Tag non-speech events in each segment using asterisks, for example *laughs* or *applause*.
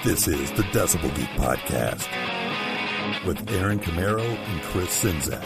This is the Decibel Geek Podcast with Aaron Camaro and Chris Czynszak.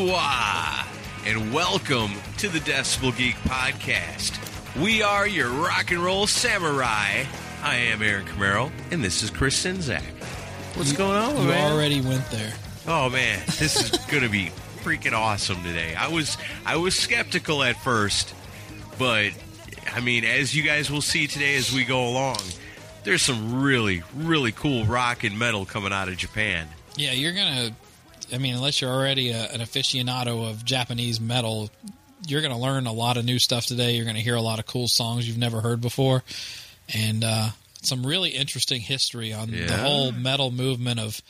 Konnichiwa, and welcome to the Decibel Geek Podcast. We are your rock and roll samurai. I am Aaron Camaro, and this is Chris Czynszak. What's going on, You man? already went there. Oh man, this is *laughs* going to be freaking awesome today. I was I was skeptical at first, but I mean, as you guys will see today as we go along, there's some really really cool rock and metal coming out of Japan. Yeah, you're gonna. I mean, unless you're already a, an aficionado of Japanese metal, you're gonna learn a lot of new stuff today. You're gonna hear a lot of cool songs you've never heard before, and uh, some really interesting history on the whole metal movement of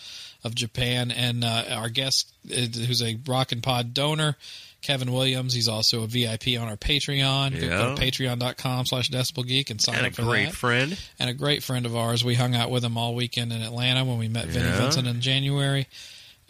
of Japan. And uh, our guest, who's a Rock and Pod donor. Kevin Williams, he's also a VIP on our Patreon. Can Go to Yeah. patreon.com slash decibelgeek and sign And a up for great that. friend. and a great friend of ours. We hung out with him all weekend in Atlanta when we met Vinnie Yeah. Vincent in January,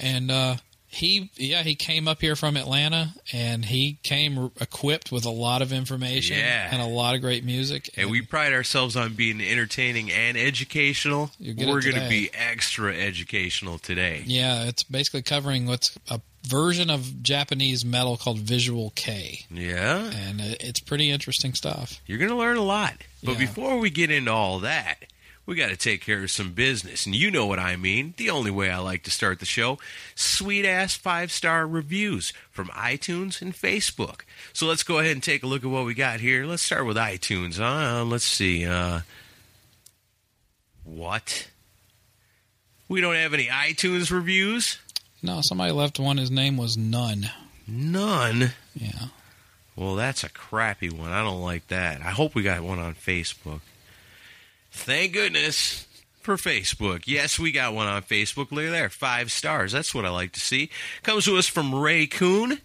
and uh, he yeah he came up here from Atlanta and he came equipped with a lot of information Yeah. and a lot of great music. And we pride ourselves on being entertaining and educational. We're going to be extra educational today. yeah, it's basically covering what's a version of Japanese metal called Visual Kei, Yeah. and it's pretty interesting stuff. You're going to learn a lot. But Yeah. before we get into all that, we got to take care of some business. And you know what I mean. The only way I like to start the show sweet ass five star reviews from iTunes and Facebook. So let's go ahead and take a look at what we got here. Let's start with iTunes. Uh, let's see. Uh, what? We don't have any iTunes reviews? No, somebody left one. His name was None. None. Yeah. Well, that's a crappy one. I don't like that. I hope we got one on Facebook. Thank goodness for Facebook. Yes, we got one on Facebook. Look at there. Five stars. That's what I like to see. Comes to us from Ray Coon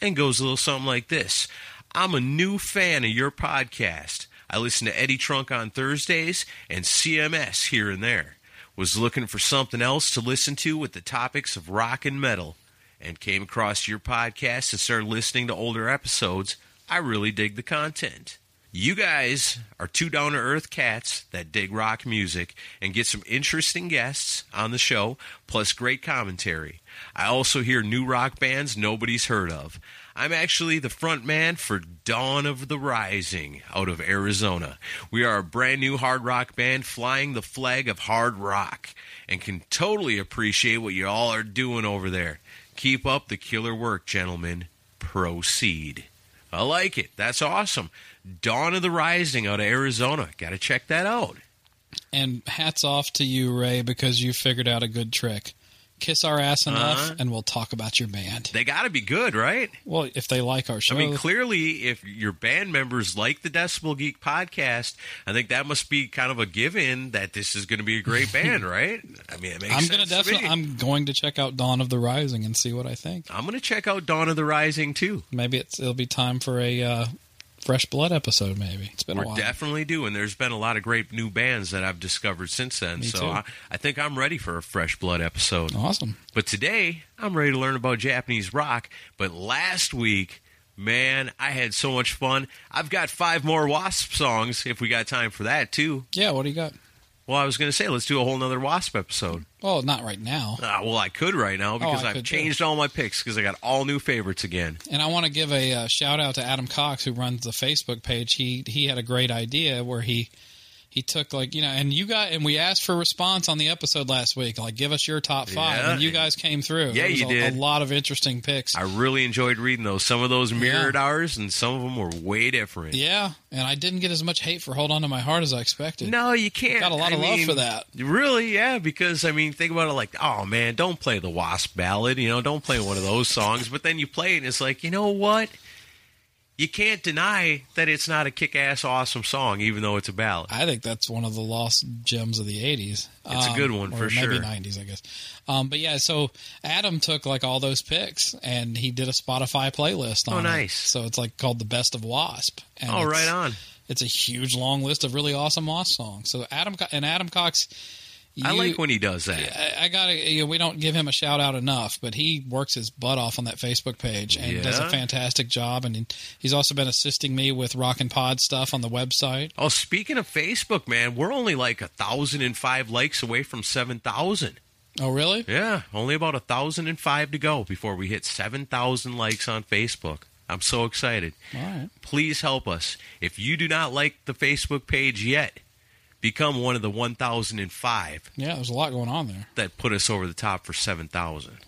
and goes a little something like this I'm a new fan of your podcast. I listen to Eddie Trunk on Thursdays and CMS here and there. Was looking for something else to listen to with the topics of rock and metal and came across your podcast and started listening to older episodes. I really dig the content. You guys are two down to earth cats that dig rock music and get some interesting guests on the show, plus great commentary. I also hear new rock bands nobody's heard of. I'm actually the front man for Dawn of the Rising out of Arizona. We are a brand new hard rock band flying the flag of hard rock and can totally appreciate what you all are doing over there. Keep up the killer work, gentlemen. Proceed. I like it. That's awesome. Dawn of the Rising out of Arizona. Got to check that out. And hats off to you, Ray, because you figured out a good trick. Kiss our ass enough, Uh-huh. and we'll talk about your band. They got to be good, right? Well, if they like our show, I mean, clearly, if your band members like the Decibel Geek podcast, I think that must be kind of a given that this is going to be a great *laughs* band, right? I mean, it makes I'm sense gonna to definitely, me. I'm going to check out Dawn of the Rising and see what I think. I'm going to check out Dawn of the Rising too. Maybe it's, it'll be time for a uh, fresh blood episode. Maybe it's been a We're while. definitely doing. There's been a lot of great new bands that I've discovered since then. Me so. I, I think I'm ready for a fresh blood episode. awesome. But today, I'm ready to learn about Japanese rock. But last week, man, I had so much fun. I've got five more Wasp songs if we got time for that, too. Yeah. What do you got? Well, I was going to say, let's do a whole nother Wasp episode. Well, not right now. Ah, well, I could right now because Oh, I I've could, too. changed all my picks because I got all new favorites again. And I want to give a uh, shout out to Adam Cox who runs the Facebook page. He he had a great idea where he he took like you know, and you got and we asked for a response on the episode last week. Like, give us your top five, Yeah. and you guys came through. Yeah, you a, did. A lot of interesting picks. I really enjoyed reading those. Some of those mirrored Yeah. ours, and some of them were way different. yeah, and I didn't get as much hate for "Hold On to My Heart" as I expected. No, you can't. Got a lot I of love for that. Really, yeah, because I mean, think about it like, oh man, don't play the Wasp ballad, you know, don't play one of those songs. But then you play it, and it's like, you know what? You can't deny that it's not a kick-ass, awesome song, even though it's a ballad. I think that's one of the lost gems of the '80s. It's a good one, or for maybe sure. '90s, I guess. Um, but yeah, so Adam took like all those picks and he did a Spotify playlist. Oh, on it. nice. So it's like called the Best of Wasp. And Oh, right on. It's a huge long list of really awesome Wasp songs. So Adam and Adam Cox. I like when he does that. I, I gotta. You know, we don't give him a shout out enough, but he works his butt off on that Facebook page and does a fantastic job. And he's also been assisting me with Rock and Pod stuff on the website. Oh, speaking of Facebook, man, we're only like a thousand and five likes away from seven thousand. Oh, really? Yeah, only about a thousand and five to go before we hit seven thousand likes on Facebook. I'm so excited. All right. Please help us. If you do not like the Facebook page yet, become one of the 1,005 Yeah, there's a lot going on there. that put us over the top for 7,000.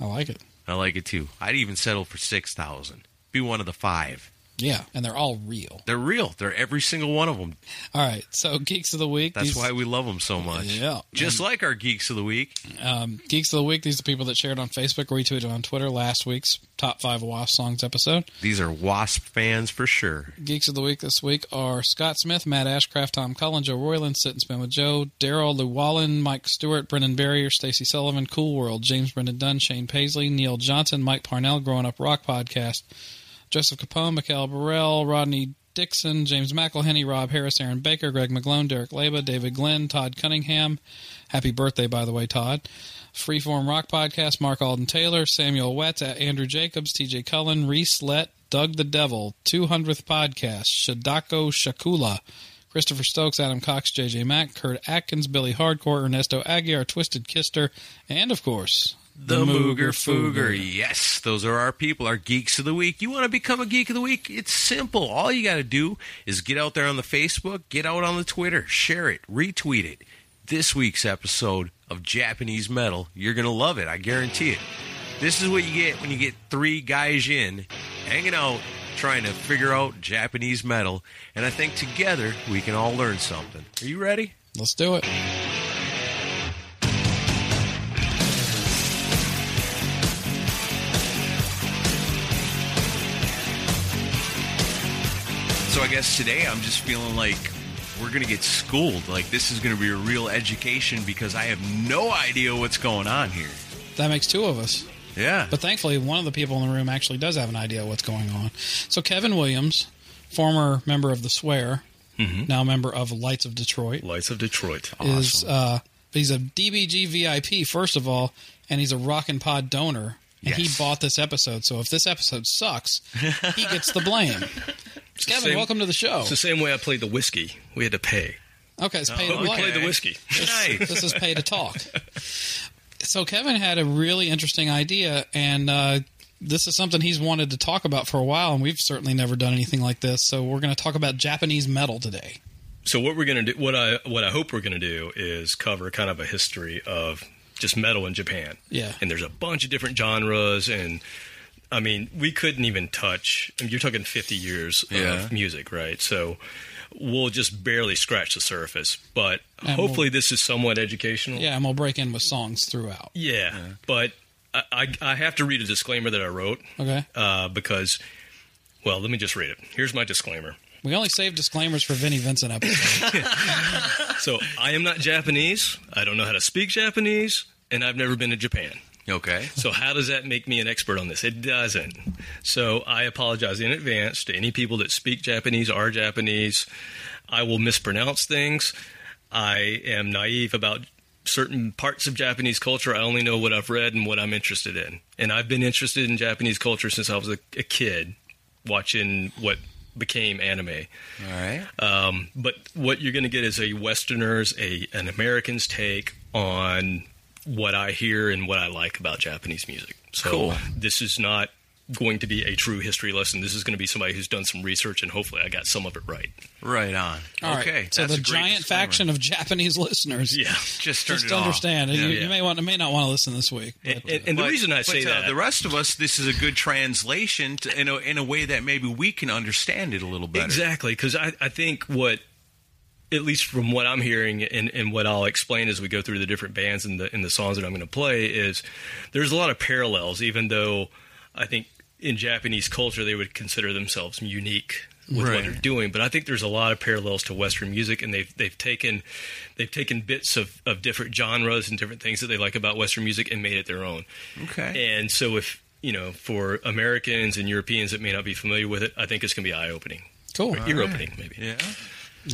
I like it. I like it too. I'd even settle for 6,000. Be one of the five. Yeah, and they're all real. They're real. They're every single one of them. All right, so Geeks of the Week. That's these, why we love them so much. Yeah. Just like our Geeks of the Week. um, Geeks of the Week. These are the people that shared on Facebook, retweeted on Twitter last week's top five Wasp songs episode. These are Wasp fans for sure. Geeks of the Week this week are Scott Smith, Matt Ashcraft, Tom Cullen, Joe Royland, Sit and Spin with Joe, Daryl Llewellyn, Mike Stewart, Brendan Barrier, Stacey Sullivan, Cool World, James Brendan Dunn, Shane Paisley, Neil Johnson, Mike Parnell, Growing Up Rock Podcast, Joseph Capone, Mikhail Burrell, Rodney Dixon, James McElhenney, Rob Harris, Aaron Baker, Greg McGlone, Derek Leba, David Glenn, Todd Cunningham. Happy birthday, by the way, Todd. Freeform Rock Podcast, Mark Alden Taylor, Samuel Wetz, Andrew Jacobs, TJ Cullen, Reese Lett, Doug the Devil, 200th Podcast, Shadako Shakula, Christopher Stokes, Adam Cox, JJ Mack, Kurt Atkins, Billy Hardcore, Ernesto Aguiar, Twisted Kister, and of course, The Mooger Fooger. Yes, those are our people, our geeks of the week. You want to become a geek of the week? It's simple. All you got to do is get out there on the Facebook, get out on the Twitter, share it, retweet it. This week's episode of Japanese Metal, you're going to love it. I guarantee it. This is what you get when you get three guys in, hanging out, trying to figure out Japanese metal. And I think together we can all learn something. Are you ready? Let's do it. Guess today I'm just feeling like we're going to get schooled. Like this is going to be a real education because I have no idea what's going on here. That makes two of us. Yeah. But thankfully, one of the people in the room actually does have an idea what's going on. So, Kevin Williams, former member of the Swear, Mm-hmm. now member of Lights of Detroit, Lights of Detroit. is uh, he's a DBG VIP first of all, and he's a Rock and Pod donor. And Yes. he bought this episode, so if this episode sucks, he gets the blame. *laughs* Kevin, Same- welcome to the show. It's the same way I played the whiskey. We had to pay. Okay, it's pay to But we play. played the whiskey. nice. this is pay to talk. So Kevin had a really interesting idea, and uh, this is something he's wanted to talk about for a while, and we've certainly never done anything like this. So we're going to talk about Japanese metal today. So what we're gonna do, what I what I hope we're gonna do is cover kind of a history of just metal in Japan. Yeah. And there's a bunch of different genres, and I mean, we couldn't even touch. I mean, you're talking 50 years Yeah. of music, right? So we'll just barely scratch the surface. But And hopefully, we'll- this is somewhat educational. Yeah, and we'll break in with songs throughout. Yeah. But I, I I have to read a disclaimer that I wrote Okay, uh, because. Well, let me just read it. Here's my disclaimer. we only save disclaimers for Vinnie Vincent episodes. *laughs* *laughs* So I am not Japanese. I don't know how to speak Japanese, and I've never been to Japan. Okay. So how does that make me an expert on this? It doesn't. So I apologize in advance to any people that speak Japanese, are Japanese. I will mispronounce things. I am naive about certain parts of Japanese culture. I only know what I've read and what I'm interested in. And I've been interested in Japanese culture since I was a, a kid, watching what became anime. All right. Um, but what you're going to get is a Westerner's, a an American's take on what I hear and what I like about Japanese music. So Cool. this is not going to be a true history lesson. This is going to be somebody who's done some research, and hopefully, I got some of it right. Right on. All right. okay. So that's the a giant disclaimer. faction of Japanese listeners. *laughs* Yeah. Just turned Just it off. understand. You, Yeah. you may want may not want to listen this week. And, but- and, and the But- reason I say but, uh, that, the rest of us, this is a good translation to, in a in a way that maybe we can understand it a little better. Exactly, because I, I think what, at least from what I'm hearing and, and what I'll explain as we go through the different bands and the and the songs that I'm going to play is there's a lot of parallels. Even though I think in Japanese culture they would consider themselves unique with what they're doing, but I think there's a lot of parallels to Western music, and they've they've taken they've taken bits of, of different genres and different things that they like about Western music and made it their own. Okay. And so if you know, for Americans and Europeans that may not be familiar with it, I think it's going to be eye opening. cool. Ear opening, maybe. Yeah.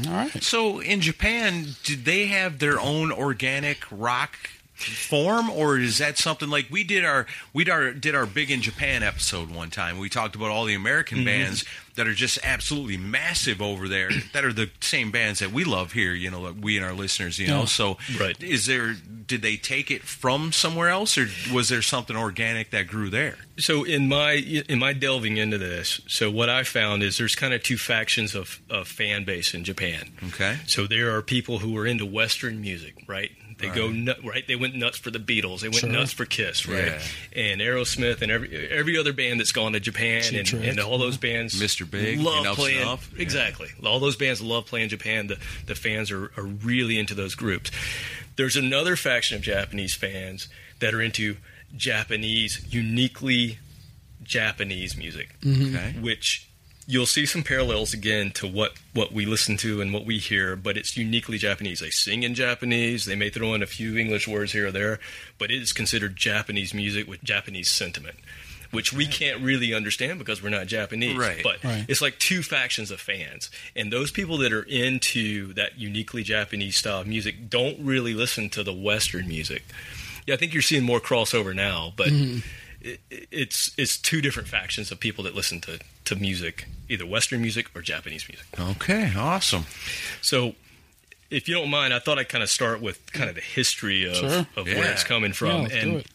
All right. So in Japan, did they have their own organic rock form, or is that something like we did our we did our, did our big in Japan episode one time? We talked about all the American mhm. bands that are just absolutely massive over there, *clears throat* that are the same bands that we love here. You know, like we and our listeners. You know, Yeah. so Right. is there? Did they take it from somewhere else, or was there something organic that grew there? So in my in my delving into this, so what I found is there's kind of two factions of, of fan base in Japan. Okay. So there are people who are into Western music, right? They go nut, right. They went nuts for the Beatles. They went Sure. nuts for Kiss, right? Yeah. And Aerosmith and every every other band that's gone to Japan and, and all those bands, Mr. Big, love playing Enough. Yeah. exactly. All those bands love playing Japan. The the fans are are really into those groups. There's another faction of Japanese fans that are into Japanese, uniquely Japanese music Okay. which you'll see some parallels again to what, what we listen to and what we hear, but it's uniquely Japanese. They sing in Japanese. They may throw in a few English words here or there, but it is considered Japanese music with Japanese sentiment, which we can't really understand because we're not Japanese. Right. But Right. it's like two factions of fans. And those people that are into that uniquely Japanese style of music don't really listen to the Western music. Yeah, I think you're seeing more crossover now, but mm-hmm. It, it's it's two different factions of people that listen to, to music, either Western music or Japanese music. Okay. Awesome. So, if you don't mind, I thought I'd kind of start with kind of the history of, Sure. of Yeah. where it's coming from. Yeah, let's and do it.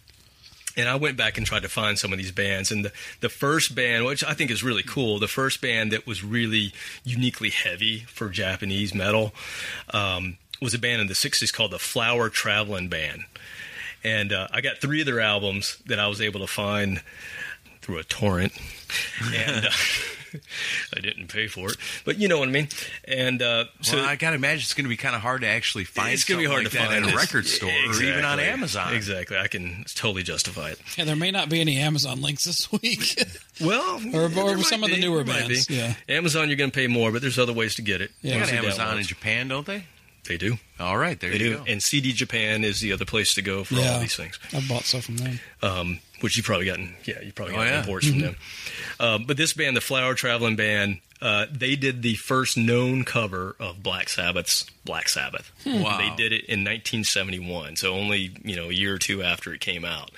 and I went back and tried to find some of these bands. And the, the first band, which I think is really cool, the first band that was really uniquely heavy for Japanese metal um, was a band in the 60s called the Flower Traveling Band. And uh, I got three of their albums that I was able to find through a torrent. And uh, *laughs* I didn't pay for it, but you know what I mean. And uh, so well, I gotta imagine it's going to be kind of hard to actually find. it's going to be hard something to find at a record store or even on Amazon. Exactly, I can totally justify it. Yeah, there may not be any Amazon links this week. *laughs* Well, *laughs* Or- or there might some of the newer there bands, yeah. Amazon, you're going to pay more, but there's other ways to get it. Yeah. They got Mostly Amazon in. Japan, don't they? They do. All right, there They you do. go. And CD Japan is the other place to go for yeah, all these things. I bought stuff from them. um, which you've probably gotten. Yeah, you probably Oh, yeah. imports from them. Um, but this band, the Flower Traveling Band, uh, they did the first known cover of Black Sabbath's Black Sabbath. Wow. They did it in 1971, so only you know a year or two after it came out.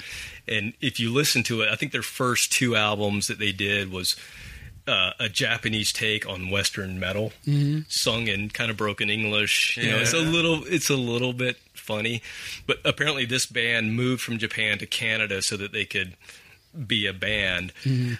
And if you listen to it, I think their first two albums that they did was. Uh, a Japanese take on Western metal, sung in kind of broken English. You know, it's a little, it's a little bit funny, but apparently this band moved from Japan to Canada so that they could be a band.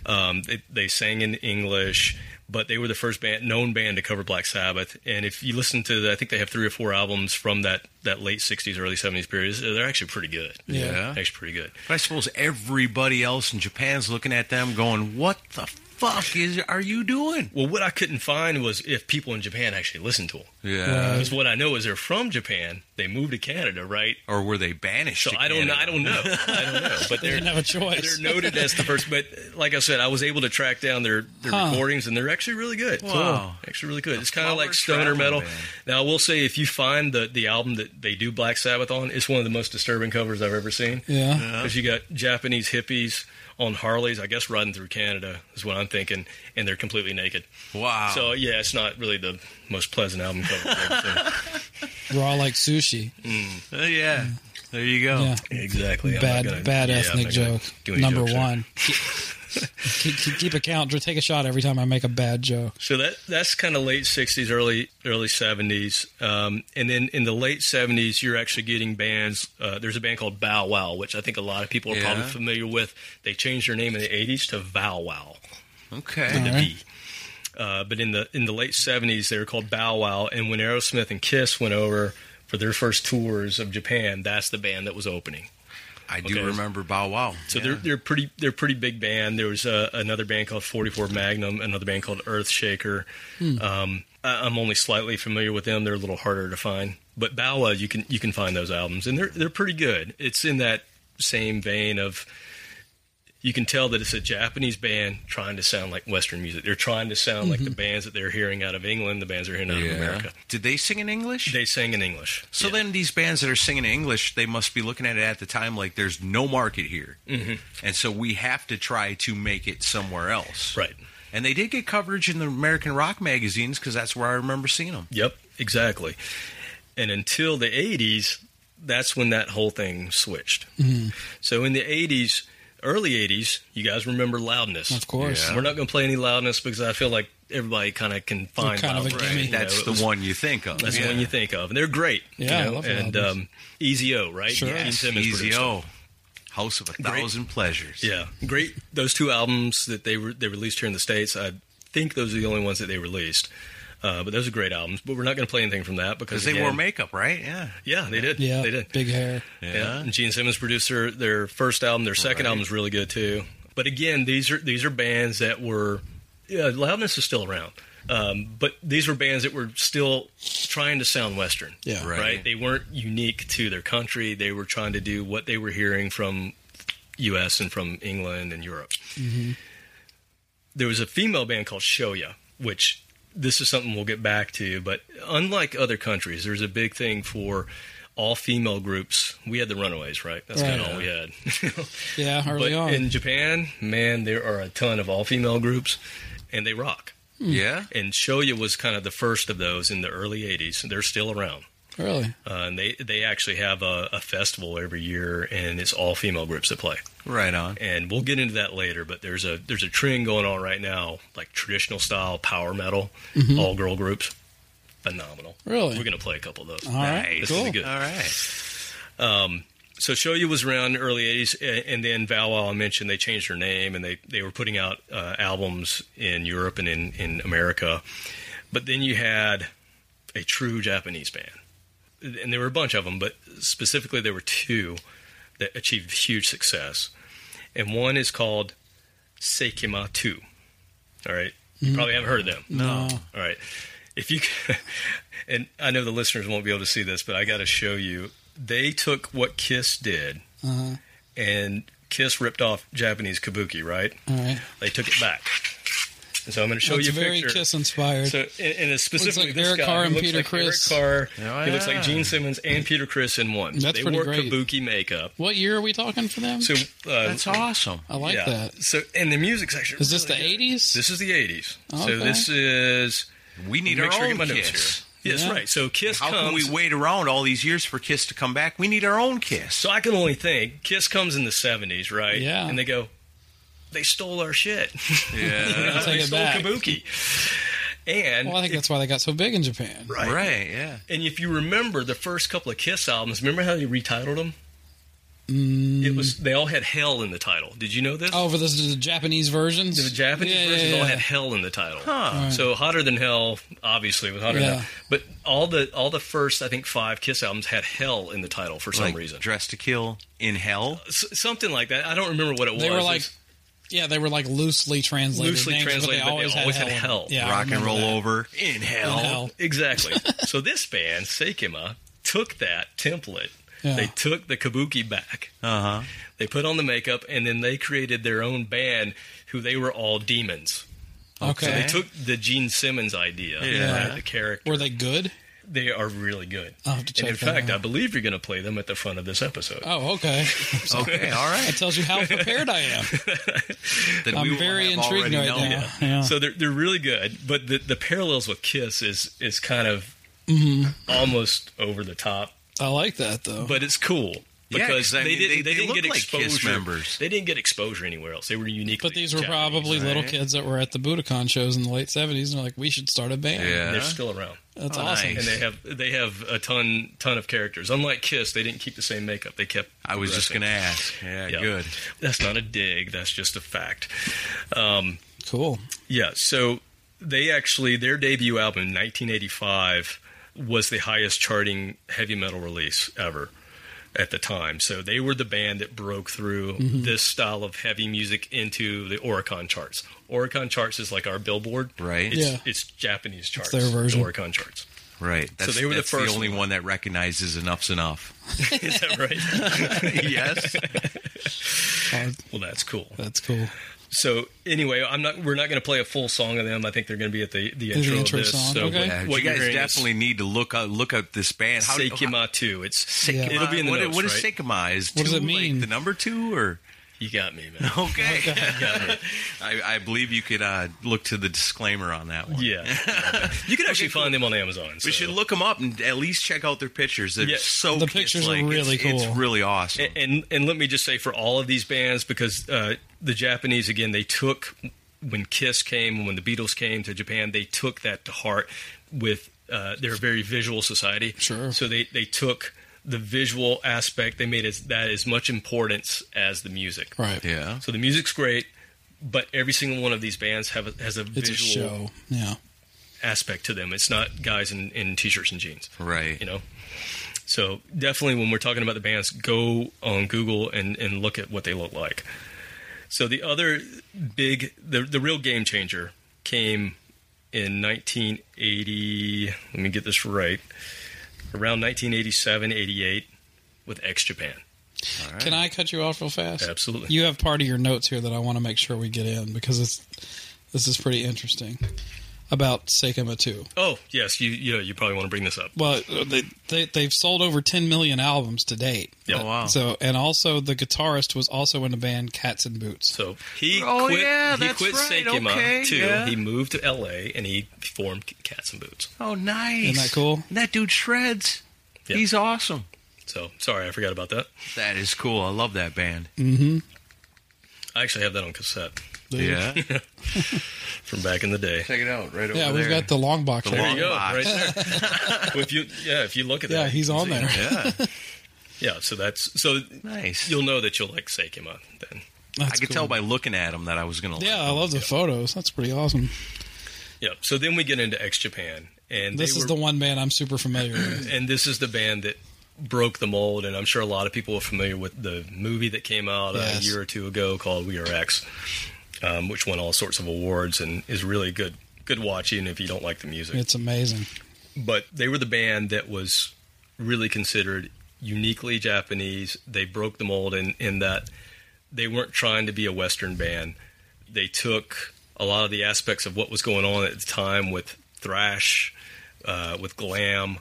Um, they, they sang in English, but they were the first band, known band to cover Black Sabbath. And if you listen to, the, I think they have three or four albums from that that late '60s, early '70s period. They're actually pretty good. Yeah. actually pretty good. But I suppose everybody else in Japan's looking at them, going, "What the fuck fuck is are you doing? Well, what I couldn't find was if people in Japan actually listened to them. Yeah. Because what I know is they're from Japan. They moved to Canada, right? Or were they banished? So to I don't know. I don't know. *laughs* I don't know. But They they're didn't have a choice. they're noted as the first. But like I said, I was able to track down their, their Huh. recordings, and they're actually really good. Wow. Actually, really good. It's kind of like stoner metal. band. Now, I will say, if you find the the album that they do Black Sabbath on, it's one of the most disturbing covers I've ever seen. Yeah. Because you got Japanese hippies on Harleys, I guess riding through Canada is what I'm thinking, and they're completely naked. Wow. So yeah, it's not really the most pleasant album cover I've ever seen. *laughs* Raw like sushi. Uh, yeah. There you go. Yeah. Exactly. Bad, gonna- bad yeah, ethnic joke. Number jokes one. Keep, *laughs* keep, keep, keep a count. Take a shot every time I make a bad joke. So that that's kind of late '60s, early early '70s, um, and then in the late '70s, you're actually getting bands. Uh, there's a band called Bow Wow, which I think a lot of people are probably familiar with. They changed their name in the '80s to Vow Wow, Okay. the right. V. Uh, but in the in the late '70s, they were called Bow Wow, and when Aerosmith and Kiss went over for their first tours of Japan, that's the band that was opening. I do Okay. remember Bow Wow. So Yeah. they're they're pretty they're a pretty big band. There was uh, another band called 44 Magnum, another band called Earthshaker. Um, I'm only slightly familiar with them. They're a little harder to find, but Bow Wow you can you can find those albums, and they're they're pretty good. It's in that same vein of you can tell that it's a Japanese band trying to sound like Western music. They're trying to sound like the bands that they're hearing out of England, the bands they're hearing out of America. Did they sing in English? They sang in English. so Yeah. then these bands that are singing in English, they must be looking at it at the time like there's no market here. Mm-hmm. And so we have to try to make it somewhere else. right. And they did get coverage in the American rock magazines because that's where I remember seeing them. Yep, exactly. And until the 80s, that's when that whole thing switched. So in the 80s, early 80s, you guys remember loudness. Of course. We're not going to play any loudness because I feel like everybody kind of can find kind of a loudness. gimme. You know, That's the was- one you think of. That's yeah. the one you think of, and they're great. Yeah, you I love and loudness. um, EZO, right? Sure. Gene Yes, EZO. House of a Great. Thousand Pleasures. Yeah, great. Those two albums that they re- they released here in the states, I think those are the only ones that they released. Uh, but those are great albums. But we're not going to play anything from that because Because they again- wore makeup, right? Yeah. Yeah, they did. Yeah. they did. Big hair. Yeah. And Gene Simmons producer. their, their first album. Their second Right. album is really good too. But again, these are these are bands that were yeah, loudness is still around. Um, but these were bands that were still trying to sound Western. Yeah. Right. Right. They weren't unique to their country. They were trying to do what they were hearing from U.S. and from England and Europe. There was a female band called Show-Ya, which this is something we'll get back to. But unlike other countries, there's a big thing for all female groups. We had the Runaways, right? That's kind of all we had. *laughs* Yeah, early but on. in Japan, man, there are a ton of all female groups, and they rock. Hmm. Yeah. And Show-Ya was kind of the first of those in the early '80s. They're still around, really? uh, and they they actually have a, a festival every year, and it's all female groups that play. Right on. And we'll get into that later. But there's a there's a trend going on right now, like traditional style power metal, all girl groups, phenomenal. Mm-hmm. Really? we're gonna play a couple of those. All right. This cool. will be good. All right. so Show-Ya was around in the early 80s, and then Bow I mentioned, they changed their name, and they, they were putting out uh, albums in Europe and in, in America. But then you had a true Japanese band. And there were a bunch of them, but specifically there were two that achieved huge success. And one is called Seikima 2. All right? You probably haven't heard of them. No. All right. If you, *laughs* and I know the listeners won't be able to see this, but I got to show you. They took what Kiss did, Uh-huh. and Kiss ripped off Japanese kabuki, right? All right. They took it back. And so I'm going to show That's you a very picture. Kiss inspired. So, and, and it's specifically like this Eric guy. Carr and looks Peter like Criss. Eric Carr. Oh, He looks like. Gene Simmons and Peter Criss in one. That's they pretty wore great. kabuki makeup. what year are we talking for them? So uh, That's awesome. I like yeah. that. So and the music's actually Is this really the good. 80s? This is the 80s. So this is We need make our sure I own get my notes Kiss. here. Yes, Yeah. right. So Kiss How comes. can we wait around all these years for Kiss to come back? We need our own Kiss. So I can only think Kiss comes in the 70s, right? Yeah. And they go, they stole our shit. yeah. *laughs* Take they stole back. Kabuki. And well, I think that's why they got so big in Japan. right. right. Yeah. And if you remember the first couple of Kiss albums, remember how they retitled them? Mm. It was they all had hell in the title. Did you know this? Oh, for the, the Japanese versions? The Japanese Yeah, yeah, versions yeah. all had hell in the title. Huh. So hotter than hell, obviously, was hotter than Yeah. hell. But all the all the first, I think, five Kiss albums had hell in the title for some like reason. Dress to Kill in Hell. S- something like that. I don't remember what it was. They were like was- Yeah, they were like loosely translated. Loosely names, translated, but they always, always had, had hell. hell. Yeah, Rock and roll that. over in hell. In hell. Exactly. *laughs* so this band, Seikima, took that template. Yeah. They took the kabuki back. Uh huh. They put on the makeup, and then they created their own band, who they were all demons. Okay. So they took the Gene Simmons idea, Yeah. right, the character. Were they good? They are really good. I'll have to check and in that fact, out. I believe you're going to play them at the front of this episode. Oh, okay. *laughs* Okay, *laughs* all That tells you how prepared I am. *laughs* We I'm will very intrigued right known. now. Yeah. So they're they're really good, but the the parallels with Kiss is is kind of Mm-hmm. almost over the top, I like that though. but it's cool. Yeah, Because 'cause, I they mean, didn't, they- they, they didn't get like Kiss exposure. members. They didn't get exposure anywhere else. They were unique. but these were probably little kids that were at the Budokan shows in the late seventies, and they're like, "We should start a band." Yeah. They're still around, that's Oh, awesome. nice. and they have they have a ton ton of characters. Unlike Kiss, they didn't keep the same makeup. They kept. I was just going to ask. Yeah, Yeah. good. That's not a dig. That's just a fact. Um, Cool. Yeah, so they actually their debut album in 1985 was the highest charting heavy metal release ever at the time. So they were the band that broke through Mm-hmm. this style of heavy music into the Oricon charts. Oricon charts is like our Billboard, Right. It's, Yeah. it's Japanese charts. their version. The Oricon charts. Right. That's, they were the first. The only one. one that recognizes enough's enough. *laughs* *laughs* is that right? yes. *laughs* Uh, well, that's cool. that's cool. So anyway, I'm not. We're not going to play a full song of them. I think they're going to be at the the the intro, intro of this. song, So okay. Yeah, what you guys hearing definitely need to look up look up this band. How do Seikima 2. It's Seikima? Yeah. It'll be in the what, notes, what is right? Seikima? Is What does it mean? Like the number two or You got me, man. *laughs* okay? *laughs* I, I believe you could uh, look to the disclaimer on that one. Yeah, *laughs* you can actually find them on Amazon. We should look them up and at least check out their pictures. They're Yeah. so The pictures are really it's, It's really awesome. And, and and let me just say for all of these bands, because uh, the Japanese again, they took when Kiss came, and when the Beatles came to Japan, they took that to heart. With uh, they're a very visual society, Sure. So they they took the visual aspect, they made it that as much importance as the music. Right. yeah. So the music's great, but every single one of these bands have a, has a It's a visual show. Yeah. aspect to them. It's not guys in, in t-shirts and jeans. Right. you know so definitely when we're talking about the bands go on google and, and look at what they look like so the other big the, the real game changer came in 1980 let me get this right around 1987 88 with x japan Can I cut you off real fast? Absolutely. You have part of your notes here that I want to make sure we get in because it's this is pretty interesting about Seikima 2. oh yes you you, know, you probably want to bring this up Well, they, they they've sold over 10 million albums to date. Yeah. Oh, wow. So and also the guitarist was also in the band Cats in Boots. so he Oh, quit, yeah, he that's quit right. Seikima Okay, too. yeah. He moved to LA and he formed Cats in Boots. Oh, nice. Isn't that cool? And that dude shreds. Yeah. He's awesome. So sorry, I forgot about that. That is cool. I love that band. Mhm. I actually have that on cassette Yeah. *laughs* from back in the day. Check it out right over there. Yeah, there. we've got the long box. The right There you long go, box. right there. *laughs* If you yeah, if you look at that, Yeah, he's on see there. *laughs* Yeah. Yeah, so that's so Nice. you'll know that you'll like Seikima then. I That's could cool. tell by looking at him that I was going to Yeah, I love the photos. That's pretty awesome. Yeah. So then we get into X Japan, and This is were- the one band I'm super familiar with. *clears throat* and this is the band that broke the mold, and I'm sure a lot of people are familiar with the movie that came out Yes. a year or two ago called We Are X, um, which won all sorts of awards and is really good good watching if you don't like the music. It's amazing. but they were the band that was really considered uniquely Japanese. They broke the mold in, in that they weren't trying to be a Western band. They took a lot of the aspects of what was going on at the time with thrash, uh, with glam.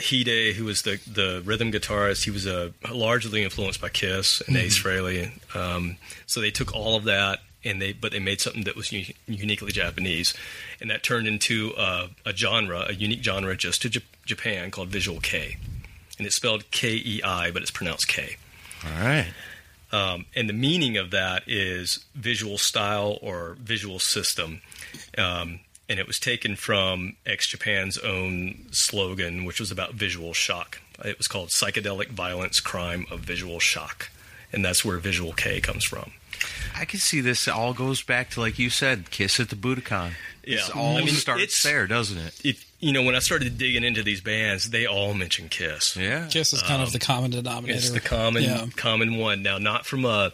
Hide, who was the, the rhythm guitarist, he was uh, largely influenced by Kiss and Ace Frehley. Um, so they took all of that and they but they made something that was u- uniquely Japanese, and that turned into uh, a genre, a unique genre just to J- Japan called Visual Kei, and it's spelled K E I, but it's pronounced K. All right. Um, and the meaning of that is visual style or visual system. Um, and it was taken from X Japan's own slogan, which was about visual shock. It was called Psychedelic Violence Crime of Visual Shock. And that's where Visual Kei comes from. I can see this all goes back to like you said, Kiss at the Budokan. This Yeah. all I mean, starts it's- there, doesn't it? If you know, when I started digging into these bands, they all mention Kiss. Yeah. Kiss is kind of the um, common denominator. It's the common Yeah. common one. Now, not from a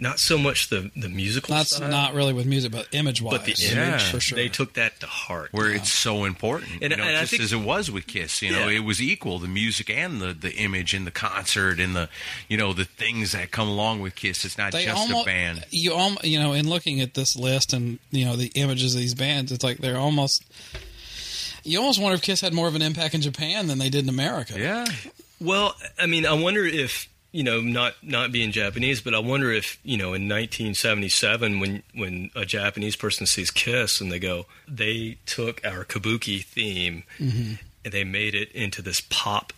not so much the the musical That's style, not really with music, but image wise. but the Yeah, image. for sure. They took that to heart. where it's so important. And- you know, and I just think- as it was with Kiss, you know, Yeah. it was equal the music and the the image and the concert and the you know the things that come along with Kiss. It's not they just almost a band. you alm you know in looking at this list and you know the images of these bands it's like they're almost you almost wonder if kiss had more of an impact in japan than they did in america Yeah, Well, I mean, I wonder if you know, not not being Japanese, but I wonder if you know, in 1977, when when a Japanese person sees Kiss and they go, they took our kabuki theme Mm-hmm. and they made it into this pop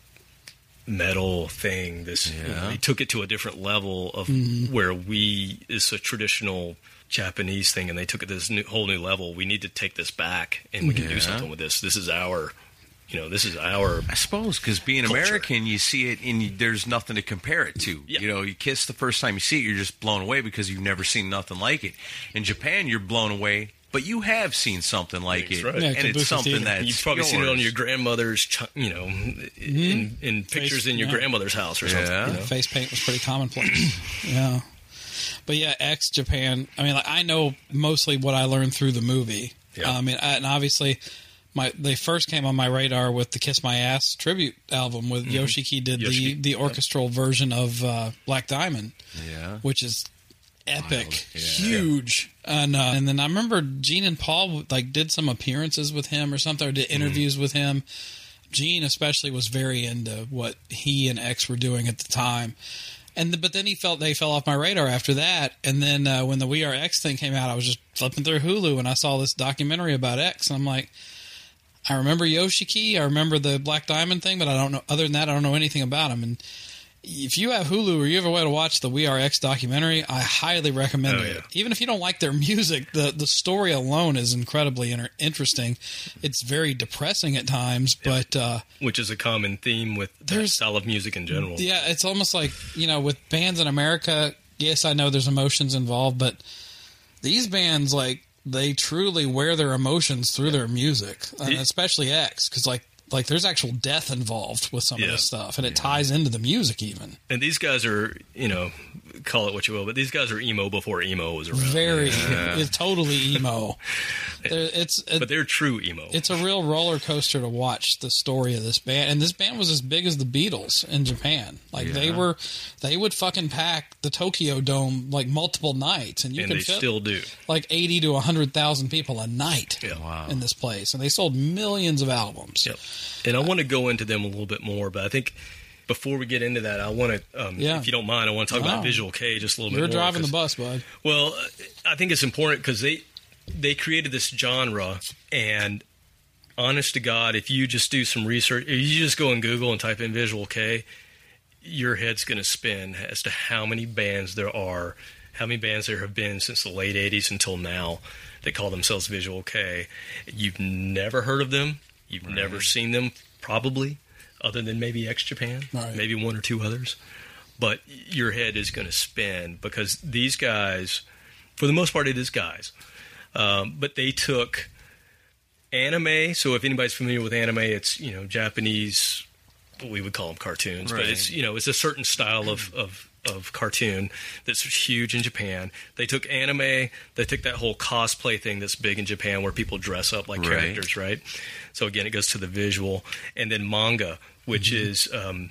metal thing. This you know, they took it to a different level of Mm-hmm. where we is a traditional. Japanese thing, and they took it to this new, whole new level. We need to take this back, and we can do something with this. This is our, you know, this is our I suppose because being Culture. American, you see it and you, there's nothing to compare it to. Yeah. You know, you Kiss the first time you see it, you're just blown away because you've never seen nothing like it. In Japan, you're blown away, but you have seen something like That's it, right. Yeah, and it's something that You've probably seen it on your grandmother's, ch- you know, in, mm-hmm. in pictures in your yeah. grandmother's house or something. Yeah. You know? face paint was pretty commonplace *clears throat* yeah but yeah ex japan i mean like i know mostly what i learned through the movie Yeah. i mean and obviously my they first came on my radar with the kiss my ass tribute album with yoshiki did Mm-hmm. Yoshiki, the the yeah. orchestral version of uh, black diamond Yeah. which is epic, yeah. huge. And uh, and then I remember Gene and Paul like did some appearances with him or something, or did Mm-hmm. interviews with him. Gene especially was very into what he and X were doing at the time. And the, but then he felt they fell off my radar after that. And then uh, when the We Are X thing came out, I was just flipping through Hulu and I saw this documentary about X, and I'm like, I remember Yoshiki, I remember the Black Diamond thing, but I don't know. Other than that, I don't know anything about him. And if you have Hulu or you have a way to watch the We Are X documentary, I highly recommend Oh, it. yeah. Even if you don't like their *laughs* music, the the story alone is incredibly inter- interesting. It's very depressing at times, but uh, Which is a common theme with their style of music in general. yeah, it's almost like you know with bands in America. Yes, I know there's emotions involved, but these bands like they truly wear their emotions through their music, and It- especially X, because like like there's actual death involved with some of this stuff, and it ties into the music even. And these guys are, you know, call it what you will, but these guys are emo before emo was around. Very, it's totally emo. There- it's it, But they're true emo. it's a real roller coaster to watch the story of this band. And this band was as big as the Beatles in Japan. Like they were, they would fucking pack the Tokyo Dome like multiple nights, and you and can still do. like eighty to hundred thousand people a night Yeah. Wow. in this place, and they sold millions of albums. Yep. And I want to go into them a little bit more, but I think before we get into that, I want to, um, Yeah. if you don't mind, I want to talk No. about Visual Kei just a little bit. You're bit more. driving the bus, bud. Well, I think it's important because they they created this genre, and honest to God, if you just do some research, if you just go on Google and type in Visual Kei, your head's going to spin as to how many bands there are, how many bands there have been since the late '80s until now that call themselves Visual Kei. You've never heard of them. You've never seen them, probably, other than maybe X Japan, Right. maybe one or two others but your head is going to spin because these guys, for the most part, it is guys. Um, but they took anime. So if anybody's familiar with anime, it's you know Japanese. We would call them cartoons, but it's you know it's a certain style of, of of cartoon that's huge in Japan. They took anime. They took that whole cosplay thing that's big in Japan, where people dress up like Right. characters, right? So again, it goes to the visual, and then manga, which is um,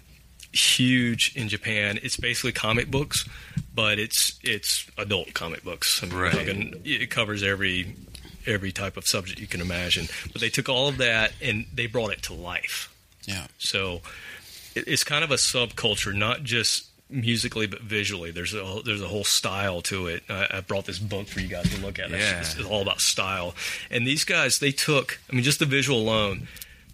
huge in Japan. It's basically comic books, but it's it's adult comic books. I mean, Right. talking- it covers every every type of subject you can imagine. But they took all of that and they brought it to life. Yeah. So it's kind of a subculture, not just musically but visually. There's a there's a whole style to it. I, I brought this book for you guys to look at. It's- Yeah. It's, it's all about style. And these guys, they took. I mean, just the visual alone,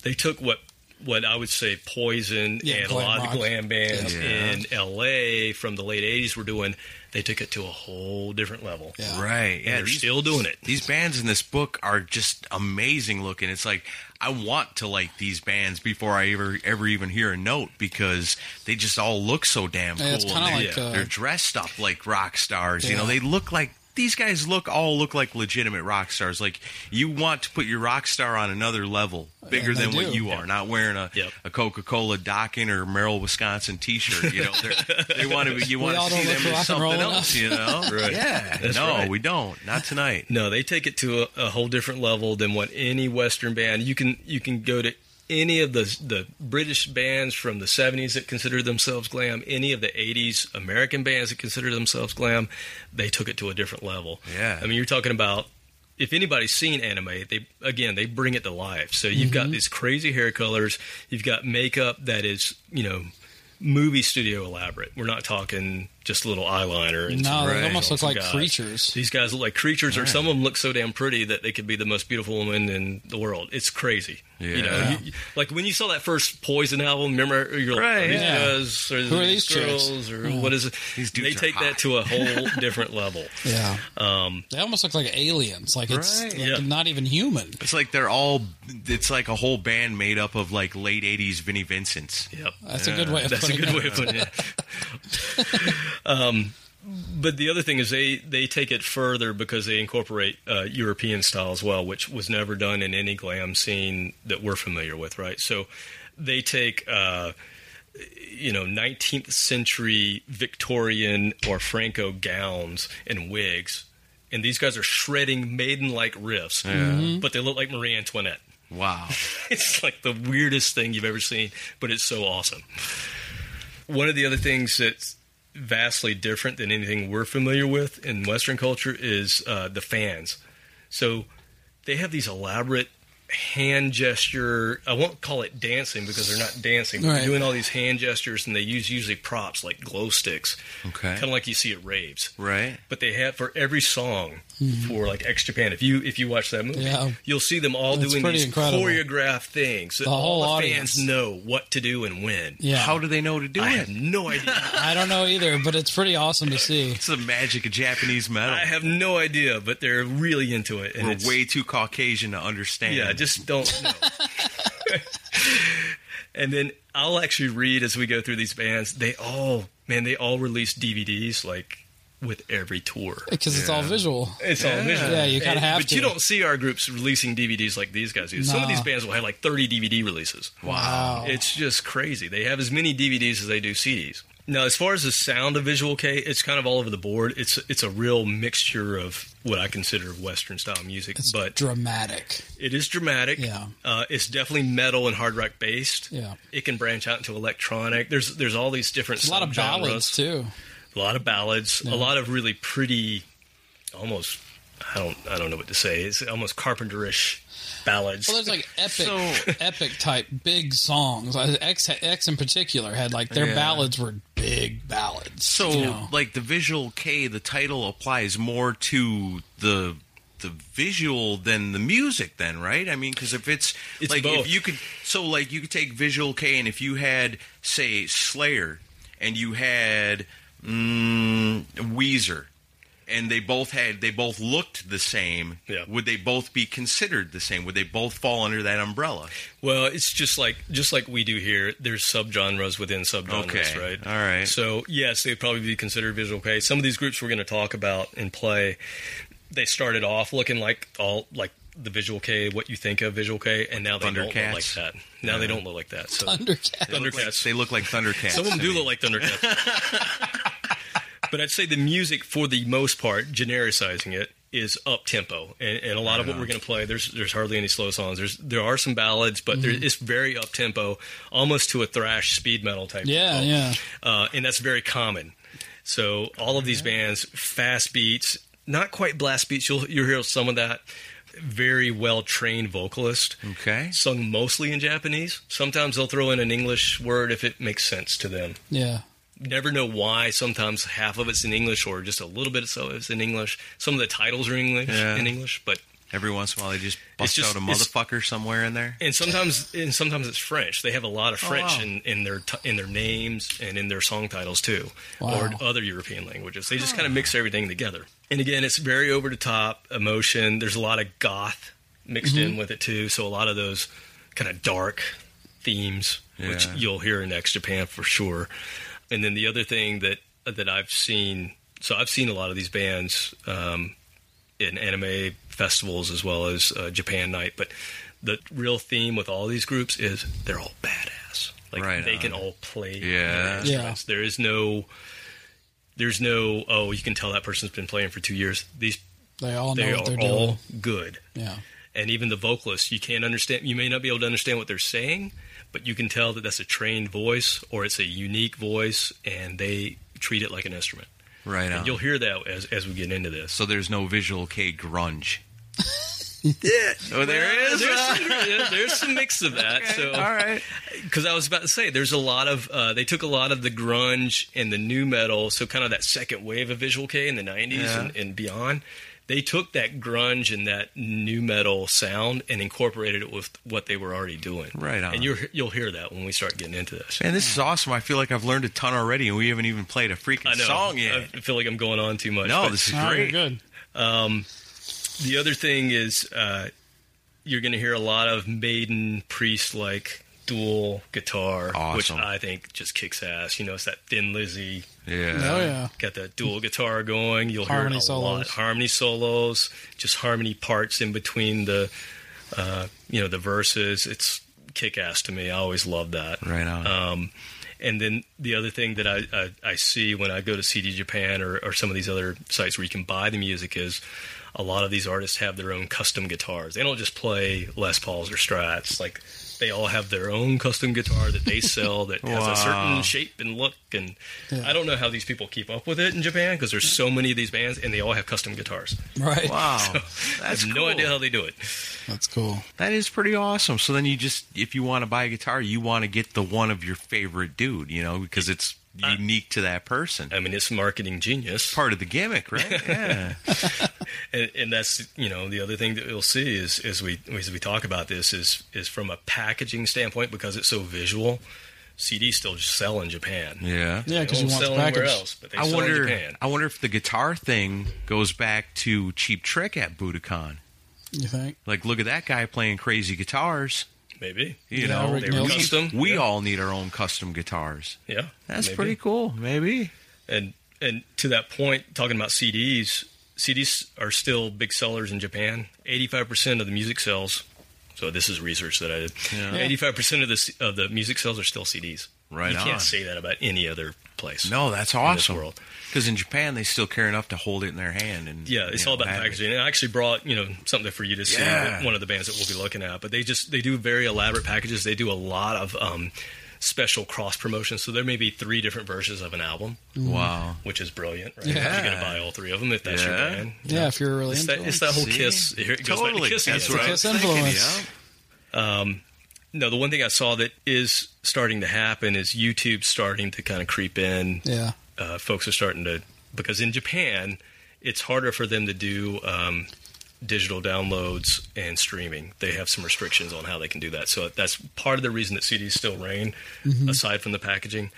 they took what. What I would say, Poison Yeah, and a lot rock. of glam bands Yeah. in L.A. from the late '80s were doing. They took it to a whole different level. Yeah. Right. And Yeah. they're these- still doing it. These bands in this book are just amazing looking. It's like I want to like these bands before I ever ever even hear a note because they just all look so damn cool. Yeah, it's and they're, like, uh, they're dressed up like rock stars. You know, they look like these guys look all look like legitimate rock stars. Like you want to put your rock star on another level, bigger they than what you are. Not wearing a, Yep. a Coca Cola Docking or Merrill, Wisconsin T-shirt. You know, They're- *laughs* want to. be You want to see them as and roll something enough. else. You know, *laughs* Right. Yeah, That's no, right. we don't. Not tonight. No, they take it to a, a whole different level than what any Western band. You can you can go to any of the the British bands from the '70s that considered themselves glam, any of the '80s American bands that considered themselves glam. They took it to a different level. Yeah. I mean, you're talking about. If anybody's seen anime, they again they bring it to life. So you've got mm-hmm. these crazy hair colors, you've got makeup that is you know movie studio elaborate. We're not talking just a little eyeliner. And No, they almost look like guys. creatures. These guys look like creatures, or some of them look so damn pretty that they could be the most beautiful woman in the world. It's crazy. You know, Yeah. you- you- like when you saw that first Poison album, remember you're like, Right, are these yeah. guys, or Who are these these chicks? girls, or what is it? These dudes they take hot. that to a whole *laughs* different level. Yeah, Um, they almost look like aliens. Like it's Right. like Yeah. not even human. It's like they're all. It's like a whole band made up of like late '80s Vinnie Vincents. yep. That's a good way of That's a good it. way of putting it. *laughs* *laughs* um, but the other thing is they they take it further because they incorporate uh, European style as well, which was never done in any glam scene that we're familiar with, right? So they take. Uh, you know, 19th century Victorian or Franco gowns and wigs, and these guys are shredding maiden-like riffs, but they look like Marie Antoinette. Wow. *laughs* It's like the weirdest thing you've ever seen, but it's so awesome. One of the other things that's vastly different than anything we're familiar with in Western culture is uh, the fans. So they have these elaborate hand gesture. I won't call it dancing because they're not dancing. But Right. They're doing all these hand gestures, and they use usually props like glow sticks, Okay. kind of like you see at raves Right. but they have for every song Mm-hmm. for like X Japan. If you if you watch that movie, Yeah. you'll see them all It's doing these incredible. choreographed things. that whole all the audience. fans know what to do and when. Yeah, How do they know to do I it? I have no *laughs* idea. I don't know either, but it's pretty awesome to see. It's the magic of Japanese metal. I have no idea, but they're really into it. And We're it's, way too Caucasian to understand. yeah, just don't know. *laughs* *laughs* and then I'll actually read as we go through these bands. They all, man, they all release DVDs like with every tour. Because it's all visual. It's all visual. Yeah, you kinda have But to. you don't see our groups releasing DVDs like these guys do. Some of these bands will have like 30 DVD releases. Wow. It's just crazy. They have as many DVDs as they do CDs. Now, as far as the sound of Visual Kei, it's kind of all over the board. It's it's a real mixture of what I consider Western style music, It's but dramatic. it is dramatic. Yeah. uh, it's definitely metal and hard rock based. Yeah. it can branch out into electronic. There's there's all these different There's a lot of subgenres. ballads too. A lot of ballads, Yeah. a lot of really pretty, almost I don't I don't know what to say. It's almost Carpenterish ballads. Well, there's like epic, So- *laughs* epic type big songs. X, X in particular had like their Yeah. ballads were big ballads. So, you know. like the visual Kei, the title applies more to the the visual than the music. Then, right? I mean, because if it's, It's like both. if you could, so like you could take visual Kei, and if you had say Slayer, and you had mm, Weezer. And they both had, they both looked the same. Yeah. Would they both be considered the same? Would they both fall under that umbrella? Well, it's just like just like we do here. There's subgenres within subgenres, Okay. right? All right. So yes, they'd probably be considered visual Kei. Some of these groups we're going to talk about and play, they started off looking like all like the visual Kei, what you think of visual Kei, and now they don't look like that. Now they don't look like that. So Thundercat. They look like- Thundercats. They look like Thundercats. Some of them do look like Thundercats. *laughs* but I'd say the music, for the most part, genericizing it, is up tempo, and, and a lot of what we're going to play. There's there's hardly any slow songs. There's there are some ballads, but there, it's very up tempo, almost to a thrash speed metal type. Yeah, tempo. yeah. uh, and that's very common. So all of these bands, fast beats, not quite blast beats. You'll you'll hear some of that. Very well trained vocalist Okay. sung mostly in Japanese. Sometimes they'll throw in an English word if it makes sense to them. Yeah. Never know why. Sometimes half of it's in English or just a little bit so it's in English. Some of the titles are English Yeah. in English, but Every once in a while, they just bust just- out a motherfucker somewhere in there. and sometimes and sometimes it's French. They have a lot of oh, French wow. in, in their in their names and in their song titles too, Wow. or other European languages. They just kind of mix everything together. And again, it's very over the top emotion. There's a lot of goth mixed in mm-hmm. with it too. So a lot of those kind of dark themes, which you'll hear in X Japan for sure. And then the other thing that that I've seen so I've seen a lot of these bands um, in anime festivals as well as uh, Japan Night, but the real theme with all these groups is they're all badass. Like Right they on. can all play Yeah. their instruments. There is no there's no oh you can tell that person's been playing for two years. These They all know they what are they're all doing. good. Yeah. And even the vocalists, you can't understand. You may not be able to understand what they're saying, but you can tell that that's a trained voice or it's a unique voice, and they treat it like an instrument. Right on. And you'll hear that as as we get into this. So there's no visual Kei grunge. *laughs* yeah. Oh, there is. There's some, there's some mix of that. So, All right. because I was about to say, there's a lot of uh, they took a lot of the grunge and the new metal, so kind of that second wave of Visual Kei in the '90s Yeah. and, and beyond. They took that grunge and that new metal sound and incorporated it with what they were already doing. Right on. And you're, you'll hear that when we start getting into this. Man, this is awesome. I feel like I've learned a ton already, and we haven't even played a freaking song yet. I feel like I'm going on too much. no, this is Oh, you're great. good. The other thing is uh, you're going to hear a lot of Maiden Priest like dual guitar, which I think just kicks ass. You know, it's that Thin Lizzy. Yeah. Oh yeah. Got that dual guitar going. You'll Harmony hear it a lot. solos. Harmony solos, just harmony parts in between the, uh, you know, the verses. It's kick ass to me. I always love that. Right on. Um, and then the other thing that I, I, I see when I go to CD Japan or, or some of these other sites where you can buy the music is a lot of these artists have their own custom guitars. They don't just play Les Pauls or Strats. Like they all have their own custom guitar that they sell that has a certain shape and look. And I don't know how these people keep up with it in Japan because there's so many of these bands and they all have custom guitars. Right. wow. *laughs* I That's have cool. no idea how they do it. That's cool. That is pretty awesome. So then you just, if you want to buy a guitar, you want to get the one of your favorite dude, you know, because it's Uh, unique to that person. I mean, it's marketing genius. Part of the gimmick, right? *laughs* Yeah. and, and that's you know the other thing that we'll see is as we as we talk about this is is from a packaging standpoint because it's so visual. CDs still just sell in Japan. yeah. Yeah, because you don't want sell anywhere else, but they I sell in wonder. Japan. I wonder if the guitar thing goes back to Cheap Trick at Budokan. You think? Like, look at that guy playing crazy guitars. Maybe You Yeah, know, they were Nielsen. custom. we yeah. all need our own custom guitars. yeah, That's maybe. pretty cool. Maybe. And and to that point, talking about CDs, CDs are still big sellers in Japan. Eighty five percent of the music sales. So this is research that I did. Eighty five percent of the of the music sales are still CDs. Right You on. can't say that about any other place. No, that's in this awesome. world. Because in Japan, they still care enough to hold it in their hand and Yeah, it's you know, all about have it. packaging. And I actually brought you know something for you to see. Yeah. One of the bands that we'll be looking at, but they just they do very elaborate packages. They do a lot of um, special cross promotions. So there may be three different versions of an album, Wow. which is brilliant. Right? Yeah. You're going to buy all three of them if that's your band. Yeah, if you're really It's into that, it. it's that whole See? kiss. Here it goes Totally. back to kiss That's again. what I Kiss was thinking. influence. Yeah. No, the one thing I saw that is starting to happen is YouTube starting to kind of creep in Yeah. Uh, folks are starting to because in Japan it's harder for them to do um, digital downloads and streaming. They have some restrictions on how they can do that. So that's part of the reason that CDs still reign, aside from the packaging.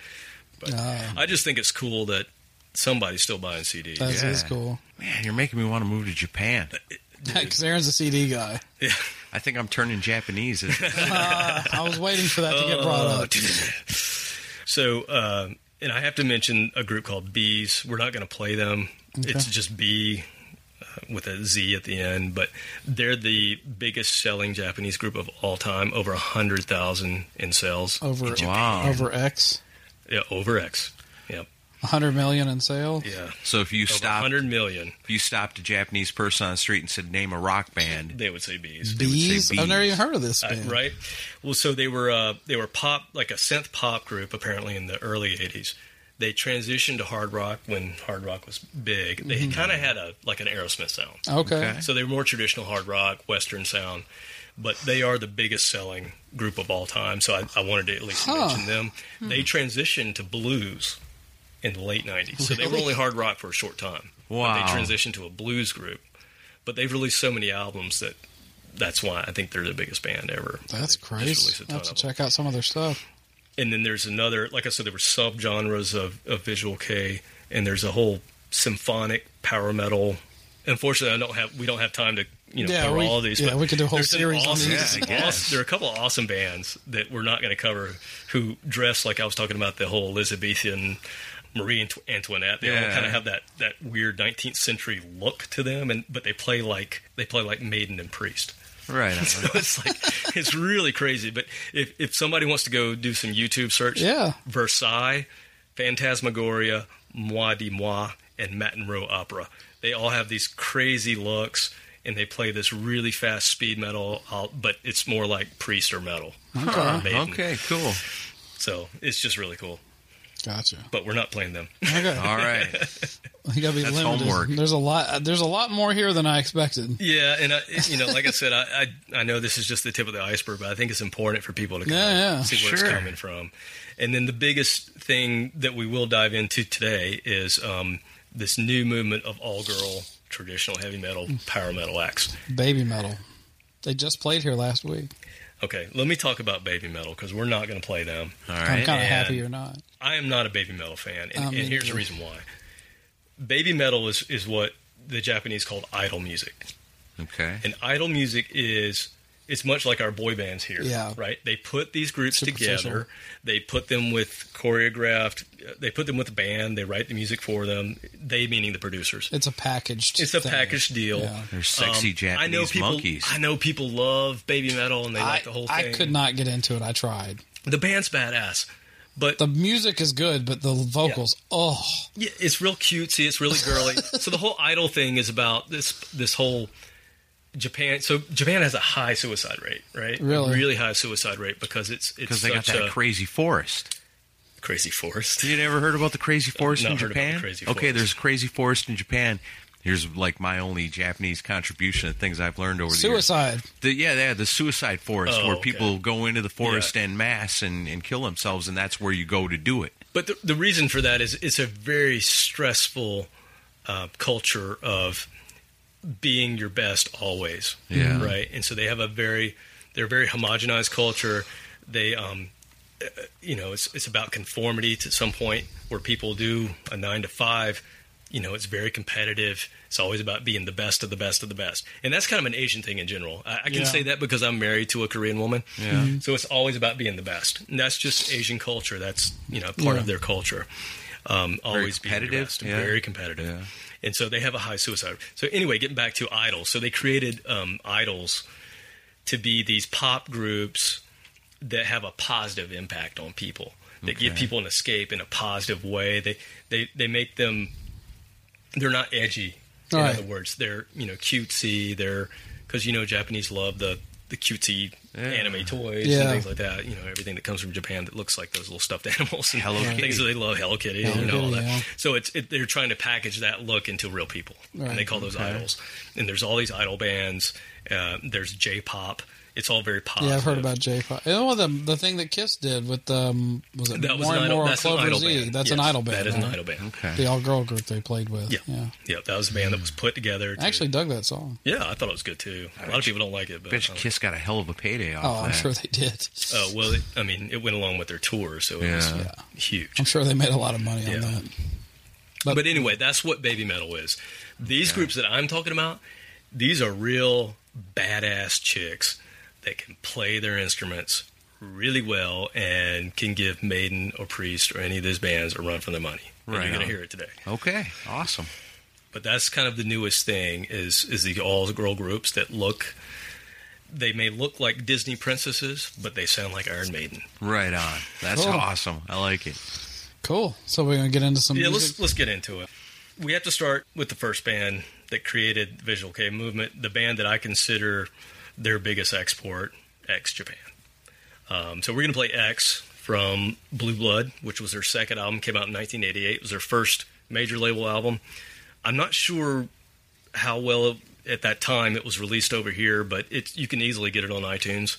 But Ah. I just think it's cool that somebody's still buying CDs. That is Yeah. cool. Man, you're making me want to move to Japan. Because *laughs* Aaron's a CD guy. Yeah. *laughs* I think I'm turning Japanese. Uh, *laughs* I was waiting for that to get brought Oh, up. So, um, and I have to mention a group called B'z. We're not going to play them. It's just B uh, with a Z at the end, but they're the biggest selling Japanese group of all time. Over a hundred thousand in sales. Over in. Wow. over X, Yeah, over X. Yep. 100 million in sales? Yeah. so if you Over stopped, hundred million, if you stopped a Japanese person on the street and said, "Name a rock band," they would say B'z. would say B'z? I've never even heard of this Uh, band. right? Well, so they were uh, they were pop like a synth pop group apparently in the early '80s. They transitioned to hard rock when hard rock was big. They kind of had a like an Aerosmith sound. Okay. Okay. So they were more traditional hard rock, Western sound, but they are the biggest selling group of all time. So I, I wanted to at least Huh. mention them. They transitioned to blues in the late '90s, so they were only hard rock for a short time. Wow. they transitioned to a blues group, but they've released so many albums that that's why I think they're the biggest band ever. That's They crazy. released a I ton have to of them. check out some of their stuff. And then there's another, like I said, there were subgenres of, of visual Kei, and there's a whole symphonic power metal. Unfortunately, I don't have we don't have time to you know Yeah, cover we- all of these. yeah, but we could do a whole there's an series on these. Yeah, awesome- there are a couple of awesome bands that we're not going to cover who dress like I was talking about the whole Elizabethan Marie Anto- Antoinette. They all kind of have that, that weird 19th century look to them, and but they play like they play like Maiden and Priest. Right. *laughs* So it's like it's really crazy. But if if somebody wants to go do some YouTube search, Yeah. Versailles, Phantasmagoria, Moi dix Mois, and Matenrou Opera. They all have these crazy looks, and they play this really fast speed metal, uh, but it's more like Priest or metal. or okay. Cool. So it's just really cool. Gotcha. But we're not playing them. Okay. All right. *laughs* You gotta be That's limited. homework. There's a lot. There's a lot more here than I expected. Yeah, and I, *laughs* you know, like I said, I, I I know this is just the tip of the iceberg, but I think it's important for people to kind Yeah, yeah. see where Sure. it's coming from. And then the biggest thing that we will dive into today is um, this new movement of all girl traditional heavy metal power metal acts. Baby metal. They just played here last week. Okay, let me talk about baby metal because we're not going to play them. All I'm kind of happy you're not. I am not a baby metal fan, and, Um, and here's the reason why. Baby metal is, is what the Japanese called idol music. Okay. And idol music is it's much like our boy bands here, Yeah. right? They put these groups Superficial. together. They put them with choreographed. They put them with a band. They write the music for them. They meaning the producers. It's a packaged. It's a thing. packaged deal. Yeah. They're sexy Um, I know people. monkeys. I know people love baby metal and they I, like the whole I could not get into it. I tried. The band's badass, but The music is good, but the vocals, oh, Yeah, it's real cutesy. It's really girly. *laughs* so the whole idol thing is about this this whole Japan. So Japan has a high suicide rate, right? Really? a really high suicide rate because it's it's Because they got such that a crazy forest. crazy forest. You never heard about the crazy *laughs* forest not in heard about the Japan? crazy Okay, forest. there's a crazy forest in Japan. Here's like my only Japanese contribution of things I've learned over the years. suicide. The, yeah, yeah, the suicide forest Oh, where okay. people go into the forest Yeah. en masse and, and kill themselves, and that's where you go to do it. But the, the reason for that is it's a very stressful uh, culture of being your best always. Yeah. Right. And so they have a very they're a very homogenized culture. They um uh, you know, it's it's about conformity to some point where people do a 9 to 5 you know, it's very competitive. It's always about being the best of the best of the best, and that's kind of an Asian thing in general. I, I can Yeah. say that because I'm married to a Korean woman. Yeah. So it's always about being the best, and that's just Asian culture. That's you know part Yeah. of their culture. Um, always being the competitive, best, yeah. very competitive, Yeah. And so they have a high suicide. So anyway, getting back to idols, so they created um, idols to be these pop groups that have a positive impact on people. That give people an escape in a positive way. They they they make them. They're not edgy. In Right. other words, they're you know cutesy. They're because you know Japanese love the the cutesy Yeah. anime toys Yeah. and things like that. You know everything that comes from Japan that looks like those little stuffed *laughs* animals and Hello things Kitty. that they love. Hello Kitty, Hello you know all Kitty, that. So it's it, they're trying to package that look into real people, Right. and they call those Okay. idols. And there's all these idol bands. Uh, there's J-pop. It's all very positive. Yeah, I've heard about J-pop. Oh, the the thing that Kiss did with um was it That was more an and idol. more That's an Clover idol Z? band. That's an idol band. That is an idol band. Okay. The all girl group they played with. Yeah. yeah. Yeah, that was a band that was put together. To, I actually dug that song. yeah, I thought it was good too. A lot of people don't like it, but Bet you uh, Kiss got a hell of a payday off Oh, I'm that. sure they did. oh well, it, I mean, it went along with their tour, so it was Yeah. huge. I'm sure they made a lot of money on that. But, anyway, that's what baby metal is. These groups that I'm talking about, these are real badass chicks that can play their instruments really well and can give Maiden or Priest or any of those bands a run for their money. And Right you're going to hear it today. Okay, awesome. But that's kind of the newest thing is is the all girl groups that look they may look like Disney princesses, but they sound like Iron Maiden. Right on. That's Cool. awesome. I like it. Cool. So we're gonna get into some Yeah, music. let's let's get into it. We have to start with the first band that created the Visual Kei movement, the band that I consider their biggest export, X Japan. Um, so we're going to play X from Blue Blood, which was their second album, came out in 1988. It was their first major label album. I'm not sure how well at that time it was released over here, but it's you can easily get it on iTunes.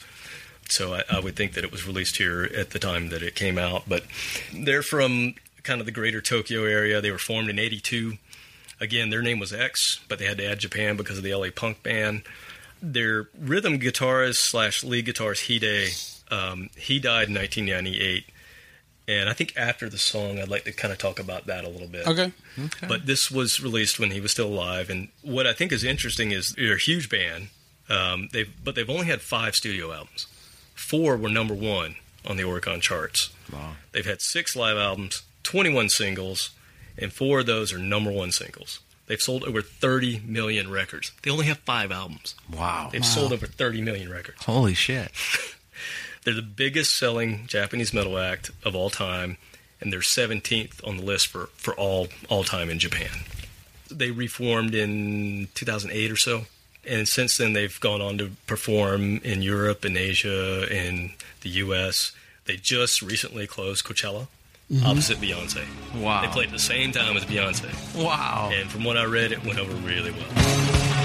So I, I would think that it was released here at the time that it came out. But they're from kind of the greater Tokyo area. They were formed in '82. Again, their name was X, but they had to add Japan because of the LA punk band. Their rhythm guitarist slash lead guitarist Hide, um, he died in 1998. And I think after the song, I'd like to kind of talk about that a little bit. okay. But this was released when he was still alive, and what I think is interesting is they're a huge band. Um, they've but they've only had five studio albums. Four were number one on the Oricon charts. Wow. They've had six live albums, 21 singles, and four of those are number one singles. They've sold over 30 million records. They only have five albums. Wow. They've sold over 30 million records. Holy shit. *laughs* They're the biggest selling Japanese metal act of all time, and they're 17th on the list for, for all all time in Japan. They reformed in 2008 or so, and since then they've gone on to perform in Europe and Asia and the U.S. They just recently closed Coachella Mm-hmm. opposite Beyonce. Wow. They played at the same time as Beyonce, Wow. and from what I read, it went over really well.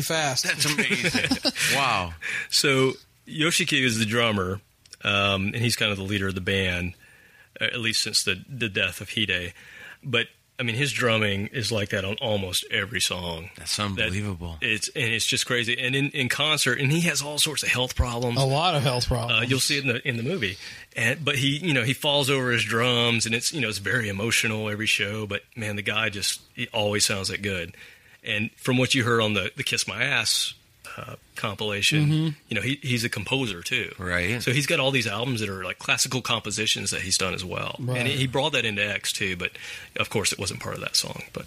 Pretty fast. That's amazing. *laughs* wow. So Yoshiki is the drummer, um, and he's kind of the leader of the band, uh, at least since the the death of Hide. But I mean, his drumming is like that on almost every song. That's That- unbelievable. it's and it's just crazy. And in, in concert, and he has all sorts of health problems. a lot of health problems. Uh, you'll see it in the in the movie, and but he you know he falls over his drums, and it's you know it's very emotional every show. But man, the guy just he always sounds that good. And from what you heard on the the Kiss My Ass uh, compilation, you know he he's a composer too, Right. So he's got all these albums that are like classical compositions that he's done as well, Right. and he, he brought that into X too. But of course, it wasn't part of that song, but.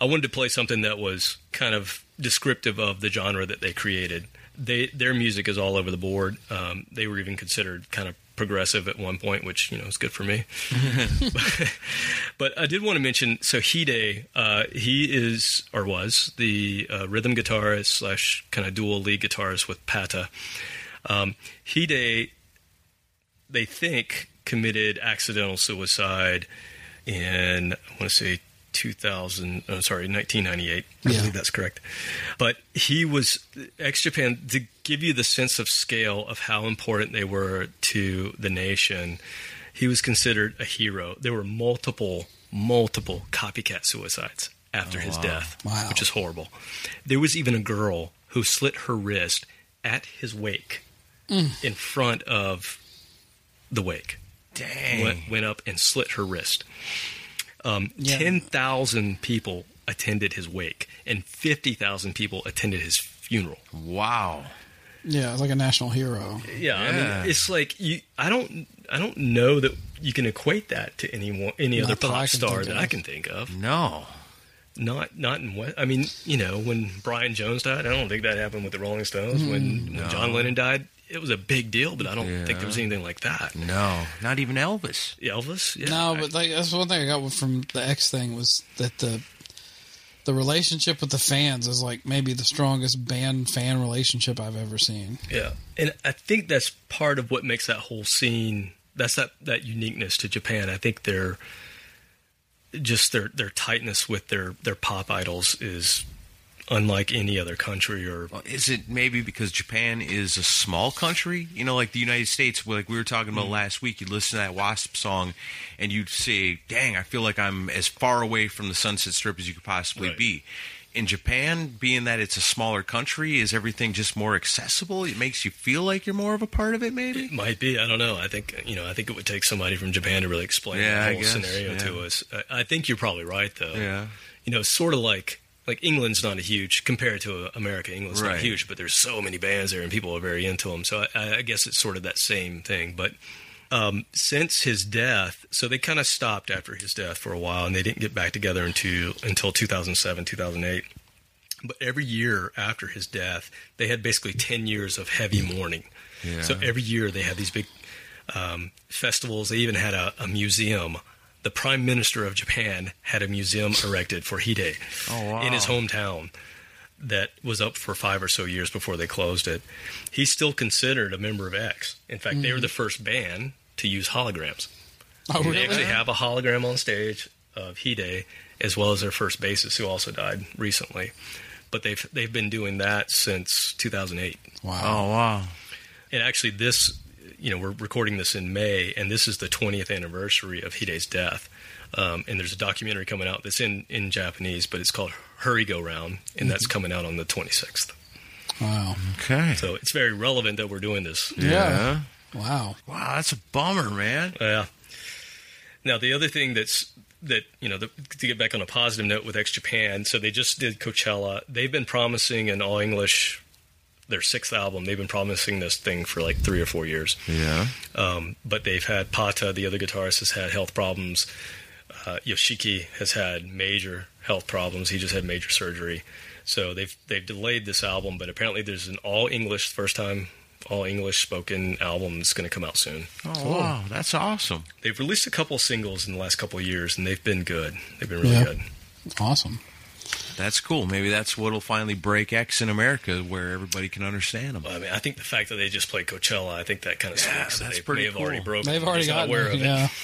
I wanted to play something that was kind of descriptive of the genre that they created. They their music is all over the board. Um, they were even considered kind of progressive at one point, which you know is good for me. *laughs* *laughs* but I did want to mention so Hide, uh, he is or was the uh, rhythm guitarist slash kind of dual lead guitarist with Pata. Um, Hide, they think committed accidental suicide in I want to say 2000. Oh, uh, sorry, 1998. I Yeah. believe that's correct. But he was X Japan to give you the sense of scale of how important they were to the nation. He was considered a hero. There were multiple, multiple copycat suicides after oh, his death, Wow. which is horrible. There was even a girl who slit her wrist at his wake mm. in front of the wake Dang. went, went up and slit her wrist. Um, Yeah. 10,000 people attended his wake, and 50,000 people attended his funeral. Wow. yeah, it's like a national hero. Yeah, I mean, it's like you. I don't. I don't know that you can equate that to any one, any Not other that pop can star that of. I can think of. No. Not not in what I mean. You know, when Brian Jones died, I don't think that happened with the Rolling Stones. when, when John Lennon died, it was a big deal, but I don't think there was anything like that. No. Not even Elvis. Elvis, yeah, no, but like that's one thing I got from the X thing was that the the relationship with the fans is like maybe the strongest band fan relationship I've ever seen. Yeah, and I think that's part of what makes that whole scene. That's that that uniqueness to Japan. I think their just their their tightness with their their pop idols is unlike any other country or Is it maybe because Japan is a small country? You know, like the United States, like we were talking about mm-hmm. last week, you'd listen to that Wasp song and you'd say, dang, I feel like I'm as far away from the Sunset Strip as you could possibly Right. be. In Japan, being that it's a smaller country, is everything just more accessible? It makes you feel like you're more of a part of it, maybe? It might be. I don't know. I think you know. I think it would take somebody from Japan to really explain Yeah, that whole guess, scenario yeah. to us. I, I think you're probably right, though. Yeah. You know, sort of like like England's not a huge compared to uh, America. England's not huge, but there's so many bands there, and people are very into them. So I, I guess it's sort of that same thing. But um, since his death, so they kind of stopped after his death for a while, and they didn't get back together until until 2007, 2008. But every year after his death, they had basically 10 years of heavy mourning. Yeah. So every year they had these big um, festivals. They even had a, a museum. The prime minister of Japan had a museum erected for Hide Oh, wow. in his hometown that was up for five or so years before they closed it. He's still considered a member of X. In fact, they were mm-hmm. the first band to use holograms. Oh, really? They actually have a hologram on stage of Hide, as well as their first bassist, who also died recently. But they've they've been doing that since 2008. Wow. Oh, wow. And actually, this you know we're recording this in May, and this is the 20th anniversary of Hide's death. Um, and there's a documentary coming out that's in in Japanese, but it's called Hurry Go Round, and that's coming out on the 26th. Wow. Okay. So it's very relevant that we're doing this. Yeah. Wow. Wow, that's a bummer, man. Yeah. Now the other thing that's that you know the, to get back on a positive note with X Japan, so they just did Coachella. They've been promising an all English, their sixth album. They've been promising this thing for like three or four years. Yeah. Um, but they've had Pata, the other guitarist, has had health problems. Uh, Yoshiki has had major health problems. He just had major surgery. So they've they've delayed this album, but apparently there's an all English first time all English spoken album that's going to come out soon. Oh, wow. That's awesome. They've released a couple singles in the last couple of years, and they've been good. They've been really Yeah. good. Awesome. That's cool. Maybe that's what'll finally break X in America, where everybody can understand them. I mean, I think the fact that they just played Coachella, I think that kind of Yeah, speaks that that's they pretty may have already cool. broken. They've already Just not gotten aware it. of it. Yeah. *laughs*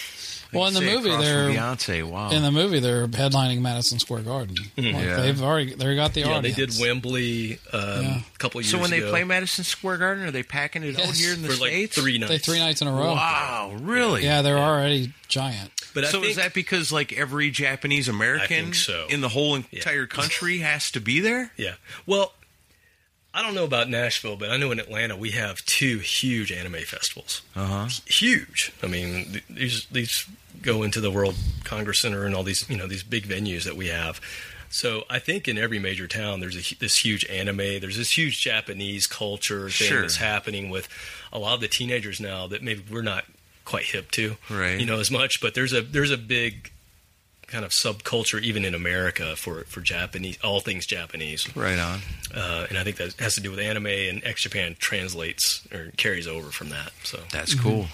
Well, in the movie, they're Beyonce. Wow. in the movie they're headlining Madison Square Garden. Like, Yeah. They've already they got the Yeah, audience. they did Wembley um, Yeah. a couple years so when they play Madison Square Garden, are they packing it out Yes. here in the for like states? three nights. They three nights in a row. Wow, really? Yeah, they're already giant. But I so think, is that because like every Japanese American so. in the whole entire country has to be there? Yeah. Well, I don't know about Nashville, but I know in Atlanta we have two huge anime festivals. Uh huh. Huge. I mean, these these go into the World Congress Center and all these you know these big venues that we have. So I think in every major town there's a, this huge anime. There's this huge Japanese culture thing Sure. that's happening with a lot of the teenagers now that maybe we're not quite hip to, Right. You know, as much. But there's a there's a big kind of subculture even in America for for Japanese all things Japanese. Right on. uh, and I think that has to do with anime and X Japan translates or carries over from that. So That's cool.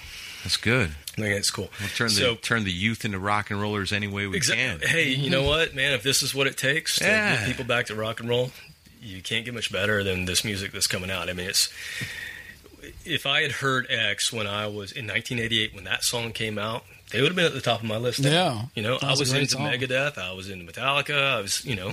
That's good. I think it's cool. We'll turn the so, turn the youth into rock and rollers any way we exactly. can. Hey, you know what, man? If this is what it takes to Yeah. get people back to rock and roll, you can't get much better than this music that's coming out. I mean, it's. If I had heard X when I was in 1988 when that song came out, they would have been at the top of my list. then. Yeah. you know, I was a into song. Megadeth, I was into Metallica, I was, you know,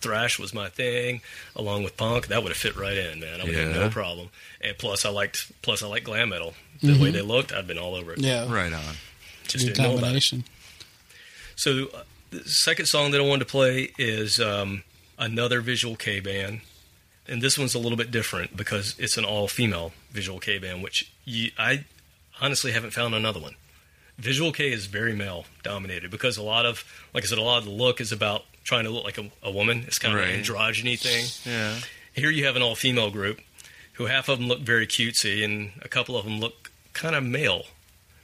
thrash was my thing, along with punk. That would have fit right in, man. I would have no problem. And plus, I liked plus I liked glam metal. The way they looked, I'd been all over it. Mm-hmm. Yeah, Right on. it's a Just good didn't know about it. combination. So uh, the second song that I wanted to play is um, another Visual Kei band, and this one's a little bit different because it's an all-female Visual Kei band, which you, I honestly haven't found another one. Visual Kei is very male dominated because a lot of, like I said, a lot of the look is about trying to look like a, a woman. It's kind of an androgyny thing. Yeah. Here you have an all-female group, who half of them look very cutesy, and a couple of them look kind of male.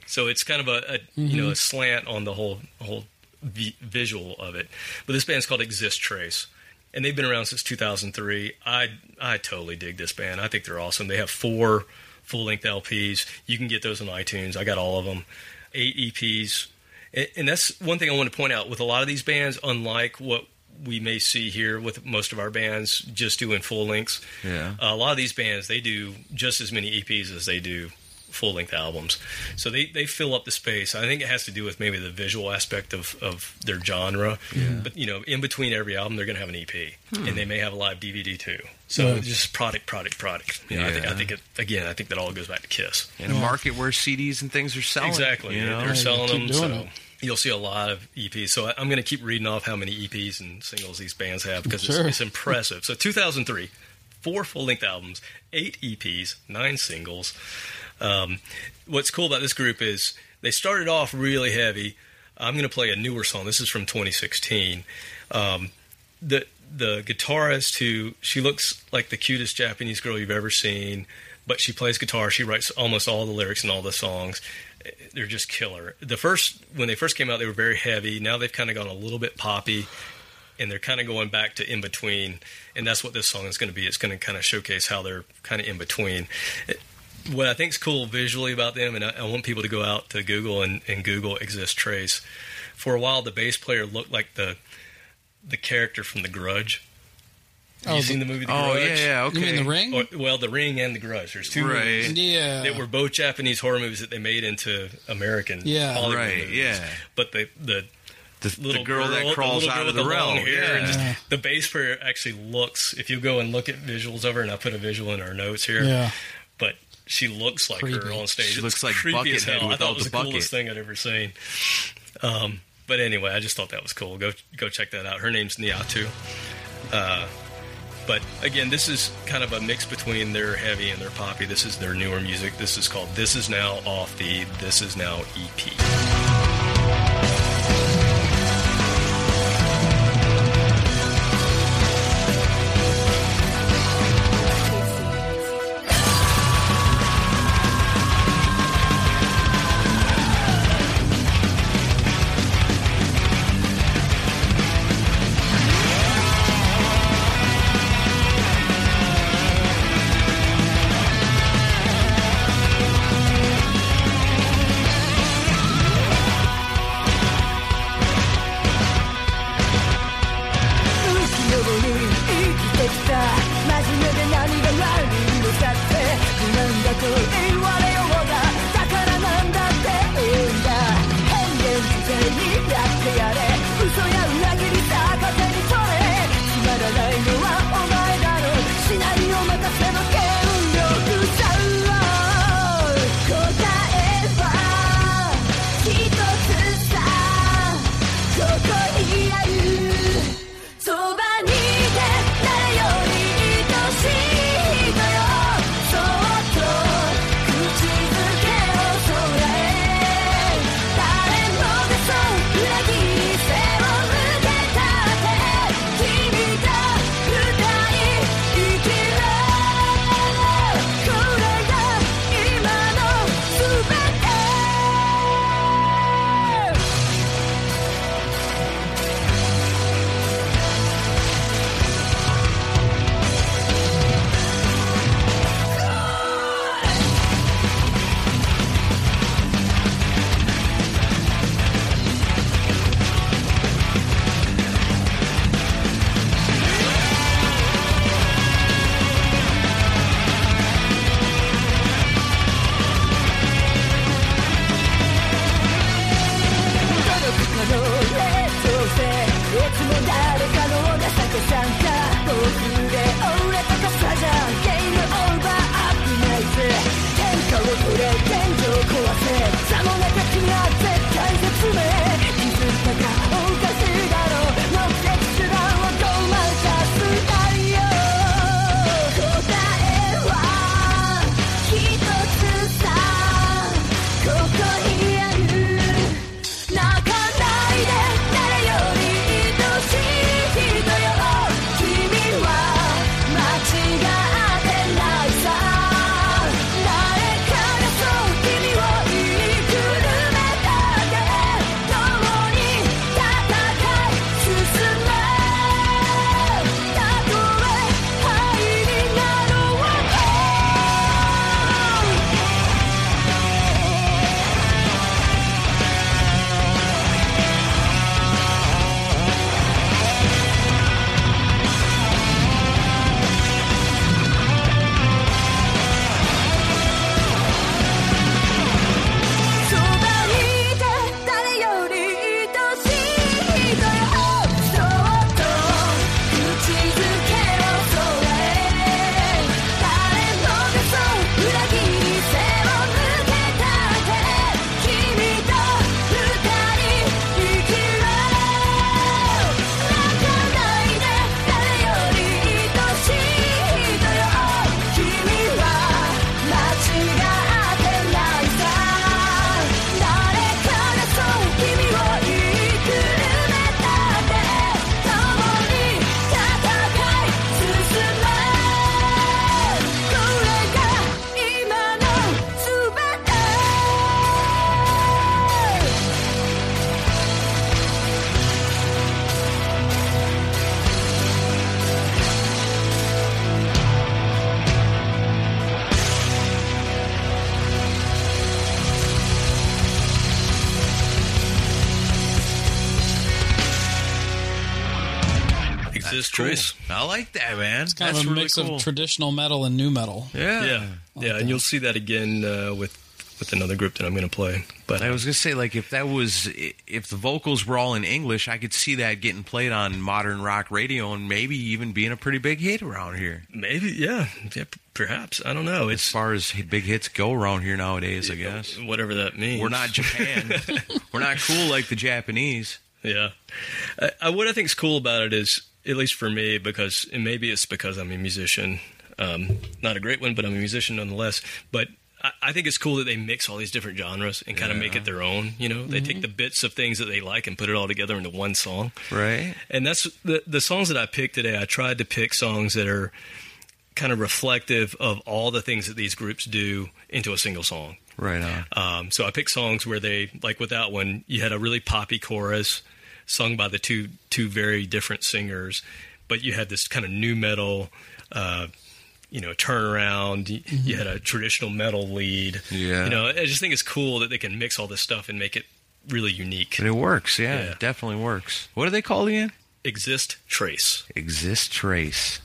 So it's kind of a, a you know mm-hmm. a slant on the whole whole vi- visual of it. But this band's called Exist Trace, and they've been around since 2003. I I totally dig this band. I think they're awesome. They have four full length LPs. You can get those on iTunes. I got all of them. Eight EPs, and, and that's one thing I want to point out with a lot of these bands. Unlike what we may see here with most of our bands just doing full lengths. Yeah. a lot of these bands they do just as many EPs as they do full length albums. So they, they fill up the space. I think it has to do with maybe the visual aspect of, of their genre. But you know, in between every album they're gonna have an EP. And they may have a live DVD too. So Yeah. just product, product, product. You know, I think I think it again I think that all goes back to Kiss. In a market where CDs and things are selling. Exactly. you know? they're selling them. So. It you'll see a lot of EPs. So I- I'm going to keep reading off how many EPs and singles these bands have because Sure. it's, it's impressive. So 2003, four full length albums, eight EPs, nine singles. Um, what's cool about this group is they started off really heavy. I'm going to play a newer song. This is from 2016. Um, the the guitarist who she looks like the cutest Japanese girl you've ever seen, but she plays guitar. She writes almost all the lyrics and all the songs. They're just killer. The first when they first came out, they were very heavy. Now they've kind of gone a little bit poppy, and they're kind of going back to in between. And that's what this song is going to be. It's going to kind of showcase how they're kind of in between. It- what I think is cool visually about them, and I, I want people to go out to Google and, and Google Exist Trace. For a while, the bass player looked like the the character from The Grudge. Oh, you seen the movie The Oh Grudge? yeah, yeah. Okay. You mean the ring? Or, well, The Ring and The Grudge. There's two Right. movies yeah, that were both Japanese horror movies that they made into American Yeah. Hollywood Right, movies. yeah. But the the The, the little girl, that crawls little out of with the long realm. hair, and Yeah. just- the bass player actually looks. If you go and look at visuals of her, and I put a visual in our notes here, yeah. but she looks like her on stage. She It's looks like creepy as hell. I thought it was the the, coolest thing I'd ever seen. Um, but anyway, I just thought that was cool. Go go check that out. Her name's Naoto. Uh, but again, this is kind of a mix between their heavy and their poppy. This is their newer music. This is called This Is Now off the This Is Now EP. Kind That's of a really mix cool. of traditional metal and new metal. yeah. Yeah, yeah, and you'll see that again uh, with with another group that I'm going to play. But I was gonna say, like, if that was, if the vocals were all in English, I could see that getting played on modern rock radio and maybe even being a pretty big hit around here. maybe, yeah, yeah, perhaps. I don't know. As It's far as big hits go around here nowadays, I guess whatever that means. we're not Japan. *laughs* we're not cool like the Japanese. Yeah. I, I, what I think is cool about it is, at least for me, because and maybe it's because I'm a musician, um, not a great one, but I'm a musician nonetheless. But I, I think it's cool that they mix all these different genres and kind of make it their own. You know, they take the bits of things that they like and put it all together into one song. Right. And that's the the songs that I picked today. I tried to pick songs that are kind of reflective of all the things that these groups do into a single song. Right on. Um, so I picked songs where they, like with that one, you had a really poppy chorus sung by the two two very different singers, but you had this kind of new metal, uh, you know, turnaround. You, you had a traditional metal lead. Yeah. you know, I just think it's cool that they can mix all this stuff and make it really unique. But it works, yeah, Yeah. It definitely works. What do they called again? Exist trace. Exist Trace.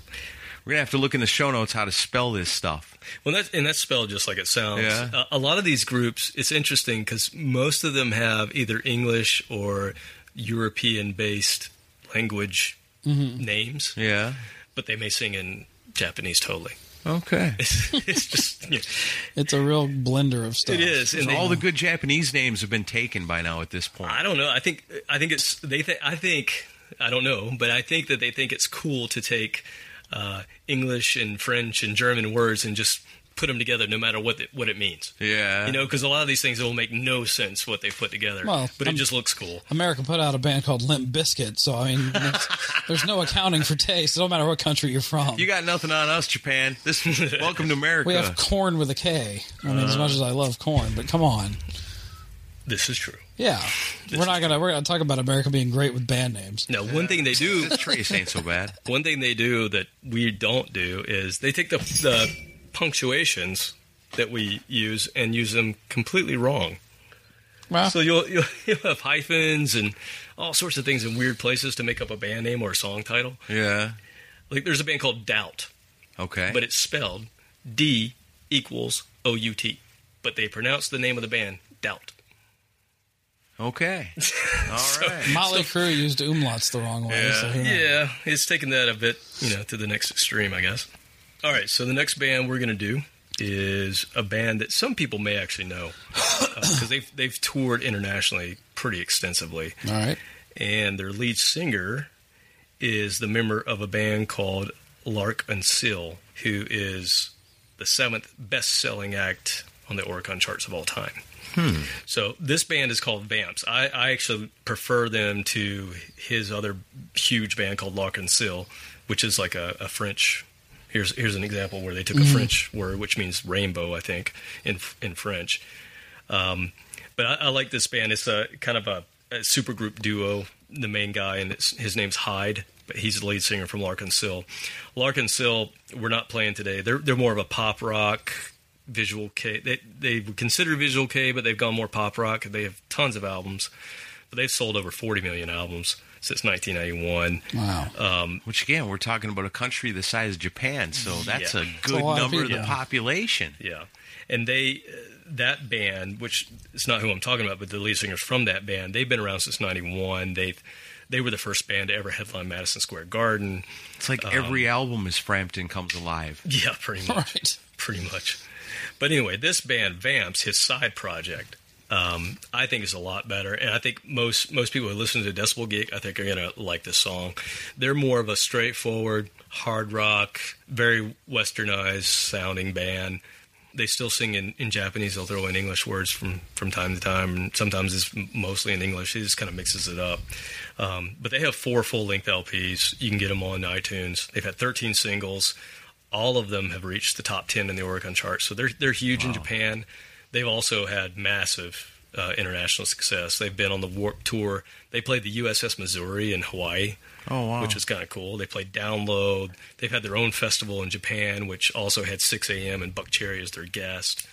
We're gonna have to look in the show notes how to spell this stuff. Well, that's and that's spelled just like it sounds. Yeah. A, a lot of these groups, it's interesting because most of them have either English or European-based language names, Yeah. but they may sing in Japanese totally. Okay. *laughs* It's, it's just you know, It's a real blender of stuff. it is, and So they, all the good Japanese names have been taken by now at this point. I don't know. I think I think it's they. Th- I think I don't know, but I think that they think it's cool to take uh, English and French and German words and just put them together, no matter what the, what it means. Yeah. You know, because a lot of these things will make no sense what they put together, Well, but it I'm- just looks cool. America put out a band called Limp Bizkit, so I mean, there's, *laughs* there's no accounting for taste. It don't matter what country you're from. You got nothing on us, Japan. This welcome to America. we have Korn with a K. I mean, as uh. much as I love corn, but come on, This is true. yeah, we're not gonna we're gonna talk about America being great with band names. Now, one thing they do, this trace ain't so bad. *laughs* one thing they do that we don't do is they take the the punctuations that we use and use them completely wrong. Well, So you'll, you'll *laughs* you'll have hyphens and all sorts of things in weird places to make up a band name or a song title. Yeah. Like there's a band called Doubt, Okay. but it's spelled D equals O U T, but they pronounce the name of the band Doubt. okay. *laughs* All right. Motley Crue used umlauts the wrong way. so who? Yeah, it's taken that a bit, you know, to the next extreme, I guess. All right, so the next band we're gonna do is a band that some people may actually know uh, because they've they've toured internationally pretty extensively. All right. and their lead singer is the member of a band called L'Arc-en-Ciel, who is the seventh best-selling act on the Oricon charts of all time. Hmm. So this band is called Vamps. I, I actually prefer them to his other huge band called L'Arc-en-Ciel, which is like a, a French. Here's here's an example where they took a French word, which means rainbow, I think, in in French. Um, but I, I like this band. It's a kind of a, a supergroup duo. The main guy, and it's, his name's Hyde, but he's the lead singer from L'Arc-en-Ciel. Larkin Sill, we're not playing today. They're they're more of a pop rock, visual Kei. They they would consider visual Kei, but they've gone more pop rock. They have tons of albums, but they've sold over 40 million albums since 1991. Wow. Which again, we're talking about a country the size of Japan, so that's Yeah. a good a lot of number of the population. Yeah, and they uh, that band, which it's not who I'm talking about, but the lead singers from that band, they've been around since '91. They they were the first band to ever headline Madison Square Garden. It's like every album is Frampton comes alive. Yeah, pretty much. *laughs* Right. Pretty much. But anyway, this band Vamps, his side project, um, I think is a lot better, and I think most most people who listen to Decibel Geek, I think are gonna like this song. They're more of a straightforward hard rock, very westernized sounding band. They still sing in, in Japanese. They'll throw in English words from, from time to time, and sometimes it's mostly in English. He just kind of mixes it up. Um, but they have four full length LPs. You can get them on iTunes. They've had 13 singles. All of them have reached the top 10 in the Oricon chart. So they're they're huge in Japan. They've also had massive uh, international success. They've been on the Warped Tour. They played the USS Missouri in Hawaii, Oh wow! which was kind of cool. They played Download. They've had their own festival in Japan, which also had Sixx:A.M. and Buckcherry as their guest.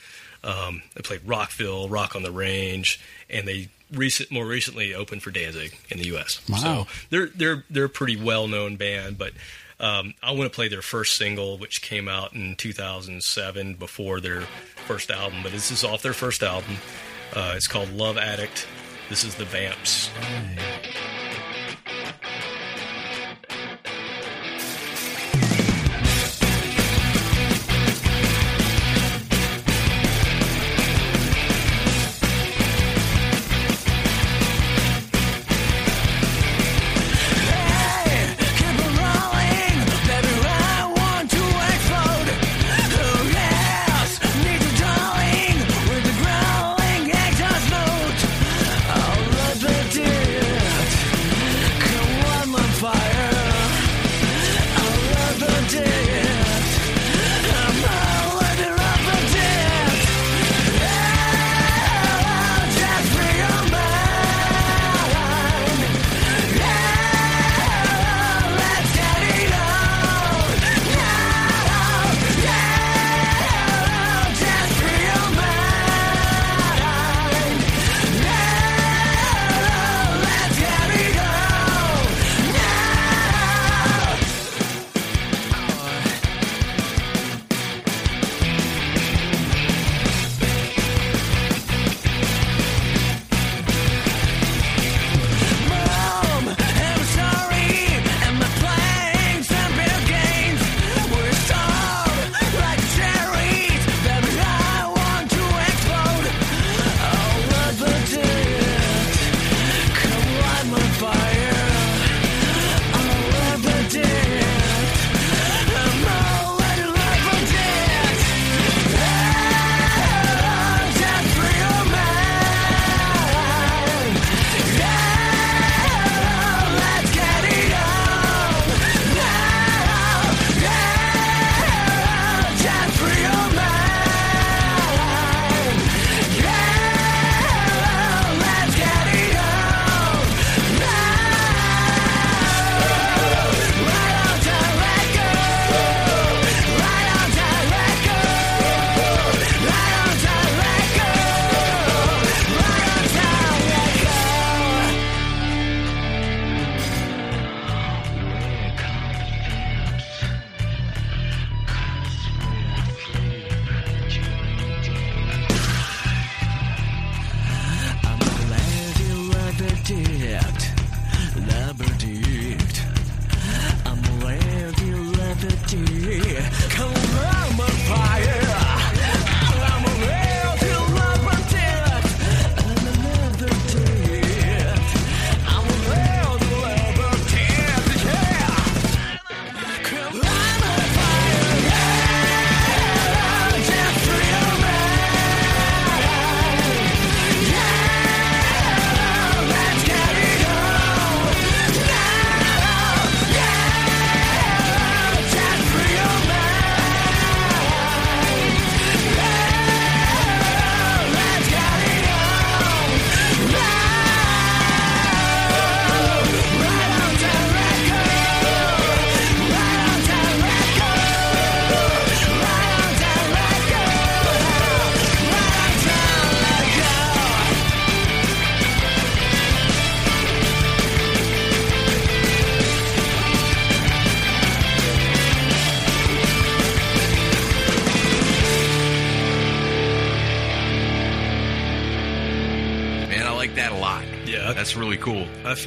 Um, they played Rockville, Rock on the Range, and they recent more recently opened for Danzig in the U.S. Wow. So they're they're they're a pretty well known band, but. Um, I want to play their first single, which came out in 2007 before their first album. But this is off their first album. Uh, it's called Love Addict. This is the Vamps.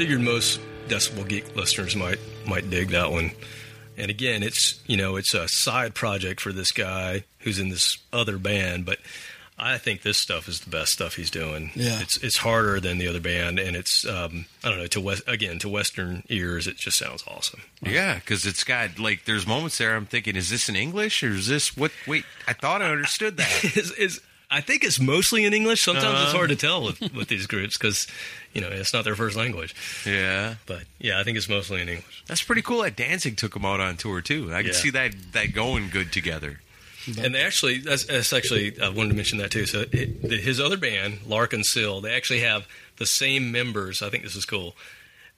Figured most Decibel Geek listeners might might dig that one. And again, it's you know it's a side project for this guy who's in this other band, but I think this stuff is the best stuff he's doing. Yeah. it's it's harder than the other band, and it's um, I don't know to west again to Western ears, it just sounds awesome. Yeah, because it's got like there's moments there. I'm thinking, is this in English or is this what? Wait, I thought I understood that. *laughs* is, is I think it's mostly in English. Sometimes it's Uh-huh. hard to tell with, with these groups because you know it's not their first language. yeah, But yeah, I think it's mostly in English. that's pretty cool. That Danzig took them out on tour too. I can Yeah. see that that going good together. And they actually, that's, that's actually, I wanted to mention that too. So it, the, his other band, L'Arc-en-Ciel, they actually have the same members. I think this is cool.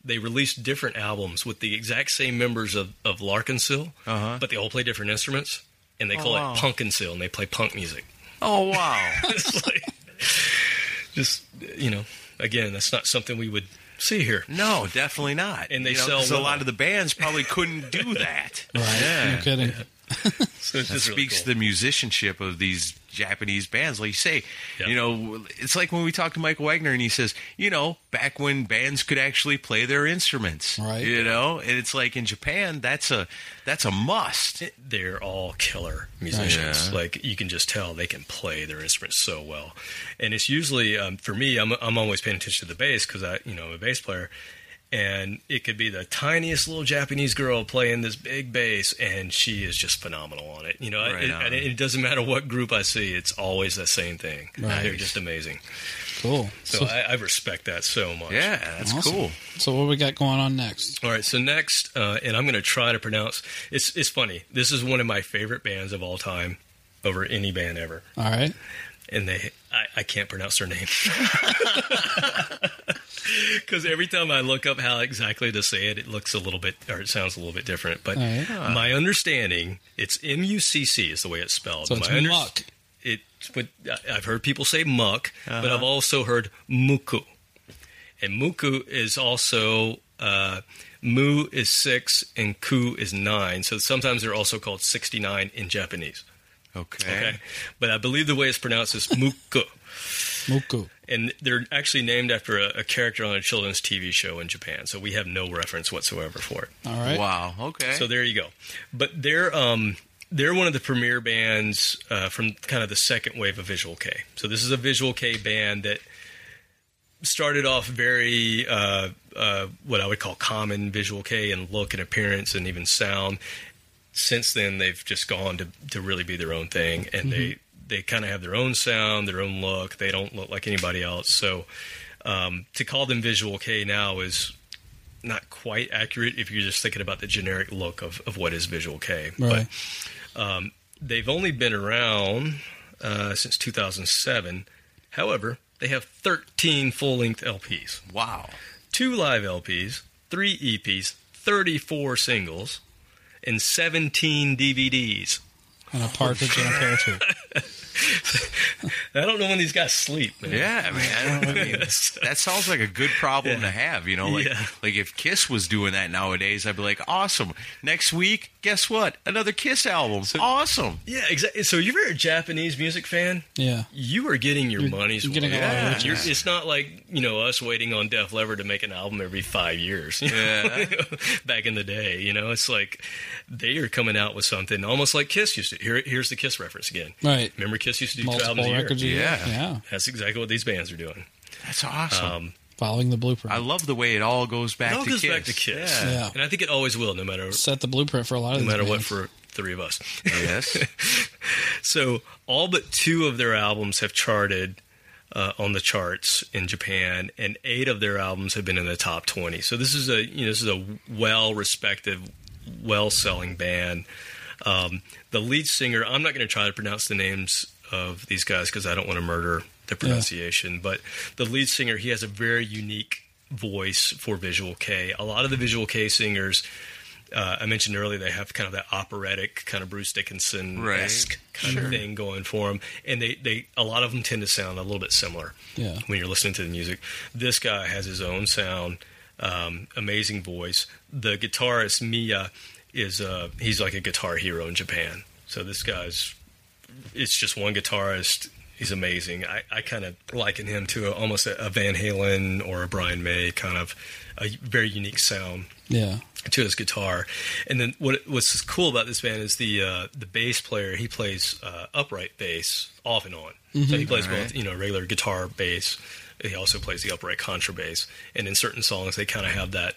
They released different albums with the exact same members of, of L'Arc-en-Ciel, Uh-huh. but they all play different instruments, and they call Oh, wow. it P'unk-en-Ciel, and they play punk music. Oh wow. *laughs* it's like, just you know, again, that's not something we would see here. No, definitely not. And they You know, sell 'cause a lot of the bands probably couldn't do that. Right. Yeah. No kidding. So it's That just really speaks cool. to the musicianship of these Japanese bands. Like you say, Yeah. you know, it's like when we talk to Michael Wagner and he says, you know, back when bands could actually play their instruments, Right. You know, and it's like in Japan, that's a that's a must. they're all killer musicians. Yeah. Like you can just tell they can play their instruments so well. And it's usually um, for me, I'm I'm always paying attention to the bass because I you know I'm a bass player, and it could be the tiniest little Japanese girl playing this big bass, and she is just phenomenal on it. You know, Right it, on. and it doesn't matter what group I see, it's always the same thing. Right. They're just amazing. Cool. So, I, I respect that so much. Yeah, that's awesome. cool. So what we got going on next? All right, so next, uh, and I'm going to try to pronounce. It's it's funny. This is one of my favorite bands of all time, over any band ever, All right. and they I, I can't pronounce their name *laughs* *laughs* *laughs* because every time I look up how exactly to say it, it looks a little bit or it sounds a little bit different. But All right. my understanding, it's M U C C is the way it's spelled. So it's my under- muck. It, but I've heard people say muck, Uh-huh. but I've also heard muku, and muku is also uh, mu is six and ku is nine. So sometimes they're also called sixty nine in Japanese. Okay. Okay, but I believe the way it's pronounced is muku, Muku. And they're actually named after a, a character on a children's TV show in Japan. So we have no reference whatsoever for it. All right. Wow. Okay. So there you go. But they're um, they're one of the premier bands uh, from kind of the second wave of Visual Kei. So this is a Visual Kei band that started off very uh, uh, what I would call common Visual Kei in look and appearance and even sound. Since then, they've just gone to to really be their own thing, and they they kind of have their own sound, their own look. They don't look like anybody else. So um, to call them Visual Kei now is not quite accurate if you're just thinking about the generic look of, of what is Visual Kei. Right. But um, they've only been around uh, since 2007. However, they have 13 full length LPs, wow. two live LPs, three EPs, 34 singles, and 17 DVDs. And a partridge in a pear tree. *laughs* I don't know when these guys sleep, man. Yeah, man. *laughs* I mean, that sounds like a good problem to have. You know, like Yeah. like if Kiss was doing that nowadays, I'd be like, awesome. Next week, guess what? Another Kiss album. So, awesome. Yeah, exactly. So if you're a Japanese music fan, Yeah. you are getting your You're- money's you're getting worth. a lot Yeah. It's not like you know us waiting on Def Leppard to make an album every five years. Yeah. *laughs* Back in the day, you know, it's like they are coming out with something almost like Kiss used to. Here, here's the Kiss reference again. Right. Remember, Kiss used to do two albums a year. records a year. Yeah. Yeah. That's exactly what these bands are doing. That's awesome. Um, Following the blueprint. I love the way it all goes back it all to goes Kiss. back to Kiss, Yeah. Yeah. and I think it always will, no matter Set the blueprint for a lot of no these matter what for three of us. Yes. *laughs* So all but two of their albums have charted uh, on the charts in Japan, and eight of their albums have been in the top twenty. So this is a you know this is a well respected, well selling band. Um, the lead singer, I'm not going to try to pronounce the names of these guys because I don't want to murder the pronunciation. But the lead singer, he has a very unique voice for Visual Kei. A lot of the Visual Kei singers. Uh, I mentioned earlier they have kind of that operatic kind of Bruce Dickinson esque Right. kind of thing going for them, and they, they a lot of them tend to sound a little bit similar Yeah. when you're listening to the music. This guy has his own sound, um, amazing voice. The guitarist Miya is uh, he's like a guitar hero in Japan. So this guy's it's just one guitarist. He's amazing. I, I kind of liken him to a, almost a, a Van Halen or a Brian May kind of a very unique sound Yeah. to his guitar. And then what what's cool about this band is the uh, the bass player. He plays uh, upright bass off and on. So he plays both, you know, regular guitar bass. He also plays the upright contrabass. And in certain songs, they kind of have that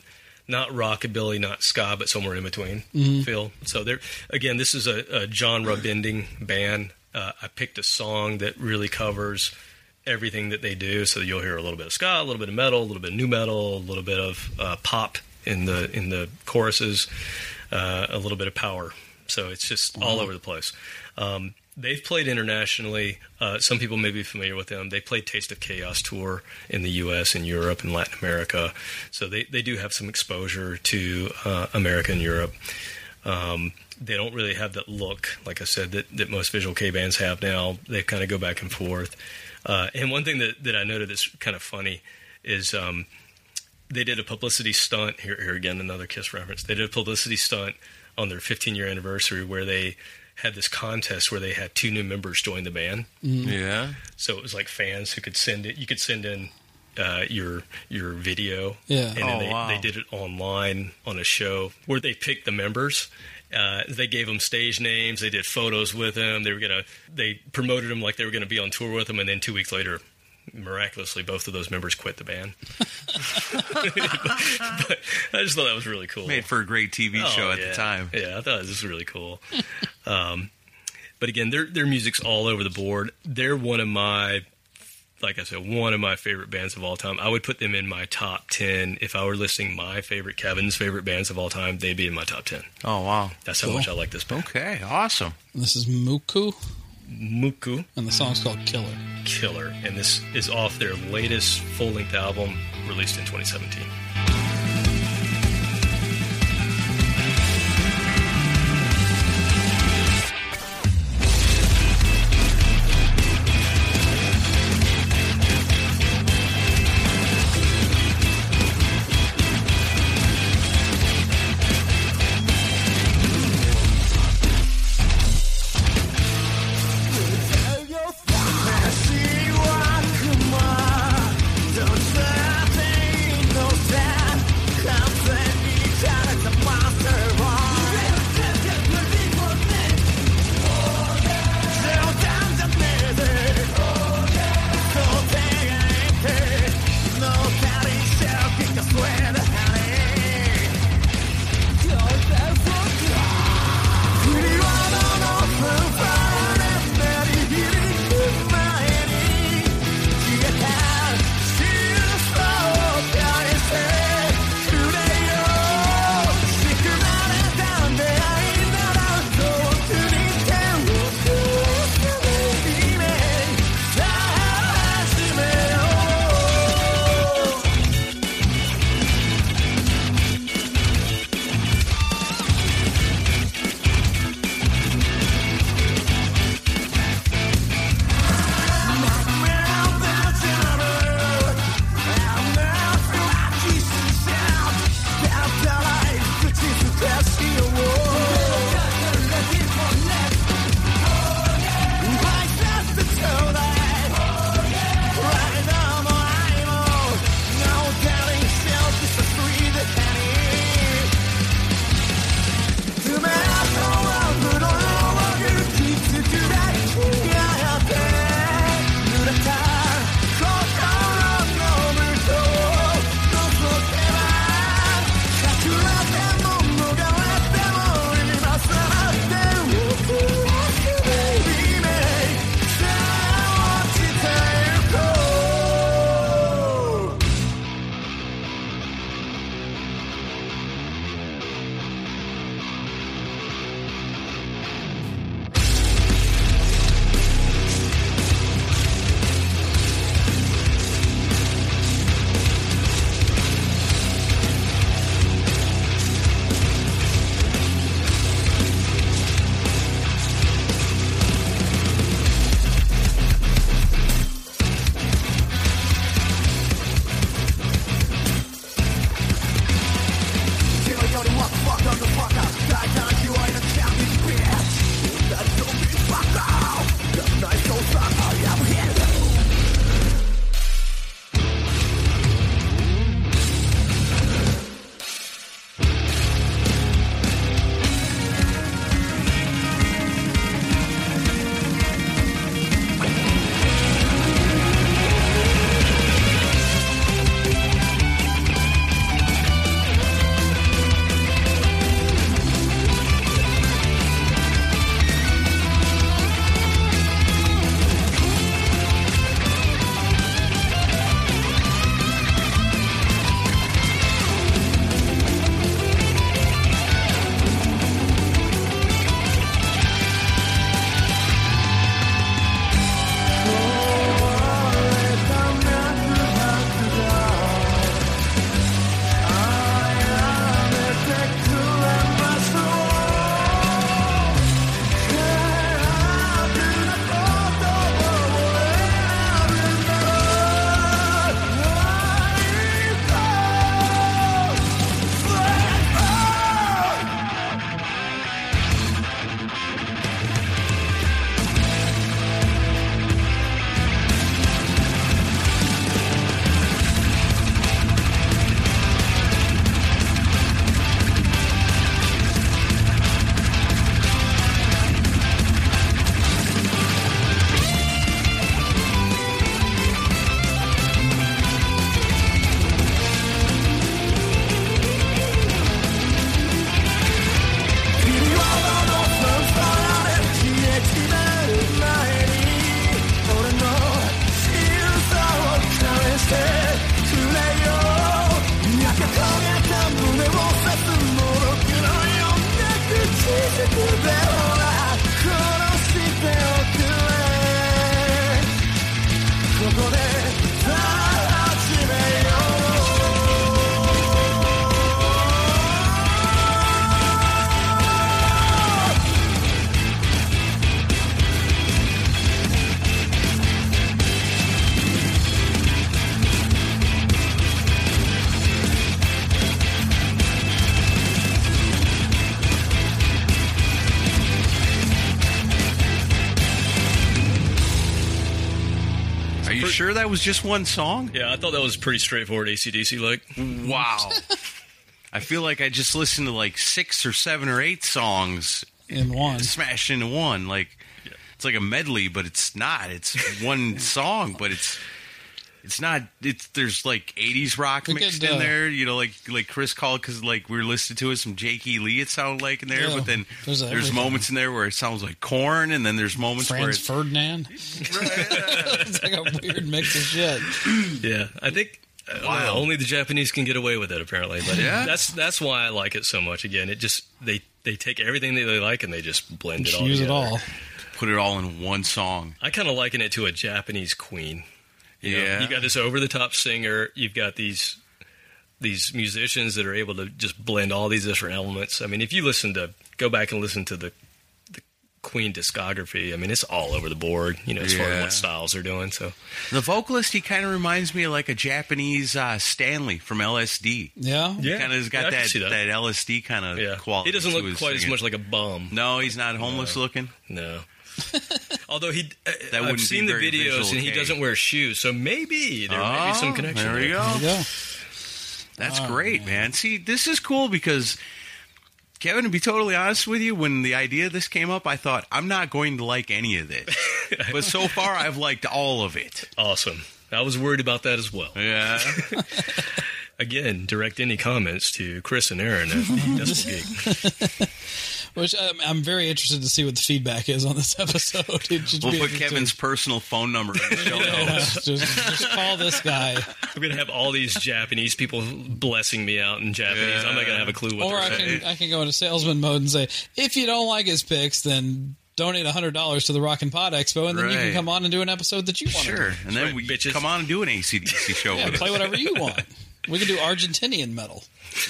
not rockabilly, not ska, but somewhere in between feel. So there again, this is a, a genre bending band. Uh, I picked a song that really covers everything that they do. So you'll hear a little bit of ska, a little bit of metal, a little bit of new metal, a little bit of uh, pop in the in the choruses, uh, a little bit of power. So it's just all over the place. Um, they've played internationally. Uh, some people may be familiar with them. They played Taste of Chaos tour in the U.S. and Europe and Latin America. So they, they do have some exposure to uh, America and Europe. Um, they don't really have that look, like I said, that, that most visual Kei bands have now. They kind of go back and forth. Uh, and one thing that, that I noted that's kind of funny is um, they did a publicity stunt. Here, here again, another Kiss reference. They did a publicity stunt on their 15 year anniversary where they had this contest where they had two new members join the band. Yeah. So it was like fans who could send it. You could send in uh, your your video. Yeah. And then Oh, they, wow. they did it online on a show where they picked the members. Uh, they gave them stage names. They did photos with them. They were gonna. They promoted them like they were gonna be on tour with them. And then two weeks later, miraculously, both of those members quit the band. *laughs* but I just thought that was really cool. Made for a great TV show Oh, at yeah. the time. Yeah, I thought this was really cool. *laughs* um, but again, their their music's all over the board. They're one of my, like I said, one of my favorite bands of all time. I would put them in my top ten if I were listing my favorite Kevin's favorite bands of all time. They'd be in my top ten. Oh wow. That's how much I like this band. Okay. Awesome. This is Muku, Muku and the song's called Killer. Killer, and this is off their latest full length album released in 2017. That was just one song? Yeah, I thought that was pretty straightforward ACDC like. *laughs* Wow. I feel like I just listened to like six or seven or eight songs in one. smashed into one. Like it's like a medley, but it's not. It's one *laughs* song, but it's it's not. It's there's like '80s rock We mixed could, in uh, there. You know, like like Chris called because like we were listening to it some Jake E. Lee. It sounded like in there, Yeah, but then there's there's, moments in there where it sounds like Korn, and then there's moments where it's Ferdinand. *laughs* *laughs* it's like a weird mix of shit. Yeah, I think Wow. know, only the Japanese can get away with it apparently. But Yeah? that's that's why I like it so much. Again, it just they they take everything that they like and they just blend it Just all. use it all. put it all in one song. I kind of liken it to a Japanese queen. You know, Yeah. you got this over the top singer. You've got these these musicians that are able to just blend all these different elements. I mean, if you listen to go back and listen to the the Queen discography, I mean, it's all over the board. You know, as far as what styles they're doing. So The vocalist, he kind of reminds me of like a Japanese uh, Stanley from LSD. Yeah. Yeah. kind of has got I can that, that that. LSD kind of yeah, quality. he doesn't look his quite as much like a bum. No, he's not homeless looking. No. *laughs* Although he, uh, That I've seen the videos and he doesn't wear shoes, so maybe there may be some Oh, connection. There we go. There you go. That's Oh, great, man. See, this is cool because Kevin, to be totally honest with you, when the idea of this came up, I thought I'm not going to like any of this, *laughs* but so far I've liked all of it. Awesome. I was worried about that as well. Yeah, *laughs* Again, direct any comments to Chris and Aaron at Decibel Geek. Which um, I'm very interested to see what the feedback is on this *laughs* episode. It we'll put. Kevin's personal phone number in the *laughs* show Yeah, just, just call this guy, *laughs* I'm gonna have all these Japanese people blessing me out in Japanese. I'm not gonna have a clue what or they're I saying. can I can go into salesman mode and say, if you don't like his picks, then donate hundred dollars to the Rock and Pod Expo, and then you can come on and do an episode that you want. Sure, and then right, we bitches. come on and do an ACDC show Yeah, with play us. whatever you want. We can do Argentinian metal.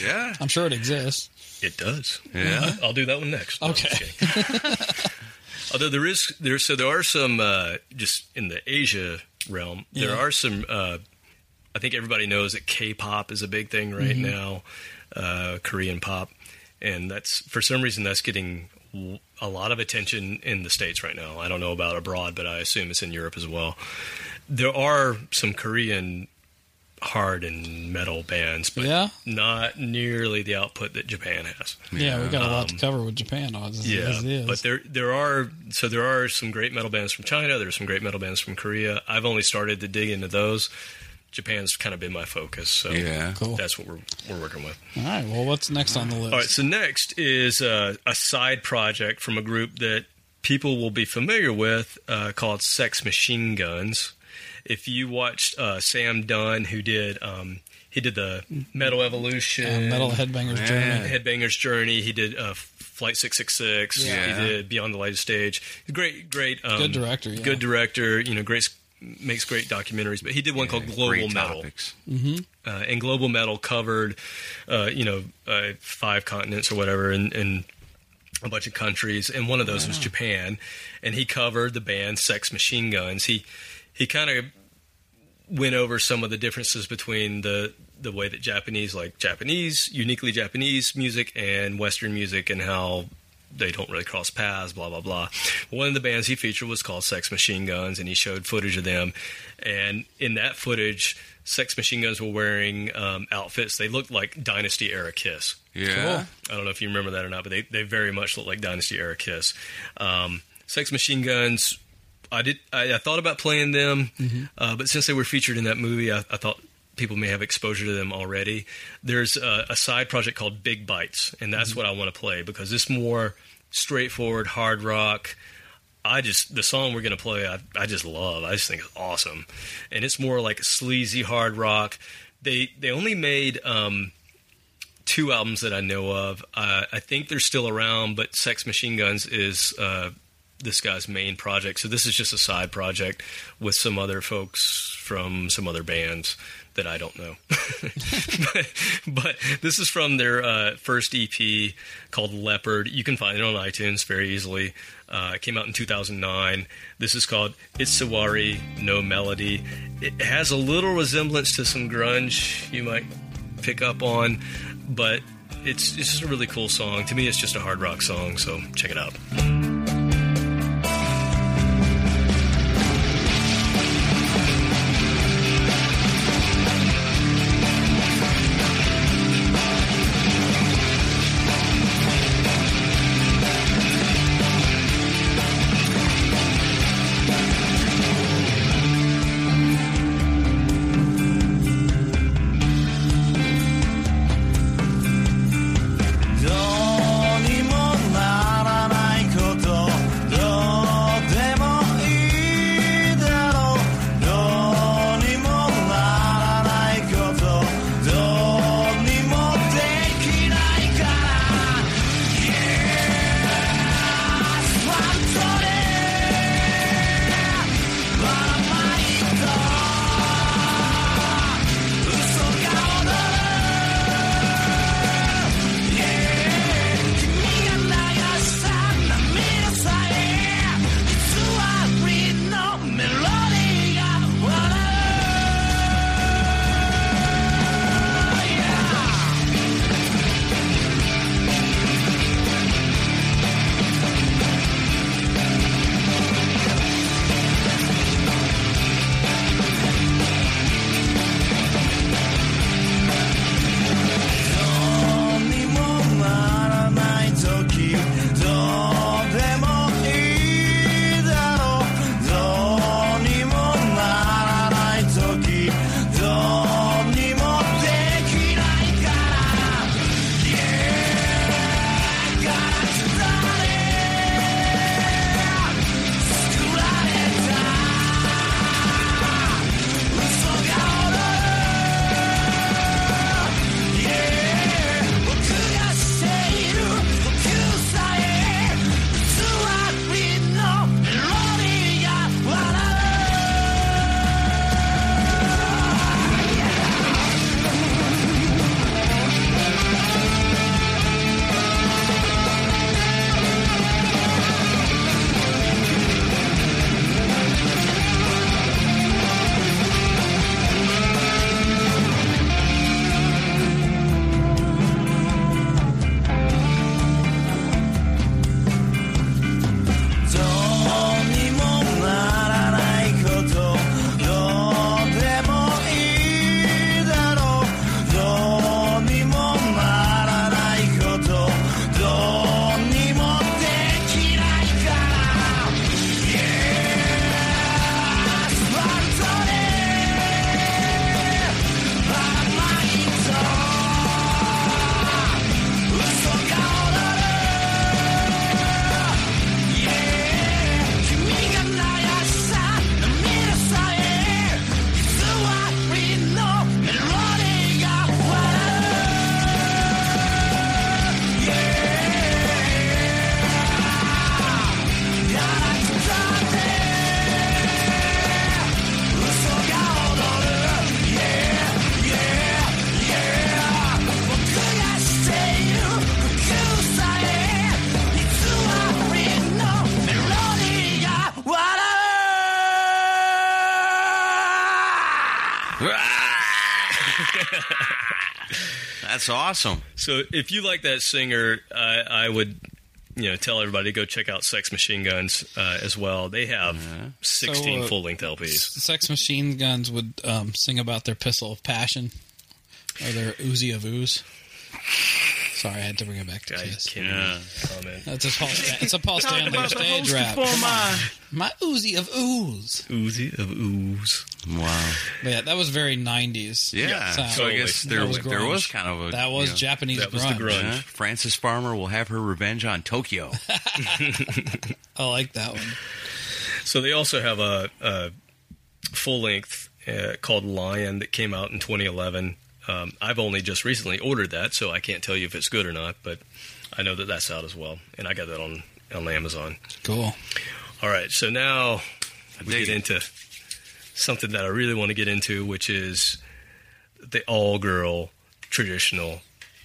Yeah, I'm sure it exists. It does. Yeah. *laughs* I'll do that one next. No, Okay. *laughs* Although there is there, so there are some uh, just in the Asia realm. There are some. Uh, I think everybody knows that K-pop is a big thing right Mm-hmm. now, uh, Korean pop, and that's for some reason that's getting a lot of attention in the states right now. I don't know about abroad, but I assume it's in Europe as well. There are some Korean hard and metal bands, but Yeah? not nearly the output that Japan has. Yeah, we got a lot to cover with Japan. As, Yeah, as it is. but there there are so there are some great metal bands from China. There are some great metal bands from Korea. I've only started to dig into those. Japan's kind of been my focus, so Yeah. Cool. that's what we're we're working with. All right. Well, what's next on the list? All right, so next is uh, a side project from a group that people will be familiar with uh, called Sex Machine Guns. If you watched uh, Sam Dunn, who did um, he did the Metal Evolution, Uh, Metal Headbangers Yeah. Journey. Headbanger's Journey. He did uh, Flight Six Six Six. He did Beyond the Lighted Stage. Great, great, um, Good director, yeah. Good director. You know, great makes great documentaries. But he did one called Global Great Metal, topics. uh, and Global Metal covered, uh, you know, uh, five continents or whatever, and. and a bunch of countries, and one of those was Japan, and he covered the band Sex Machine Guns. He he kind of went over some of the differences between the the way that Japanese like Japanese uniquely Japanese music and Western music and how they don't really cross paths, blah blah blah. One of the bands he featured was called Sex Machine Guns, and he showed footage of them. And in that footage, Sex Machine Guns were wearing um, outfits. They looked like Dynasty era Kiss. Yeah. I don't know if you remember that or not, but they, they very much look like Dynasty era Kiss. Um, Sex Machine Guns. I did. I, I thought about playing them, uh, but since they were featured in that movie, I, I thought people may have exposure to them already. There's a, a side project called Big Bites, and that's what I want to play because it's more straightforward hard rock. I just the song we're gonna play, I, I just love. I just think it's awesome, and it's more like sleazy hard rock. They they only made um, two albums that I know of. Uh, I think they're still around, but Sex Machine Guns is uh, this guy's main project. So this is just a side project with some other folks from some other bands that I don't know. but, *laughs* but this is from their uh, first EP called Leopard. You can find it on iTunes very easily. Uh, it came out in 2009. This is called Itsuwari No Melody. It has a little resemblance to some grunge you might pick up on, but it's it's just a really cool song. To me, it's just a hard rock song, so check it out.「That's awesome. So if you like that singer, I, I would, you know, tell everybody to go check out Sex Machine Guns uh, as well. They have 16 So, uh, full length LPs. Sex Machine Guns would um, sing about their pistol of passion or their Uzi of ooze. Sorry, I had to bring it back to I Kiss. can't Yeah. even comment. That's a Paul, Stan- it's a Paul Stanley stage rap. Come on. My Uzi of ooze. Uzi of ooze. Wow. But yeah, that was very 90s. Yeah. sound. So I guess there That was there was kind of a That was you know, Japanese That was grunge. the grunge. yeah, Frances Farmer will have her revenge on Tokyo. *laughs* I like that one. So they also have a, a full length uh, called Lion that came out in 2011. Um, I've only just recently ordered that, so I can't tell you if it's good or not, but I know that that's out as well, and I got that on on Amazon. Cool. All right, so now we get into something that I really want to get into, which is the all girl traditional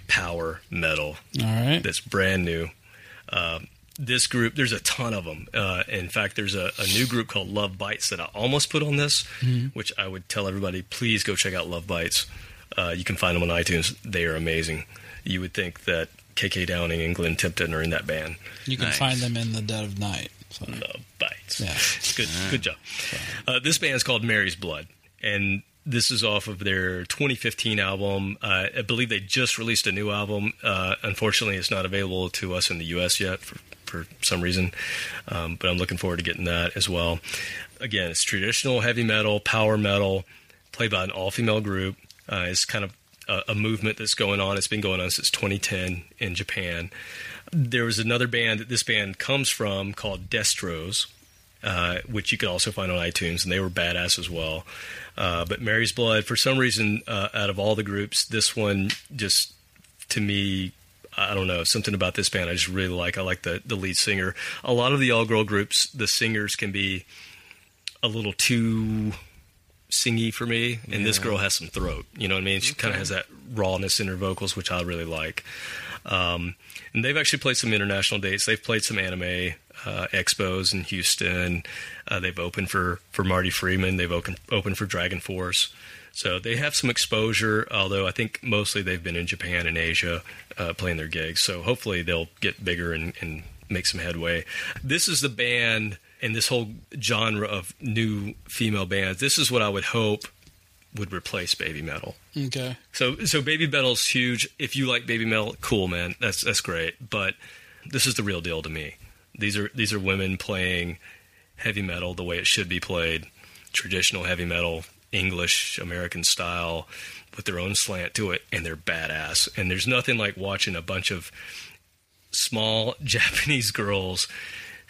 power metal All right. that's brand new. Um, this group, there's a ton of them. Uh, in fact, there's a, a new group called Love Bites that I almost put on this, which I would tell everybody, please go check out Love Bites. Uh, you can find them on iTunes. They are amazing. You would think that KK Downing and Glenn Tipton are in that band. You can Nice. find them in the dead of night. So. The Bites. Yeah. *laughs* good, good job. Uh, this band is called Mary's Blood, and this is off of their 2015 album. Uh, I believe they just released a new album. Uh, unfortunately, it's not available to us in the U.S. yet for, for some reason, um, but I'm looking forward to getting that as well. Again, it's traditional heavy metal, power metal, played by an all-female group. Uh, it's kind of a, a movement that's going on. It's been going on since 2010 in Japan. There was another band that this band comes from called Destrose, uh, which you can also find on iTunes, and they were badass as well. Uh, but Mary's Blood, for some reason, uh, out of all the groups, this one just to me, I don't know, something about this band I just really like. I like the the lead singer. A lot of the all girl groups, the singers can be a little too singy for me, and this girl has some throat. You know what I mean? She kind of has that rawness in her vocals, which I really like. Um, and they've actually played some international dates. They've played some anime uh, expos in Houston. Uh, they've opened for, for Marty Friedman. They've opened opened for Dragon Force. So they have some exposure. Although I think mostly they've been in Japan and Asia uh, playing their gigs. So hopefully they'll get bigger and, and make some headway. This is the band in this whole genre of new female bands. This is what I would hope would replace Babymetal. Okay. So so Babymetal's huge. If you like Babymetal, cool man. That's that's great. But this is the real deal to me. These are these are women playing heavy metal the way it should be played, traditional heavy metal, English American style, with their own slant to it, and they're badass. And there's nothing like watching a bunch of small *laughs* Japanese girls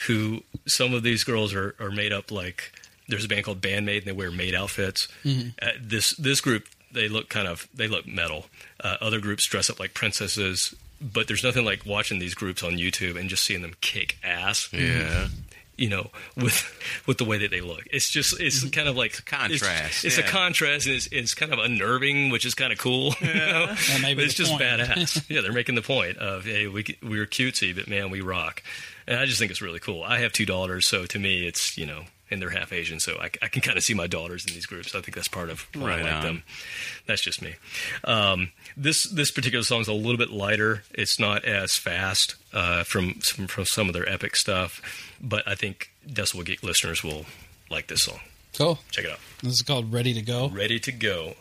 who some of these girls are, are made up like there's a band called Band-Maid and they wear maid outfits. Uh, this this group they look kind of they look metal. Uh, other groups dress up like princesses, but there's nothing like watching these groups on YouTube and just seeing them kick ass. Yeah. You know, with with the way that they look, it's just it's kind of like contrast, It's, it's yeah. a contrast, and it's, it's kind of unnerving, which is kind of cool. *laughs* You know? That may But it's just point. badass. *laughs* yeah, they're making the point of hey, we we're cutesy, but man, we rock, and I just think it's really cool. I have two daughters, so to me, it's you know, and they're half Asian, so I, I can kind of see my daughters in these groups. I think that's part of why Right I like on. them. That's just me. Um, this this particular song is a little bit lighter. It's not as fast uh, from, from from some of their epic stuff, but I think Decibel Geek listeners will like this song. Cool. Check it out. This is called Ready to Go. Ready to go.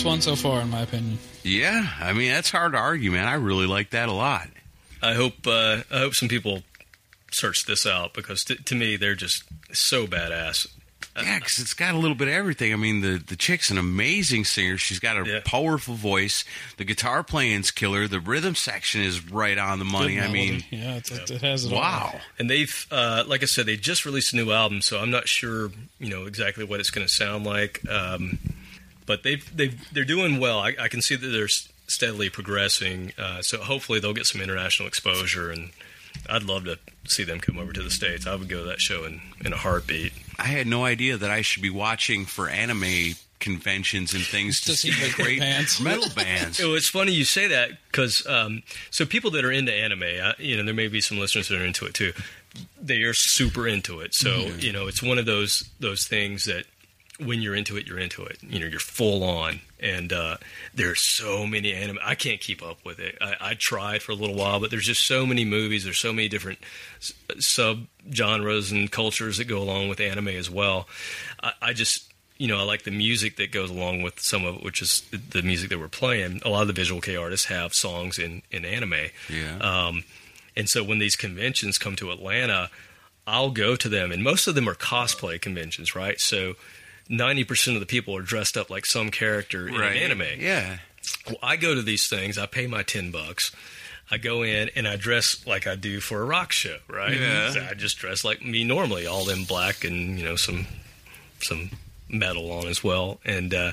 Best one so far, in my opinion. Yeah, I mean that's hard to argue, man. I really like that a lot. I hope uh, I hope some people search this out because t- to me they're just so badass. Yeah, because it's got a little bit of everything. I mean, the the chick's an amazing singer. She's got a Yeah. powerful voice. The guitar playing's killer. The rhythm section is right on the money. I mean, yeah, it, it, it has it all. wow. And they've, uh, like I said, they just released a new album, so I'm not sure, you know, exactly what it's going to sound like. Um, but they've, they've, they're doing well. I, I can see that they're steadily progressing. Uh, so hopefully they'll get some international exposure, and I'd love to see them come over to the states. I would go to that show in, in a heartbeat. I had no idea that I should be watching for anime conventions and things to, To see see the great bands. metal bands. *laughs* It's funny you say that because um, so people that are into anime, uh, you know, there may be some listeners that are into it too. They are super into it. So you know, it's one of those those things that when you're into it, you're into it. You know, you're full on. And uh, there's so many anime. I can't keep up with it. I, I tried for a little while, but there's just so many movies. There's so many different sub genres and cultures that go along with anime as well. I, I just you know, I like the music that goes along with some of it, which is the music that we're playing. A lot of the visual Kei artists have songs in, in anime. Yeah. Um, and so when these conventions come to Atlanta, I'll go to them, and most of them are cosplay conventions, right? So 90% of the people are dressed up like some character in right. an anime. Yeah. Well, I go to these things, I pay my 10 bucks. I go in and I dress like I do for a rock show, right? Yeah. So I just dress like me normally, all in black and, you know, some some metal on as well. And uh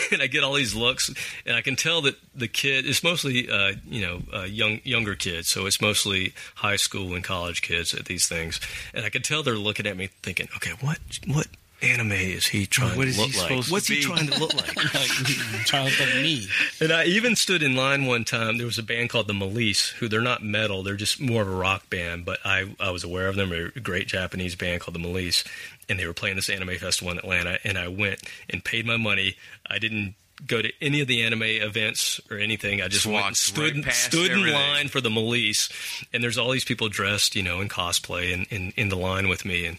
*laughs* and I get all these looks, and I can tell that the kid it's mostly uh, you know uh, young younger kids, so it's mostly high school and college kids at these things, and I can tell they're looking at me thinking, okay, what what anime is he trying What to is he look like? What's he trying to look like? *laughs* Like, *laughs* trying to look like me. And I even stood in line one time. There was a band called the Melise, who they're not metal; they're just more of a rock band. But I, I was aware of them. They're a great Japanese band called the Melise, and they were playing this anime festival in Atlanta. And I went and paid my money. I didn't go to any of the anime events or anything. I just Just went and stood right stood in everything. line for the Melise, and there's all these people dressed, you know, in cosplay and in, in the line with me, and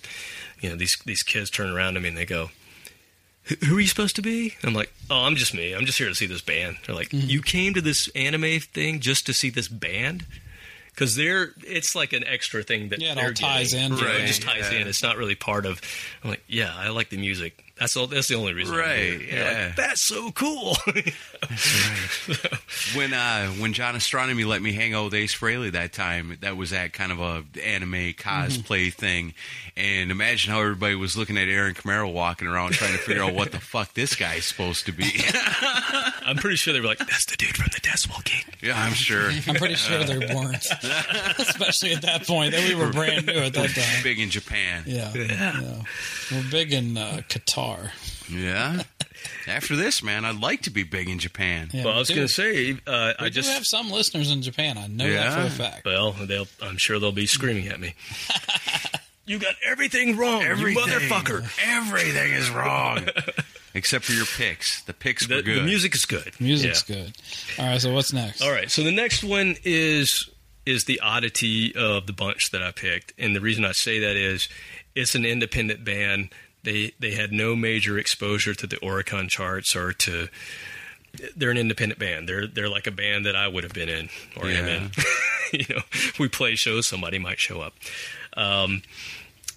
you know these these kids turn around to me and they go who who are you supposed to be? I'm like, oh, I'm just me. I'm just here to see this band. They're like, Mm-hmm. you came to this anime thing just to see this band? Because they're, it's like an extra thing that Yeah, it all ties getting. in. Right, it just ties yeah. in. It's not really part of. I'm like, yeah, I like the music. That's all. That's the only reason. Right, here. They're like, yeah. that's so cool. *laughs* When uh, when John Astronomy let me hang out with Ace Frehley that time, that was that kind of a anime cosplay thing. And imagine how everybody was looking at Aaron Camaro walking around trying to figure out what the *laughs* fuck this guy's supposed to be. *laughs* I'm pretty sure they were like, that's the dude from the Decibel King. yeah, I'm sure. I'm pretty sure they weren't, especially at that point. That we were brand new at that time. Big in Japan. Yeah, yeah. We're big in uh, Qatar. Yeah. *laughs* After this, man, I'd like to be big in Japan. Yeah, well, I was going to say, uh, We I do just have some listeners in Japan. I know that for a fact. Well, they'll. I'm sure they'll be screaming at me. *laughs* you got everything wrong, you motherfucker. Everything is wrong. *laughs* Except for your picks. The picks The, were good. the music is good. Music's Yeah. good. All right, so what's next? All right. So the next one is is the oddity of the bunch that I picked, and the reason I say that is it's an independent band. They they had no major exposure to the Oricon charts or to. They're an independent band. They're they're like a band that I would have been in or am in. *laughs* you know, we play shows, somebody might show up. Um,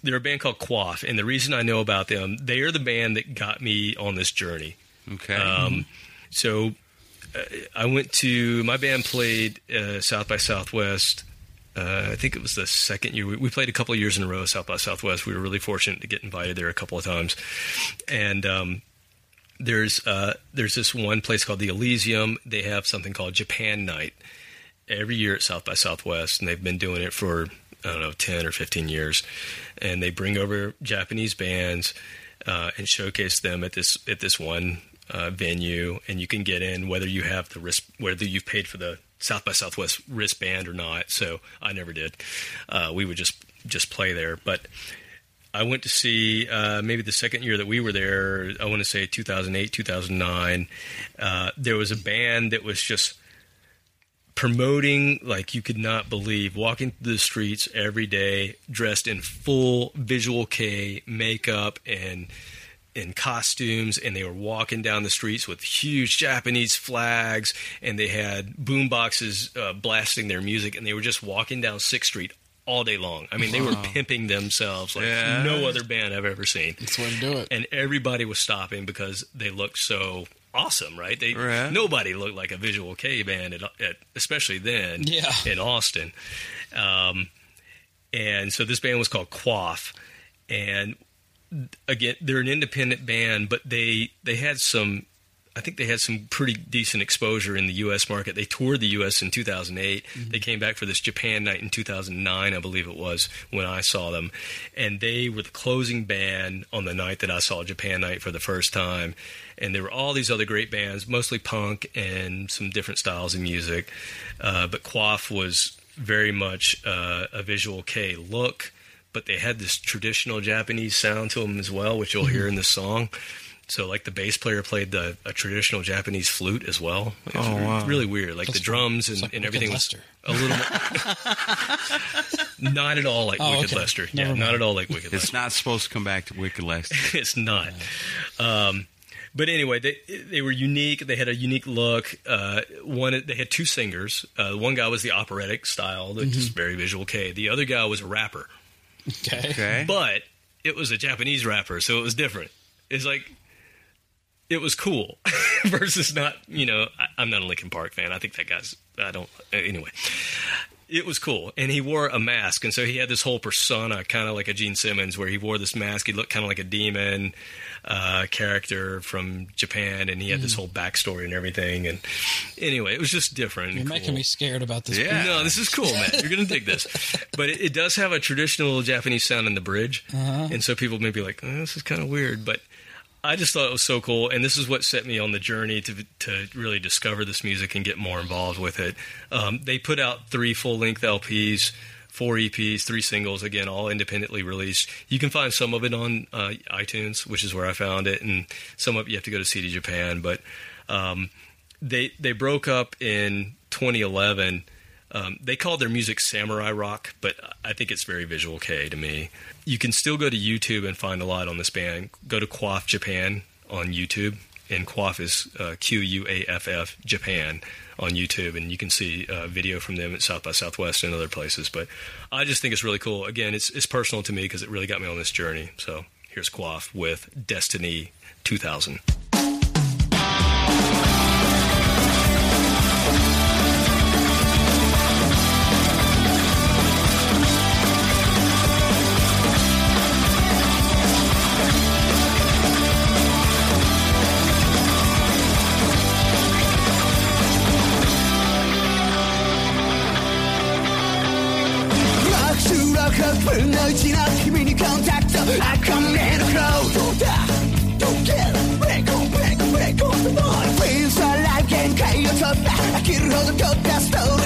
they're a band called Quaff, and the reason I know about them, they are the band that got me on this journey. okay. Um, so uh, I went to my band played uh, South by Southwest. Uh, I think it was the second year. We, we played a couple of years in a row South by Southwest. We were really fortunate to get invited there a couple of times. And um, there's uh, there's this one place called the Elysium. They have something called Japan Night every year at South by Southwest, and they've been doing it for I don't know ten or fifteen years. And they bring over Japanese bands uh, and showcase them at this at this one uh, venue, and you can get in whether you have the wrist, whether you've paid for the South by Southwest wristband or not. So I never did. Uh, we would just just play there, but. I went to see uh, maybe the second year that we were there. I want to say 2008, 2009. Uh, there was a band that was just promoting like you could not believe, walking through the streets every day, dressed in full visual Kei makeup and in costumes and they were walking down the streets with huge Japanese flags and they had boom boxes uh, blasting their music and they were just walking down Sixth Street all day long. I mean, they were pimping themselves like Yeah. no other band I've ever seen. That's the way do it. And everybody was stopping because they looked so awesome, right? They Right. nobody looked like a Visual Kei band at, at especially then Yeah. in Austin. Um, and so this band was called Quaff, and again, they're an independent band, but they they had some. I think they had some pretty decent exposure in the U.S. market. They toured the U.S. in 2008. They came back for this Japan night in 2009, I believe it was, when I saw them. And they were the closing band on the night that I saw Japan night for the first time. And there were all these other great bands, mostly punk and some different styles of music. Uh, but Quaff was very much uh, a visual Kei look, but they had this traditional Japanese sound to them as well, which you'll hear in the song. So, like the bass player played the a traditional Japanese flute as well. It was Oh, wow. really weird. Like That's the drums and, like and Wicked everything was a little *laughs* not at all like Oh, Wicked okay. Lester. Never yeah, mind. not at all like Wicked It's Lester. not supposed to come back to Wicked Lester. *laughs* it's not. Um, but anyway, they they were unique. They had a unique look. Uh, one, they had two singers. Uh, one guy was the operatic style, that just very visual Kei. The other guy was a rapper, Okay. Okay. but it was a Japanese rapper, so it was different. It's like it was cool *laughs* versus not. You know, I, I'm not a Linkin Park fan. I think that guy's. I don't. Anyway, it was cool, and he wore a mask, and so he had this whole persona, kind of like a Gene Simmons, where he wore this mask. He looked kind of like a demon uh, character from Japan, and he had this hmm. whole backstory and everything. And anyway, it was just different. You're making me scared about this. Yeah. No, this is cool, man. You're gonna dig this, *laughs* but it, it does have a traditional Japanese sound in the bridge, uh-huh. and so people may be like, oh, "This is kind of weird," but I just thought it was so cool, and this is what set me on the journey to to really discover this music and get more involved with it. Um, they put out three full length LPs. Four EPs, three singles, again, all independently released. You can find some of it on uh, iTunes, which is where I found it, and some of you have to go to CD Japan. But um, they they broke up in 2011. Um, they called their music samurai rock, but I think it's very visual Kei to me. You can still go to YouTube and find a lot on this band. Go to Quaff Japan on YouTube, and Quaff is uh, Q U A F F Japan on YouTube, and you can see uh, video from them at South by Southwest and other places. But I just think it's really cool. Again, it's it's personal to me because it really got me on this journey. So here's Quaff with Destiny 2000. 불너지나 미니 컴퓨터 I come in a crowd 도다 도깨 Break on break on break on the board Feels alive 게임 가요 쳤다 길을 허덕였다 스토리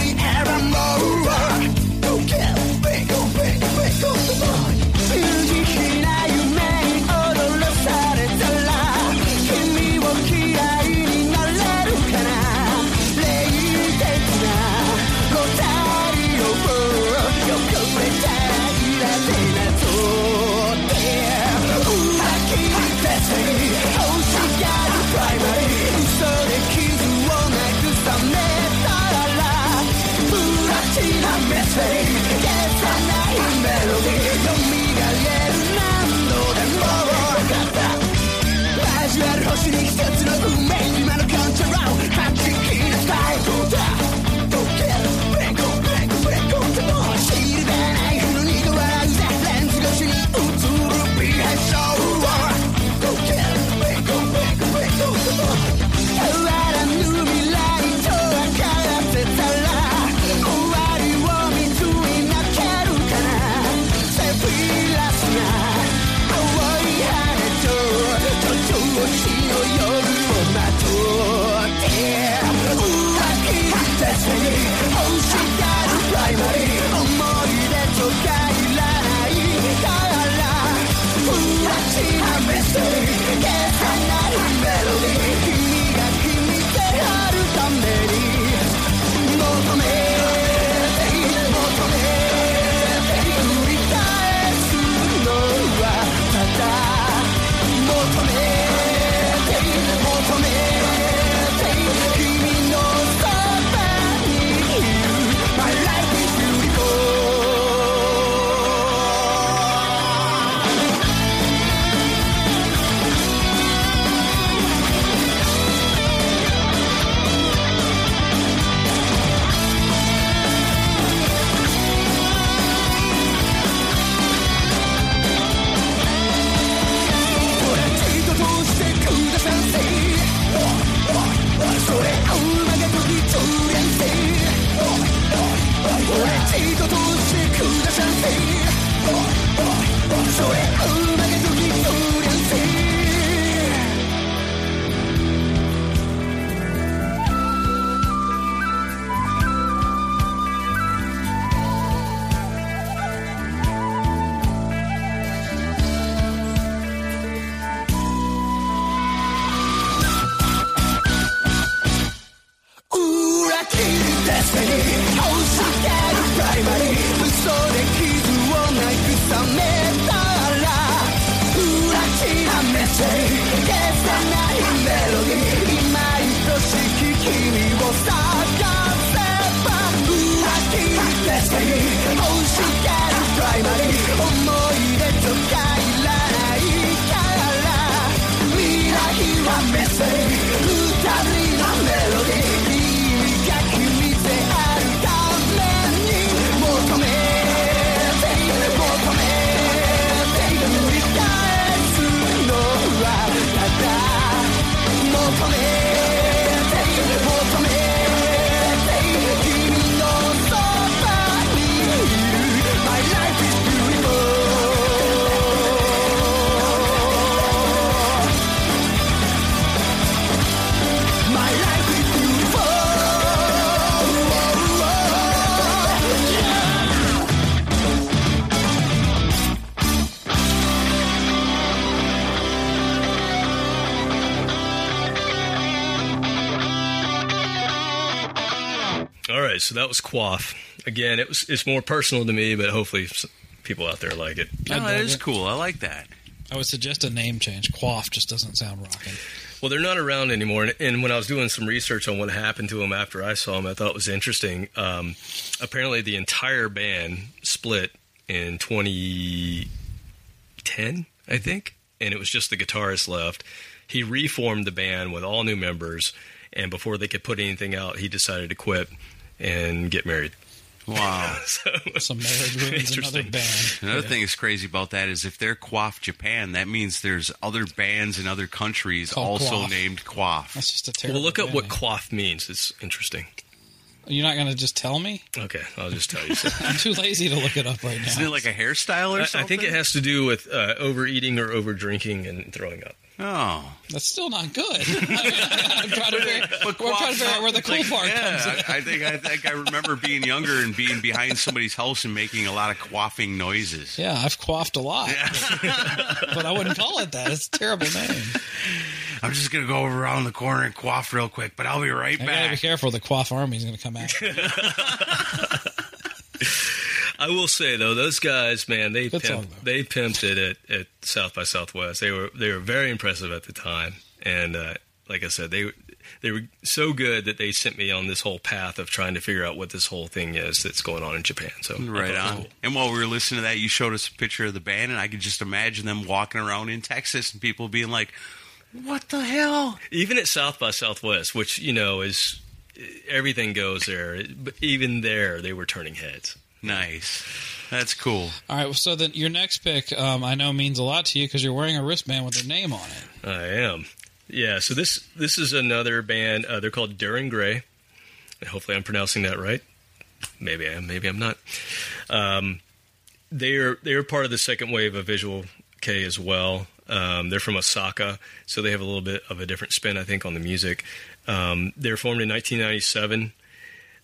was Quaff. Again, it was it's more personal to me, but hopefully people out there like it. I No, that dug it. cool. I like that. I would suggest a name change. Quaff just doesn't sound rocking. Well, they're not around anymore, and, and when I was doing some research on what happened to them after I saw them, I thought it was interesting. Um, apparently, the entire band split in 2010, I think, and it was just the guitarist left. He reformed the band with all new members, and before they could put anything out, he decided to quit and get married. Wow. *laughs* So, Some marriage ruins another Interesting. band. Another thing that's crazy about that is if they're Quaff Japan, that means there's other bands in other countries Called also Quaff. named Quaff. That's just a terrible. well, look up what band. quaff means. It's interesting. You're not going to just tell me? Okay, I'll just tell you. So. *laughs* I'm too lazy to look it up right now. Isn't it like a hairstyle or I, I think it has to do with uh, overeating or overdrinking and throwing up. Oh. That's still not good. *laughs* I'm trying to figure, we're trying to figure out where the cool like, part yeah, comes. I, I think I think I remember being younger and being behind somebody's house and making a lot of quaffing noises. Yeah, I've quaffed a lot, *laughs* but I wouldn't call it that. It's a terrible name. I'm just gonna go around the corner and quaff real quick, but I'll be right I gotta be careful. The quaff army is going to come after. *laughs* me. I will say though, those guys, man, they Good song, pimped, they pimped it at, at South by Southwest. They were they were very impressive at the time, and uh, like I said, they they were so good that they sent me on this whole path of trying to figure out what this whole thing is that's going on in Japan. So Right thought it was on. cool. And while we were listening to that, you showed us a picture of the band, and I could just imagine them walking around in Texas and people being like, "What the hell?" Even at South by Southwest, which you know is everything goes there, but even there they were turning heads. Nice. That's cool. All right, so then your next pick, um, I know means a lot to you because you're wearing a wristband with their name on it. I am. Yeah, so this this is another band. Uh, they're called Dir En Grey. Hopefully, I'm pronouncing that right. Maybe I am. Maybe I'm not. Um, they're they're part of the second wave of Visual Kei as well. Um, they're from Osaka, so they have a little bit of a different spin, I think, on the music. Um, they were formed in 1997.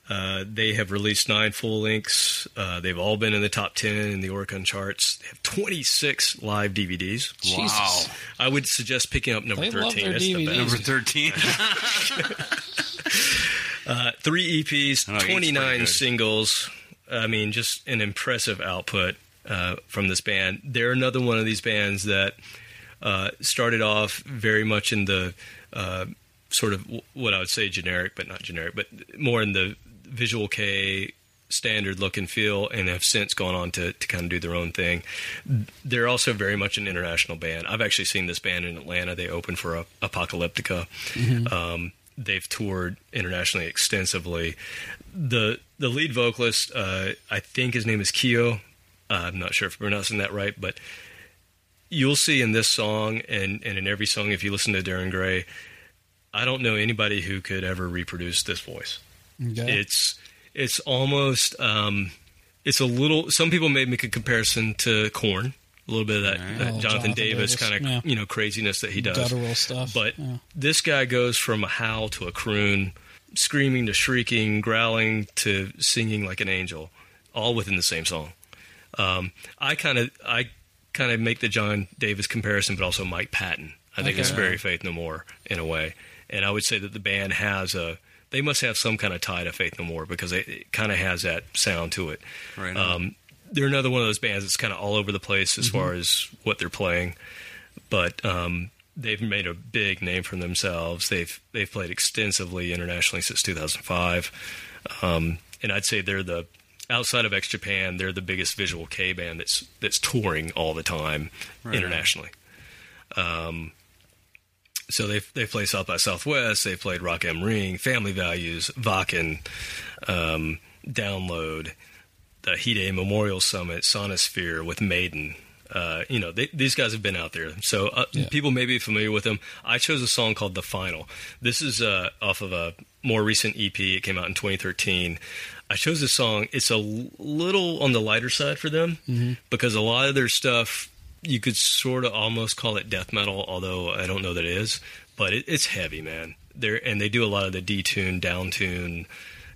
Uh, they have released nine full lengths. Uh, they've all been in the top 10 in the Oricon charts. They have 26 live DVDs. Jesus. I would suggest picking up number They love 13. their That's the DVDs. best. Number thirteen. *laughs* Uh, three EPs, he's pretty 29 singles. I mean, just an impressive output uh, from this band. They're another one of these bands that uh, started off very much in the uh, sort of what I would say generic, but not generic, but more in the visual Kei standard look and feel, and have since gone on to, to kind of do their own thing. They're also very much an international band. I've actually seen this band in Atlanta. They opened for uh, Apocalyptica. Um, they've toured internationally extensively. The the lead vocalist, uh, I think his name is Kyo. Uh, I'm not sure if I'm pronouncing that right, but you'll see in this song and, and in every song, if you listen to Dir En Grey, I don't know anybody who could ever reproduce this voice. It's it's almost um, it's a little. Some people may make a comparison to Korn, a little bit of that, that Oh, Jonathan, Jonathan Davis, Davis, kind of yeah. you know craziness that he does. Guttural stuff. But yeah. this guy goes from a howl to a croon, screaming to shrieking, growling to singing like an angel, all within the same song. Um, I kind of I kind of make the John Davis comparison, but also Mike Patton. I think it's Okay. very Faith No More in a way, and I would say that the band has a they must have some kind of tie to Faith No More because it, it kind of has that sound to it. Right. Um, they're another one of those bands that's kind of all over the place as far as what they're playing, but um, they've made a big name for themselves. They've they've played extensively internationally since 2005, um, and I'd say they're the outside of X Japan, they're the biggest visual Kei band that's that's touring all the time Right internationally. Um, so they they play South by Southwest. They played Rock am Ring, Family Values, Wacken, um, Download, the Hide Memorial Summit, Sonisphere with Maiden. Uh, you know, they, these guys have been out there, so uh, Yeah. people may be familiar with them. I chose a song called "The Final." This is uh, off of a more recent EP. It came out in 2013. I chose this song. It's a little on the lighter side for them because a lot of their stuff you could sort of almost call it death metal, although I don't know that it is. But it, it's heavy, man. They're and they do a lot of the detune, downtune,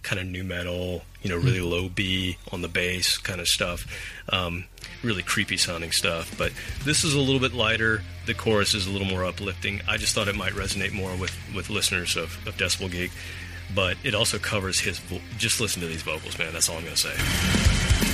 kind of nu metal, you know, really low B on the bass kind of stuff. Um, really creepy sounding stuff. But this is a little bit lighter. The chorus is a little more uplifting. I just thought it might resonate more with with listeners of, of Decibel Geek. but it also covers his. Vo- just listen to these vocals, man. That's all I'm gonna say.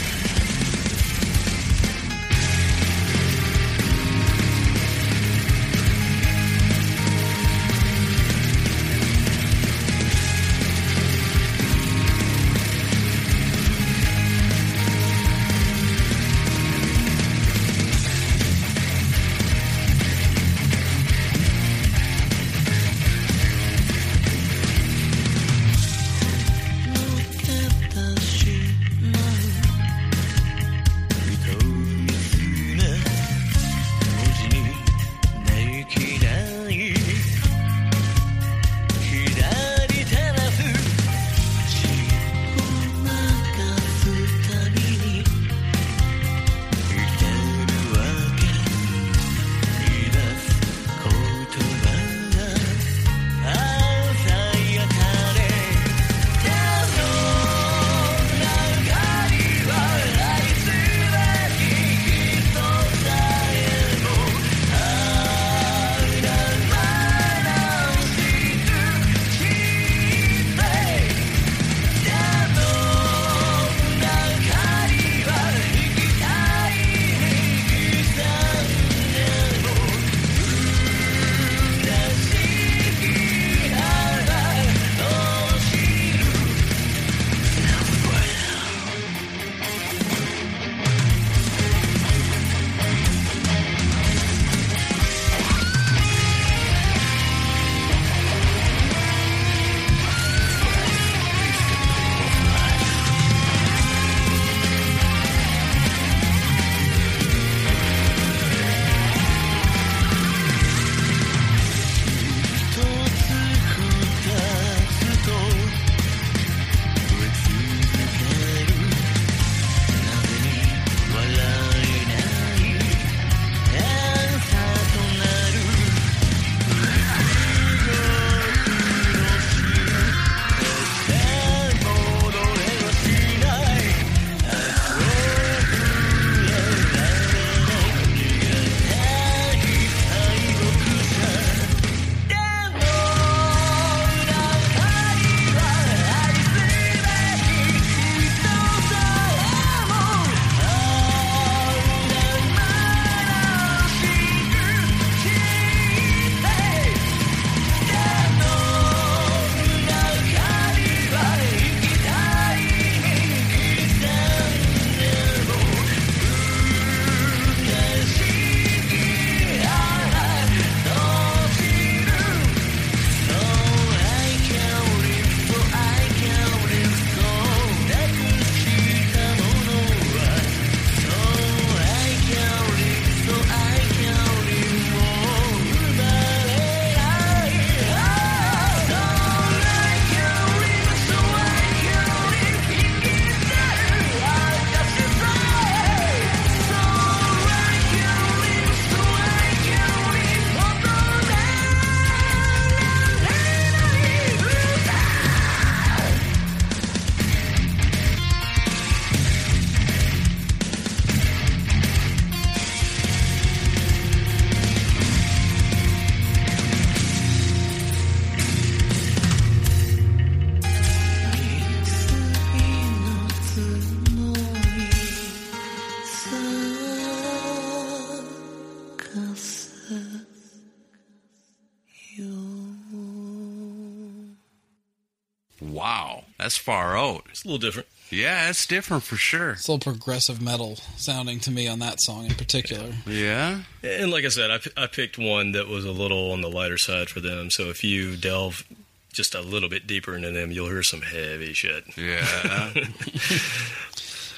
Far out. It's a little different. Yeah, it's different for sure. It's a little progressive metal sounding to me on that song in particular. Yeah. And like I said, I, p- I picked one that was a little on the lighter side for them. So if you delve just a little bit deeper into them, you'll hear some heavy shit. Yeah. *laughs*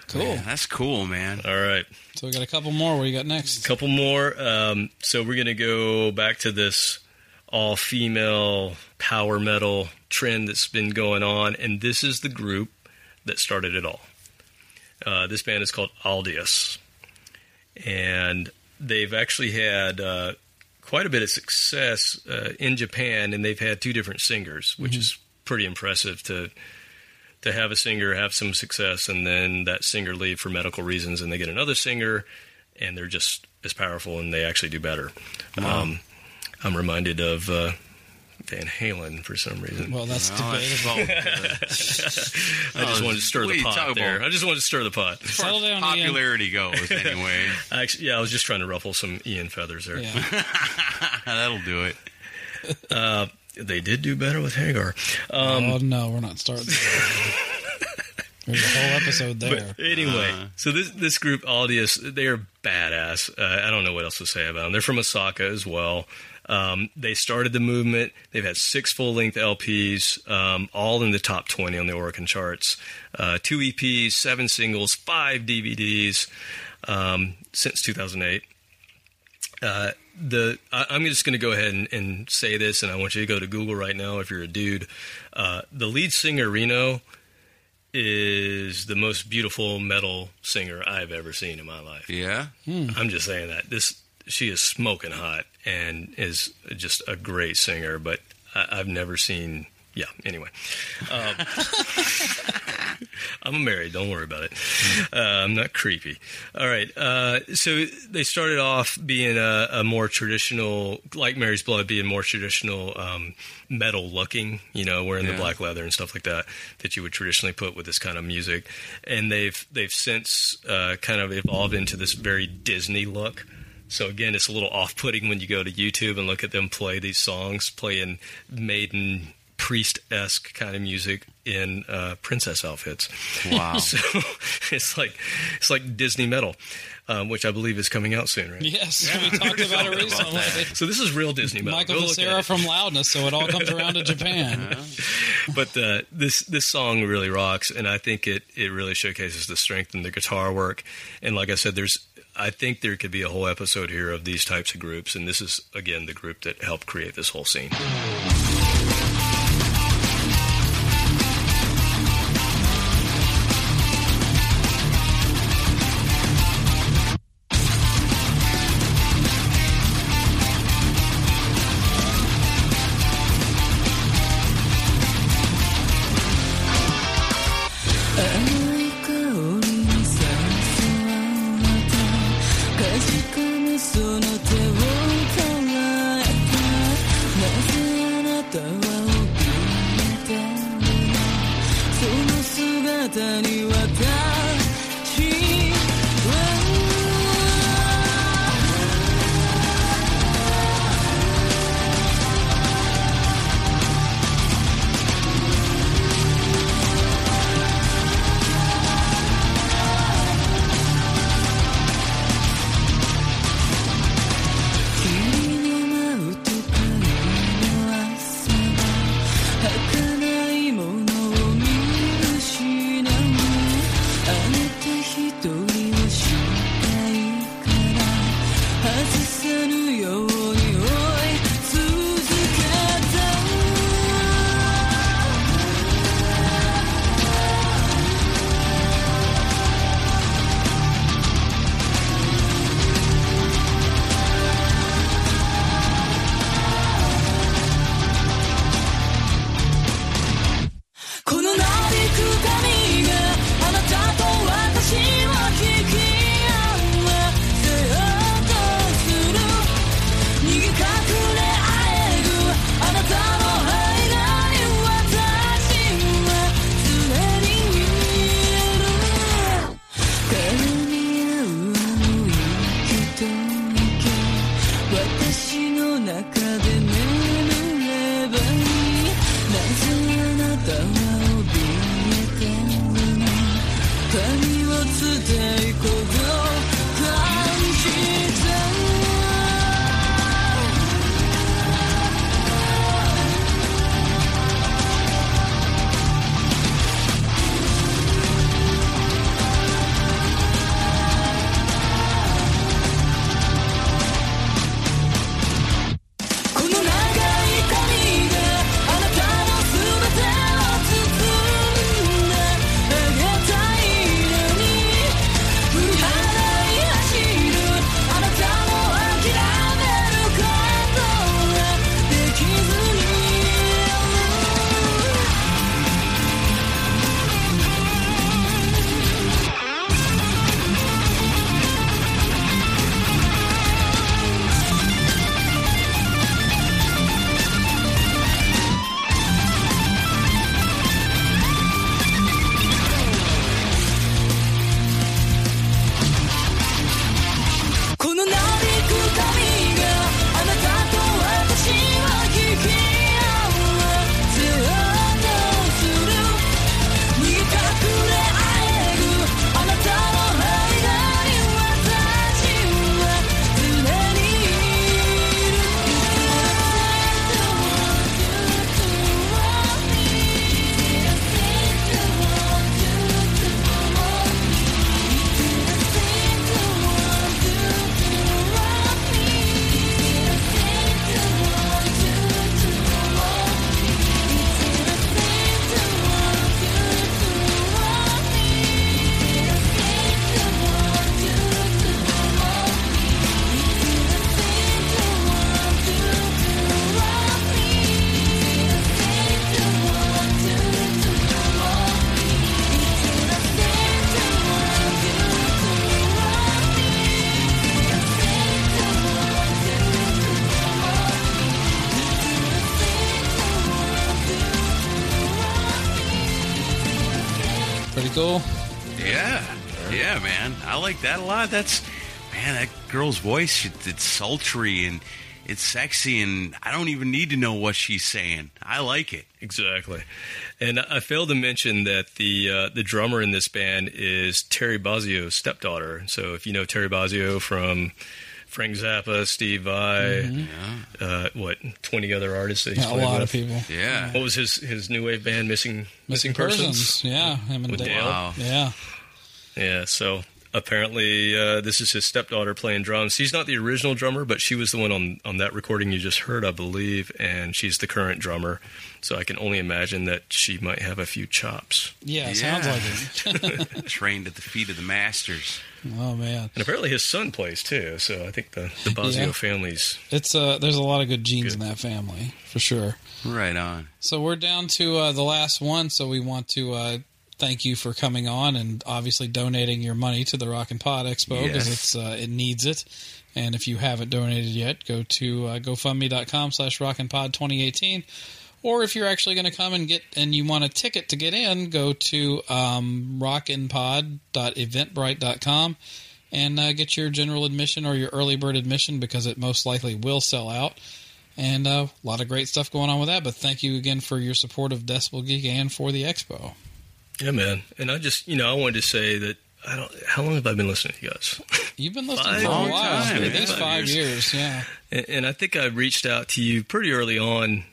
Cool. Yeah, that's cool, man. All right. So we got a couple more. What do you got next? A couple more. Um, so we're going to go back to this all female power metal trend that's been going on, and this is the group that started it all. Uh, this band is called Aldious, and they've actually had uh, quite a bit of success uh, in Japan, and they've had two different singers, which is pretty impressive to to have a singer have some success and then that singer leave for medical reasons and they get another singer and they're just as powerful and they actually do better. Um, I'm reminded of uh, Van Halen for some reason. Well, that's Well, it's debatable. both, *laughs* uh, I just wanted to stir the pot there. about? I just wanted to stir the pot. Settle down, Ian. popularity goes *laughs* anyway. Actually, yeah, I was just trying to ruffle some Ian feathers there. Yeah. *laughs* That'll do it. They did do better with Hagar. Um, oh no, we're not starting. There's a whole episode there. But anyway, so this this group Aldious, they are badass. Uh, I don't know what else to say about them. They're from Osaka as well. Um, they started the movement. They've had six full length LPs, um, all in the top twenty on the Oricon charts. Uh, two EPs, seven singles, five DVDs um, since two thousand eight. Uh, the I, I'm just going to go ahead and, and say this, and I want you to go to Google right now if you're a dude. Uh, the lead singer Reno is the most beautiful metal singer I've ever seen in my life. Yeah. I'm just saying that this she is smoking hot and is just a great singer, but I, I've never seen. Yeah. Anyway, um, *laughs* I'm married. Don't worry about it. Uh, I'm not creepy. All right. Uh, so they started off being a, a more traditional, like Mary's Blood, being more traditional um, metal looking. You know, wearing Yeah. the black leather and stuff like that that you would traditionally put with this kind of music. And they've they've since uh, kind of evolved into this very Disney look. So again, it's a little off-putting when you go to YouTube and look at them play these songs, playing maiden priest-esque kind of music in uh, princess outfits. Wow. *laughs* So it's like it's like Disney metal, um, which I believe is coming out soon, right? Yes, we talked about it *laughs* recently. So this is real Disney metal. Michael Go look Vescera from Loudness, so it all comes around to Japan. *laughs* but uh, this this song really rocks, and I think it it really showcases the strength in the guitar work. And like I said, there's I think there could be a whole episode here of these types of groups, and this is again the group that helped create this whole scene. Like that a lot. That's man, that girl's voice. It's sultry and it's sexy, and I don't even need to know what she's saying. I like it. Exactly, and I failed to mention that the uh, the drummer in this band is Terry Bozzio's stepdaughter. So if you know Terry Bozzio from Frank Zappa, Steve Vai, uh, what twenty other artists that he's Yeah, a played lot with. of people. Yeah. What was his his new wave band, Missing Missing persons. Yeah, him and With Dale. Dale? Wow. Yeah. Yeah, so apparently uh, this is his stepdaughter playing drums. She's not the original drummer, but she was the one on, on that recording you just heard, I believe, and she's the current drummer. So I can only imagine that she might have a few chops. Yeah, Yeah. sounds like it. *laughs* *laughs* Trained at the feet of the masters. oh man, And apparently his son plays too, so I think the, the Bozzio Yeah. family's it's uh, there's a lot of good genes Good. in that family for sure. Right on. So we're down to uh, the last one. So we want to uh, thank you for coming on and obviously donating your money to the Rock and Pod Expo because Yes. it's uh, it needs it. And if you haven't donated yet, go to uh, GoFundMe.com slash Rock and Pod 2018. Or if you're actually going to come and get and you want a ticket to get in, go to um, rockandpod.eventbrite.com and uh, get your general admission or your early bird admission because it most likely will sell out. And uh, a lot of great stuff going on with that. But thank you again for your support of Decibel Geek and for the expo. Yeah, man. And I just you know I wanted to say that I don't. How long have I been listening to you guys? You've been listening Five for a long while, time, at least five years. Yeah, And, and I think I reached out to you pretty early on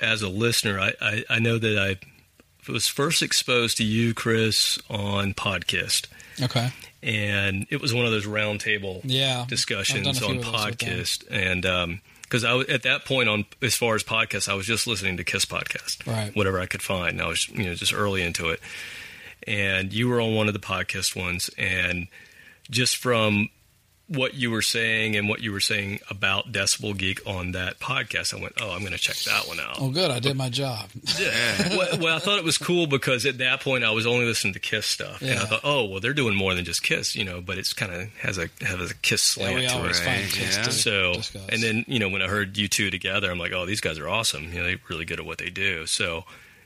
as a listener. I, I, I know that I was first exposed to you, Chris, on podcast. okay, And it was one of those roundtable yeah. Discussions done a few on of those with them. podcast. And um, because I was, at that point, on as far as podcasts, I was just listening to Kiss podcast, Right. Whatever I could find. And I was you know just early into it. And you were on one of the podcast ones, and just from what you were saying and what you were saying about Decibel Geek on that podcast, I went, "Oh, I'm going to check that one out." Oh, good. I did my job. *laughs* Yeah. well, well, I thought it was cool because at that point I was only listening to Kiss stuff, and I thought, "Oh, well, they're doing more than just Kiss, you know." But it's kind of has a has a Kiss Yeah, slant we to always it. find Right, kids yeah. to So, discuss. and then you know when I heard you two together, I'm like, "Oh, these guys are awesome. You know, they're really good at what they do." So,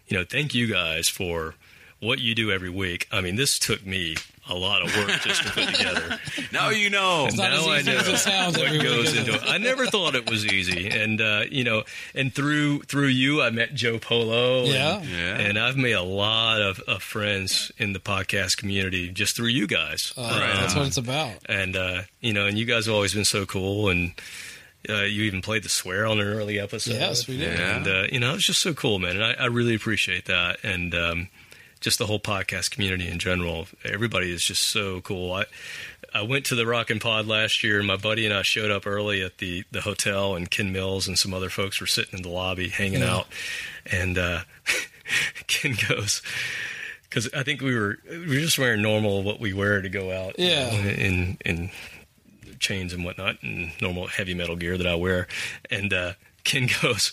you know, thank you guys for what you do every week. I mean, this took me a lot of work just to put *laughs* together. Now you know. It's not as now I know as it sounds what goes into it? it. I never thought it was easy, and uh, you know, and through through you, I met Joe Polo. Yeah. and, Yeah. and I've made a lot of, of friends in the podcast community just through you guys. Uh, that's what it's about. and uh, you know, and you guys have always been so cool, and uh, you even played the swear on an early episode. Yes, we did. And uh, you know, it's just so cool, man. And I, I really appreciate that, and um, just the whole podcast community in general. Everybody is just so cool. I I went to the Rock and Pod last year, and my buddy and I showed up early at the the hotel, and Ken Mills and some other folks were sitting in the lobby hanging Yeah. out, and uh, *laughs* Ken goes. Because I think we were we were just wearing normal what we wear to go out, you Yeah. know, in in chains and whatnot, and normal heavy metal gear that I wear. And uh, Ken *laughs* goes,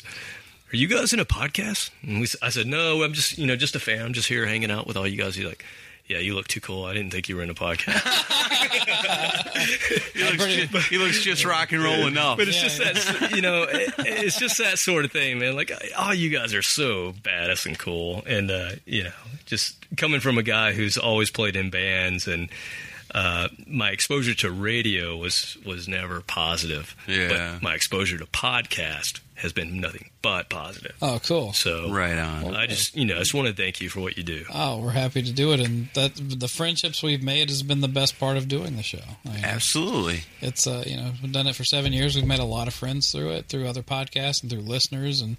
"Are you guys in a podcast?" And we, s- I said, "No, I'm just you know just a fan. I'm just here hanging out with all you guys." He's like, "Yeah, you look too cool. I didn't think you were in a podcast." *laughs* He looks, pretty- just, he looks just rock and roll enough. But it's Yeah, just that you know, *laughs* it, it's just that sort of thing, man. Like, all you guys are so badass and cool, and uh, you know, just coming from a guy who's always played in bands and. Uh, my exposure to radio was was never positive. Yeah. But my exposure to podcast has been nothing but positive. Oh, cool. So Right on. I just you know I just want to thank you for what you do. Oh, we're happy to do it, and that the friendships we've made has been the best part of doing the show. I mean, Absolutely. it's uh, you know we've done it for seven years. We've made a lot of friends through it, through other podcasts and through listeners, and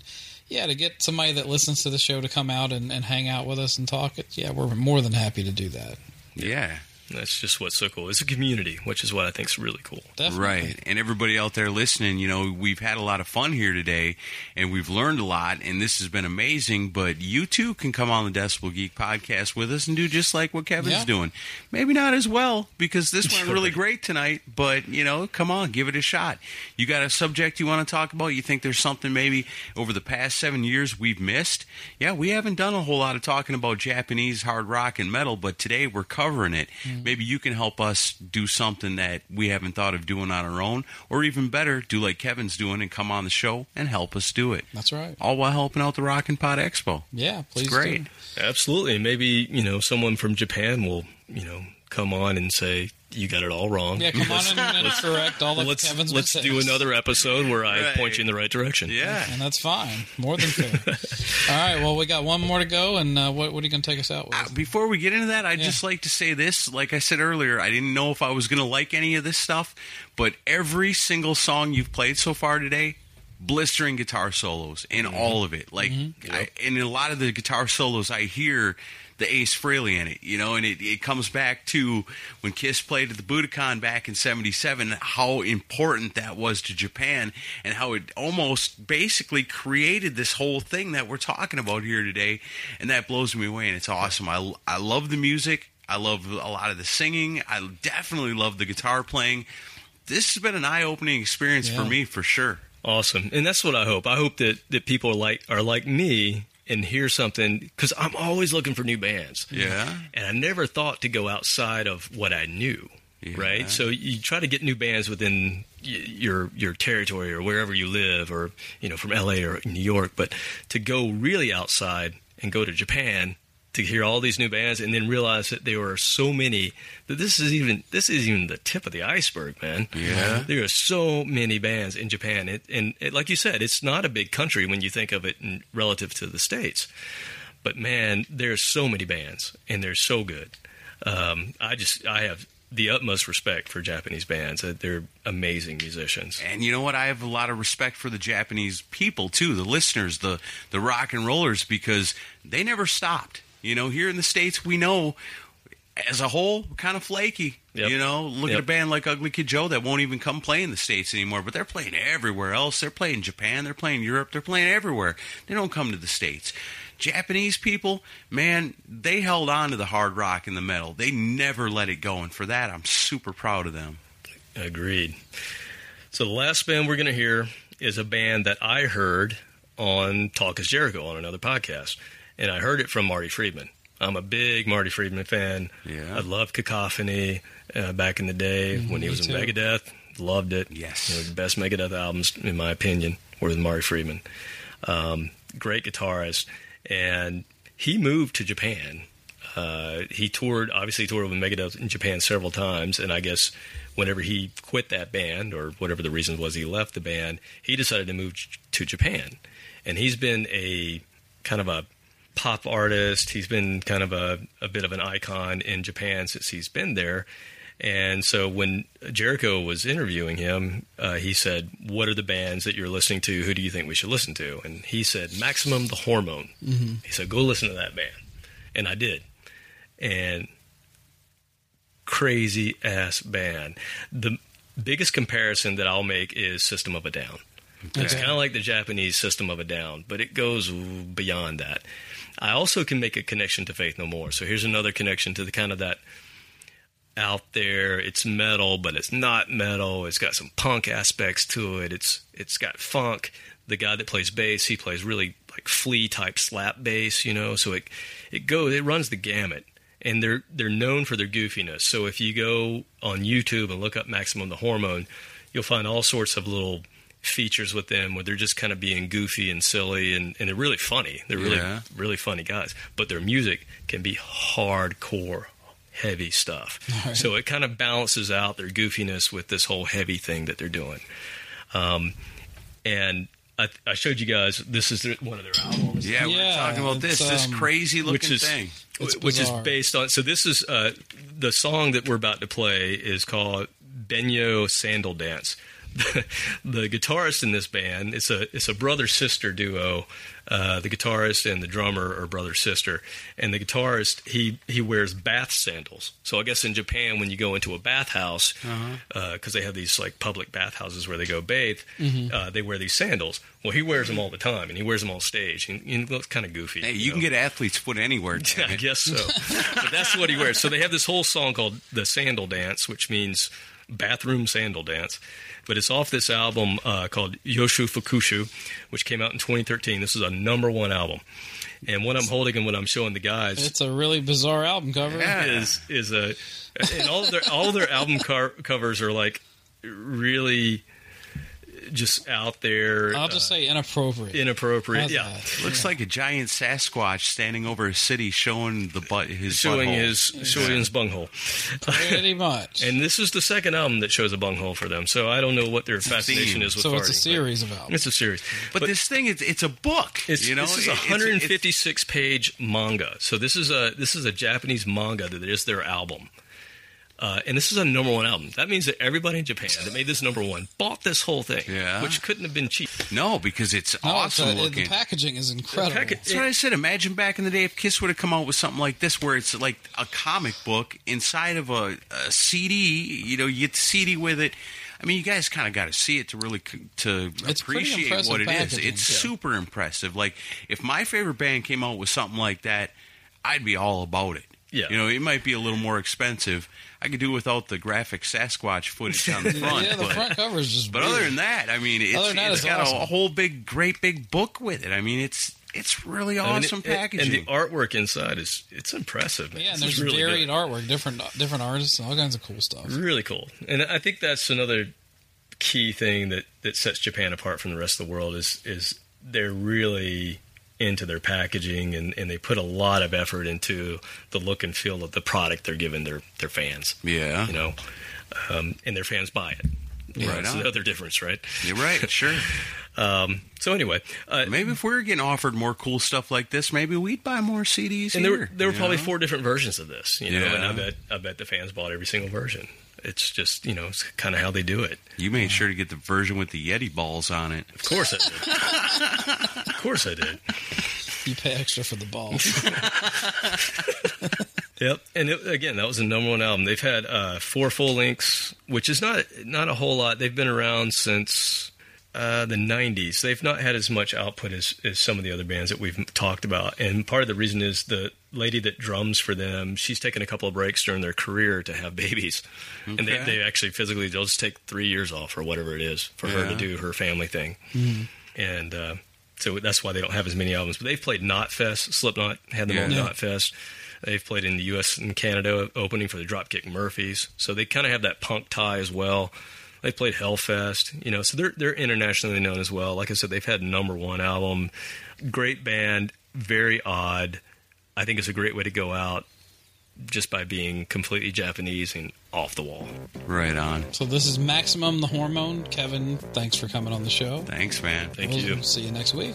yeah, to get somebody that listens to the show to come out and, and hang out with us and talk, it, yeah, we're more than happy to do that. Yeah. That's just what's so cool. It's a community, which is what I think is really cool. Definitely. Right. And everybody out there listening, you know, we've had a lot of fun here today and we've learned a lot and this has been amazing, but you too can come on the Decibel Geek podcast with us and do just like what Kevin's Yeah. doing. Maybe not as well because this went really great tonight, but you know, come on, give it a shot. You got a subject you want to talk about? You think there's something maybe over the past 7 years we've missed? Yeah, we haven't done a whole lot of talking about Japanese hard rock and metal, but today we're covering it. Mm-hmm. maybe you can help us do something that we haven't thought of doing on our own, or even better, do like Kevin's doing and come on the show and help us do it. That's right. All while helping out the Rock and Pod Expo. Yeah, please. It's great. do. Absolutely. Maybe, you know, someone from Japan will, you know, come on and say, you got it all wrong. Yeah, come on and, and correct all *laughs* of let's Kevin's let's mistakes. do another episode where I Right. point you in the right direction. Yeah. And that's fine. More than fair. *laughs* all right. Well, we got one more to go, and uh, what, what are you going to take us out with? Uh, Before we get into that, I'd Yeah. just like to say this. Like I said earlier, I didn't know if I was going to like any of this stuff, but every single song you've played so far today, blistering guitar solos in all of it. Like, I, in a lot of the guitar solos, I hear the Ace Frehley in it, you know, and it, it comes back to when Kiss played at the Budokan back in 77, how important that was to Japan and how it almost basically created this whole thing that we're talking about here today. And that blows me away, and it's awesome. I, I love the music. I love a lot of the singing. I definitely love the guitar playing. This has been an eye-opening experience for me, for sure. Awesome. And that's what I hope. I hope that, that people are like are like me and hear something because I'm always looking for new bands. Yeah. And I never thought to go outside of what I knew. Yeah. Right. So you try to get new bands within y- your your territory or wherever you live, or you know from L.A. or New York. But to go really outside and go to Japan to hear all these new bands and then realize that there are so many that this is even this is even the tip of the iceberg, man. Yeah. There are so many bands in Japan, it, and it, like you said, it's not a big country when you think of it in, relative to the states. But man, there's so many bands, and they're so good. Um, I just I have the utmost respect for Japanese bands. Uh, They're amazing musicians. And you know what? I have a lot of respect for the Japanese people too, the listeners, the the rock and rollers, because they never stopped. You know, here in the states, we know as a whole, kind of flaky. Yep. You know, look at a band like Ugly Kid Joe that won't even come play in the states anymore, but they're playing everywhere else. They're playing Japan, they're playing Europe, they're playing everywhere. They don't come to the states. Japanese people, man, they held on to the hard rock and the metal. They never let it go, and for that, I'm super proud of them. Agreed. So the last band we're going to hear is a band that I heard on Talk is Jericho on another podcast, and I heard it from Marty Friedman. I'm a big Marty Friedman fan. Yeah. I loved Cacophony uh, back in the day when he was in too. Megadeth. Loved it. Yes. You know, the best Megadeth albums, in my opinion, were with Marty Friedman. Um, great guitarist, and he moved to Japan. Uh, he toured, obviously toured with Megadeth in Japan several times, and I guess whenever he quit that band, or whatever the reason was he left the band, he decided to move j- to Japan, and he's been a kind of a pop artist. He's been kind of a, a bit of an icon in Japan since he's been there. And so when Jericho was interviewing him, uh, he said, "What are the bands that you're listening to? Who do you think we should listen to?" And he said, "Maximum the Hormone." He said, "Go listen to that band," and I did. And crazy ass band. The biggest comparison that I'll make is System of a Down. It's kind of like the Japanese System of a Down, but it goes beyond that. I also can make a connection to Faith No More. So here's another connection to the kind of that out there. It's metal, but it's not metal. It's got some punk aspects to it. It's it's got funk. The guy that plays bass, he plays really like flea type slap bass, you know. So it it goes it runs the gamut. And they're they're known for their goofiness. So if you go on YouTube and look up Maximum the Hormone, you'll find all sorts of little features with them where they're just kind of being goofy and silly and, and they're really funny. They're really Yeah. really funny guys. But their music can be hardcore, heavy stuff. So it kind of balances out their goofiness with this whole heavy thing that they're doing. Um, and I, I showed you guys this is their, one of their albums. Yeah, we're talking about this it's, this um, crazy looking which is thing. It's which is based on. So this is uh, the song that we're about to play is called Benjo Sandal Dance. The guitarist in this band it's a it's a brother sister duo. Uh, the guitarist and the drummer are brother sister, and the guitarist he he wears bath sandals. So I guess in Japan when you go into a bathhouse, because they have these like public bathhouses where they go bathe, uh, they wear these sandals. Well, he wears them all the time, and he wears them on stage, and, and he looks kind of goofy. Hey, you can know? get athlete's foot anywhere. *laughs* damn I guess so. but that's what he wears. So they have this whole song called the Sandal Dance, which means Bathroom Sandal Dance. But it's off this album uh, called Yoshu Fukushu, which came out in 2013. This is a number one album. And what I'm holding and what I'm showing the guys It's a really bizarre album cover. is is a and all their all of their album car, covers are like really just out there. I'll just uh, say inappropriate. inappropriate. How's yeah, that? Looks like a giant Sasquatch standing over a city, showing the butt his showing butthole. his showing his bunghole. Pretty much. And this is the second album that shows a bunghole for them. So I don't know what their fascination is with so it's a farting, but series of albums. It's a series, But, this thing, it's, it's a book. It's, you know, this is a It- it's- 156 page manga. So this is a this is a Japanese manga that is their album. Uh, and this is a number one album. That means that everybody in Japan that made this number one bought this whole thing, Yeah. which couldn't have been cheap. no, because it's No, awesome it's a- looking. The packaging is incredible. package- That's what I said. Imagine back in the day if Kiss would have come out with something like this, where it's like a comic book inside of a, a CD. You know, you get the CD with it. I mean, you guys kind of got to see it to really c- to It's appreciate what it is. It's yeah. super impressive. Like if my favorite band came out with something like that, I'd be all about it. Yeah. You know, it might be a little more expensive. I could do without the graphic Sasquatch footage on the *laughs* front. yeah, the but, front cover is just. but weird. other than that, I mean, it's, Other that, it's it's got a, awesome. a whole big, great big book with it. I mean, it's it's really I mean, awesome it- it- packaging. and the artwork inside is it's impressive. Man. yeah, and This there's really varied good. artwork, different different artists, all kinds of cool stuff. Really cool. And I think that's another key thing that, that sets Japan apart from the rest of the world is is they're really into their packaging and, and they put a lot of effort into the look and feel of the product they're giving their, their fans. yeah, You know, um, and their fans buy it. Know, Right That's on. the other difference, right? you're right. Sure. *laughs* Um, so anyway, uh, Maybe if we were getting offered more cool stuff like this, maybe we'd buy more CDs. and there were there were probably know? four different versions of this, you know, and I bet I bet the fans bought every single version. It's just you know it's kind of how they do it. You made sure to get the version with the Yeti balls on it. Of course I did. of course I did. You pay extra for the balls. *laughs* Yep, and it, again, that was the number one album. They've had uh, four full lengths, which is not not a whole lot. They've been around since uh, the '90s. They've not had as much output as, as some of the other bands that we've talked about. And part of the reason is the lady that drums for them. She's taken a couple of breaks during their career to have babies, and they, Okay. they actually physically they'll just take three years off or whatever it is for her to do her family thing. And uh, so that's why they don't have as many albums. But they've played Knot Fest. Slipknot had them Yeah. on Yeah. Knot Fest. They've played in the U.S. and Canada opening for the Dropkick Murphys. So they kind of have that punk tie as well. They played Hellfest, you know, so they're they're internationally known as well. Like I said, they've had number one album, great band, very odd. I think it's a great way to go out, just by being completely Japanese and off the wall. Right on. so this is Maximum the Hormone. Kevin, thanks for coming on the show. Thanks, man. Thank we'll you. See you next week.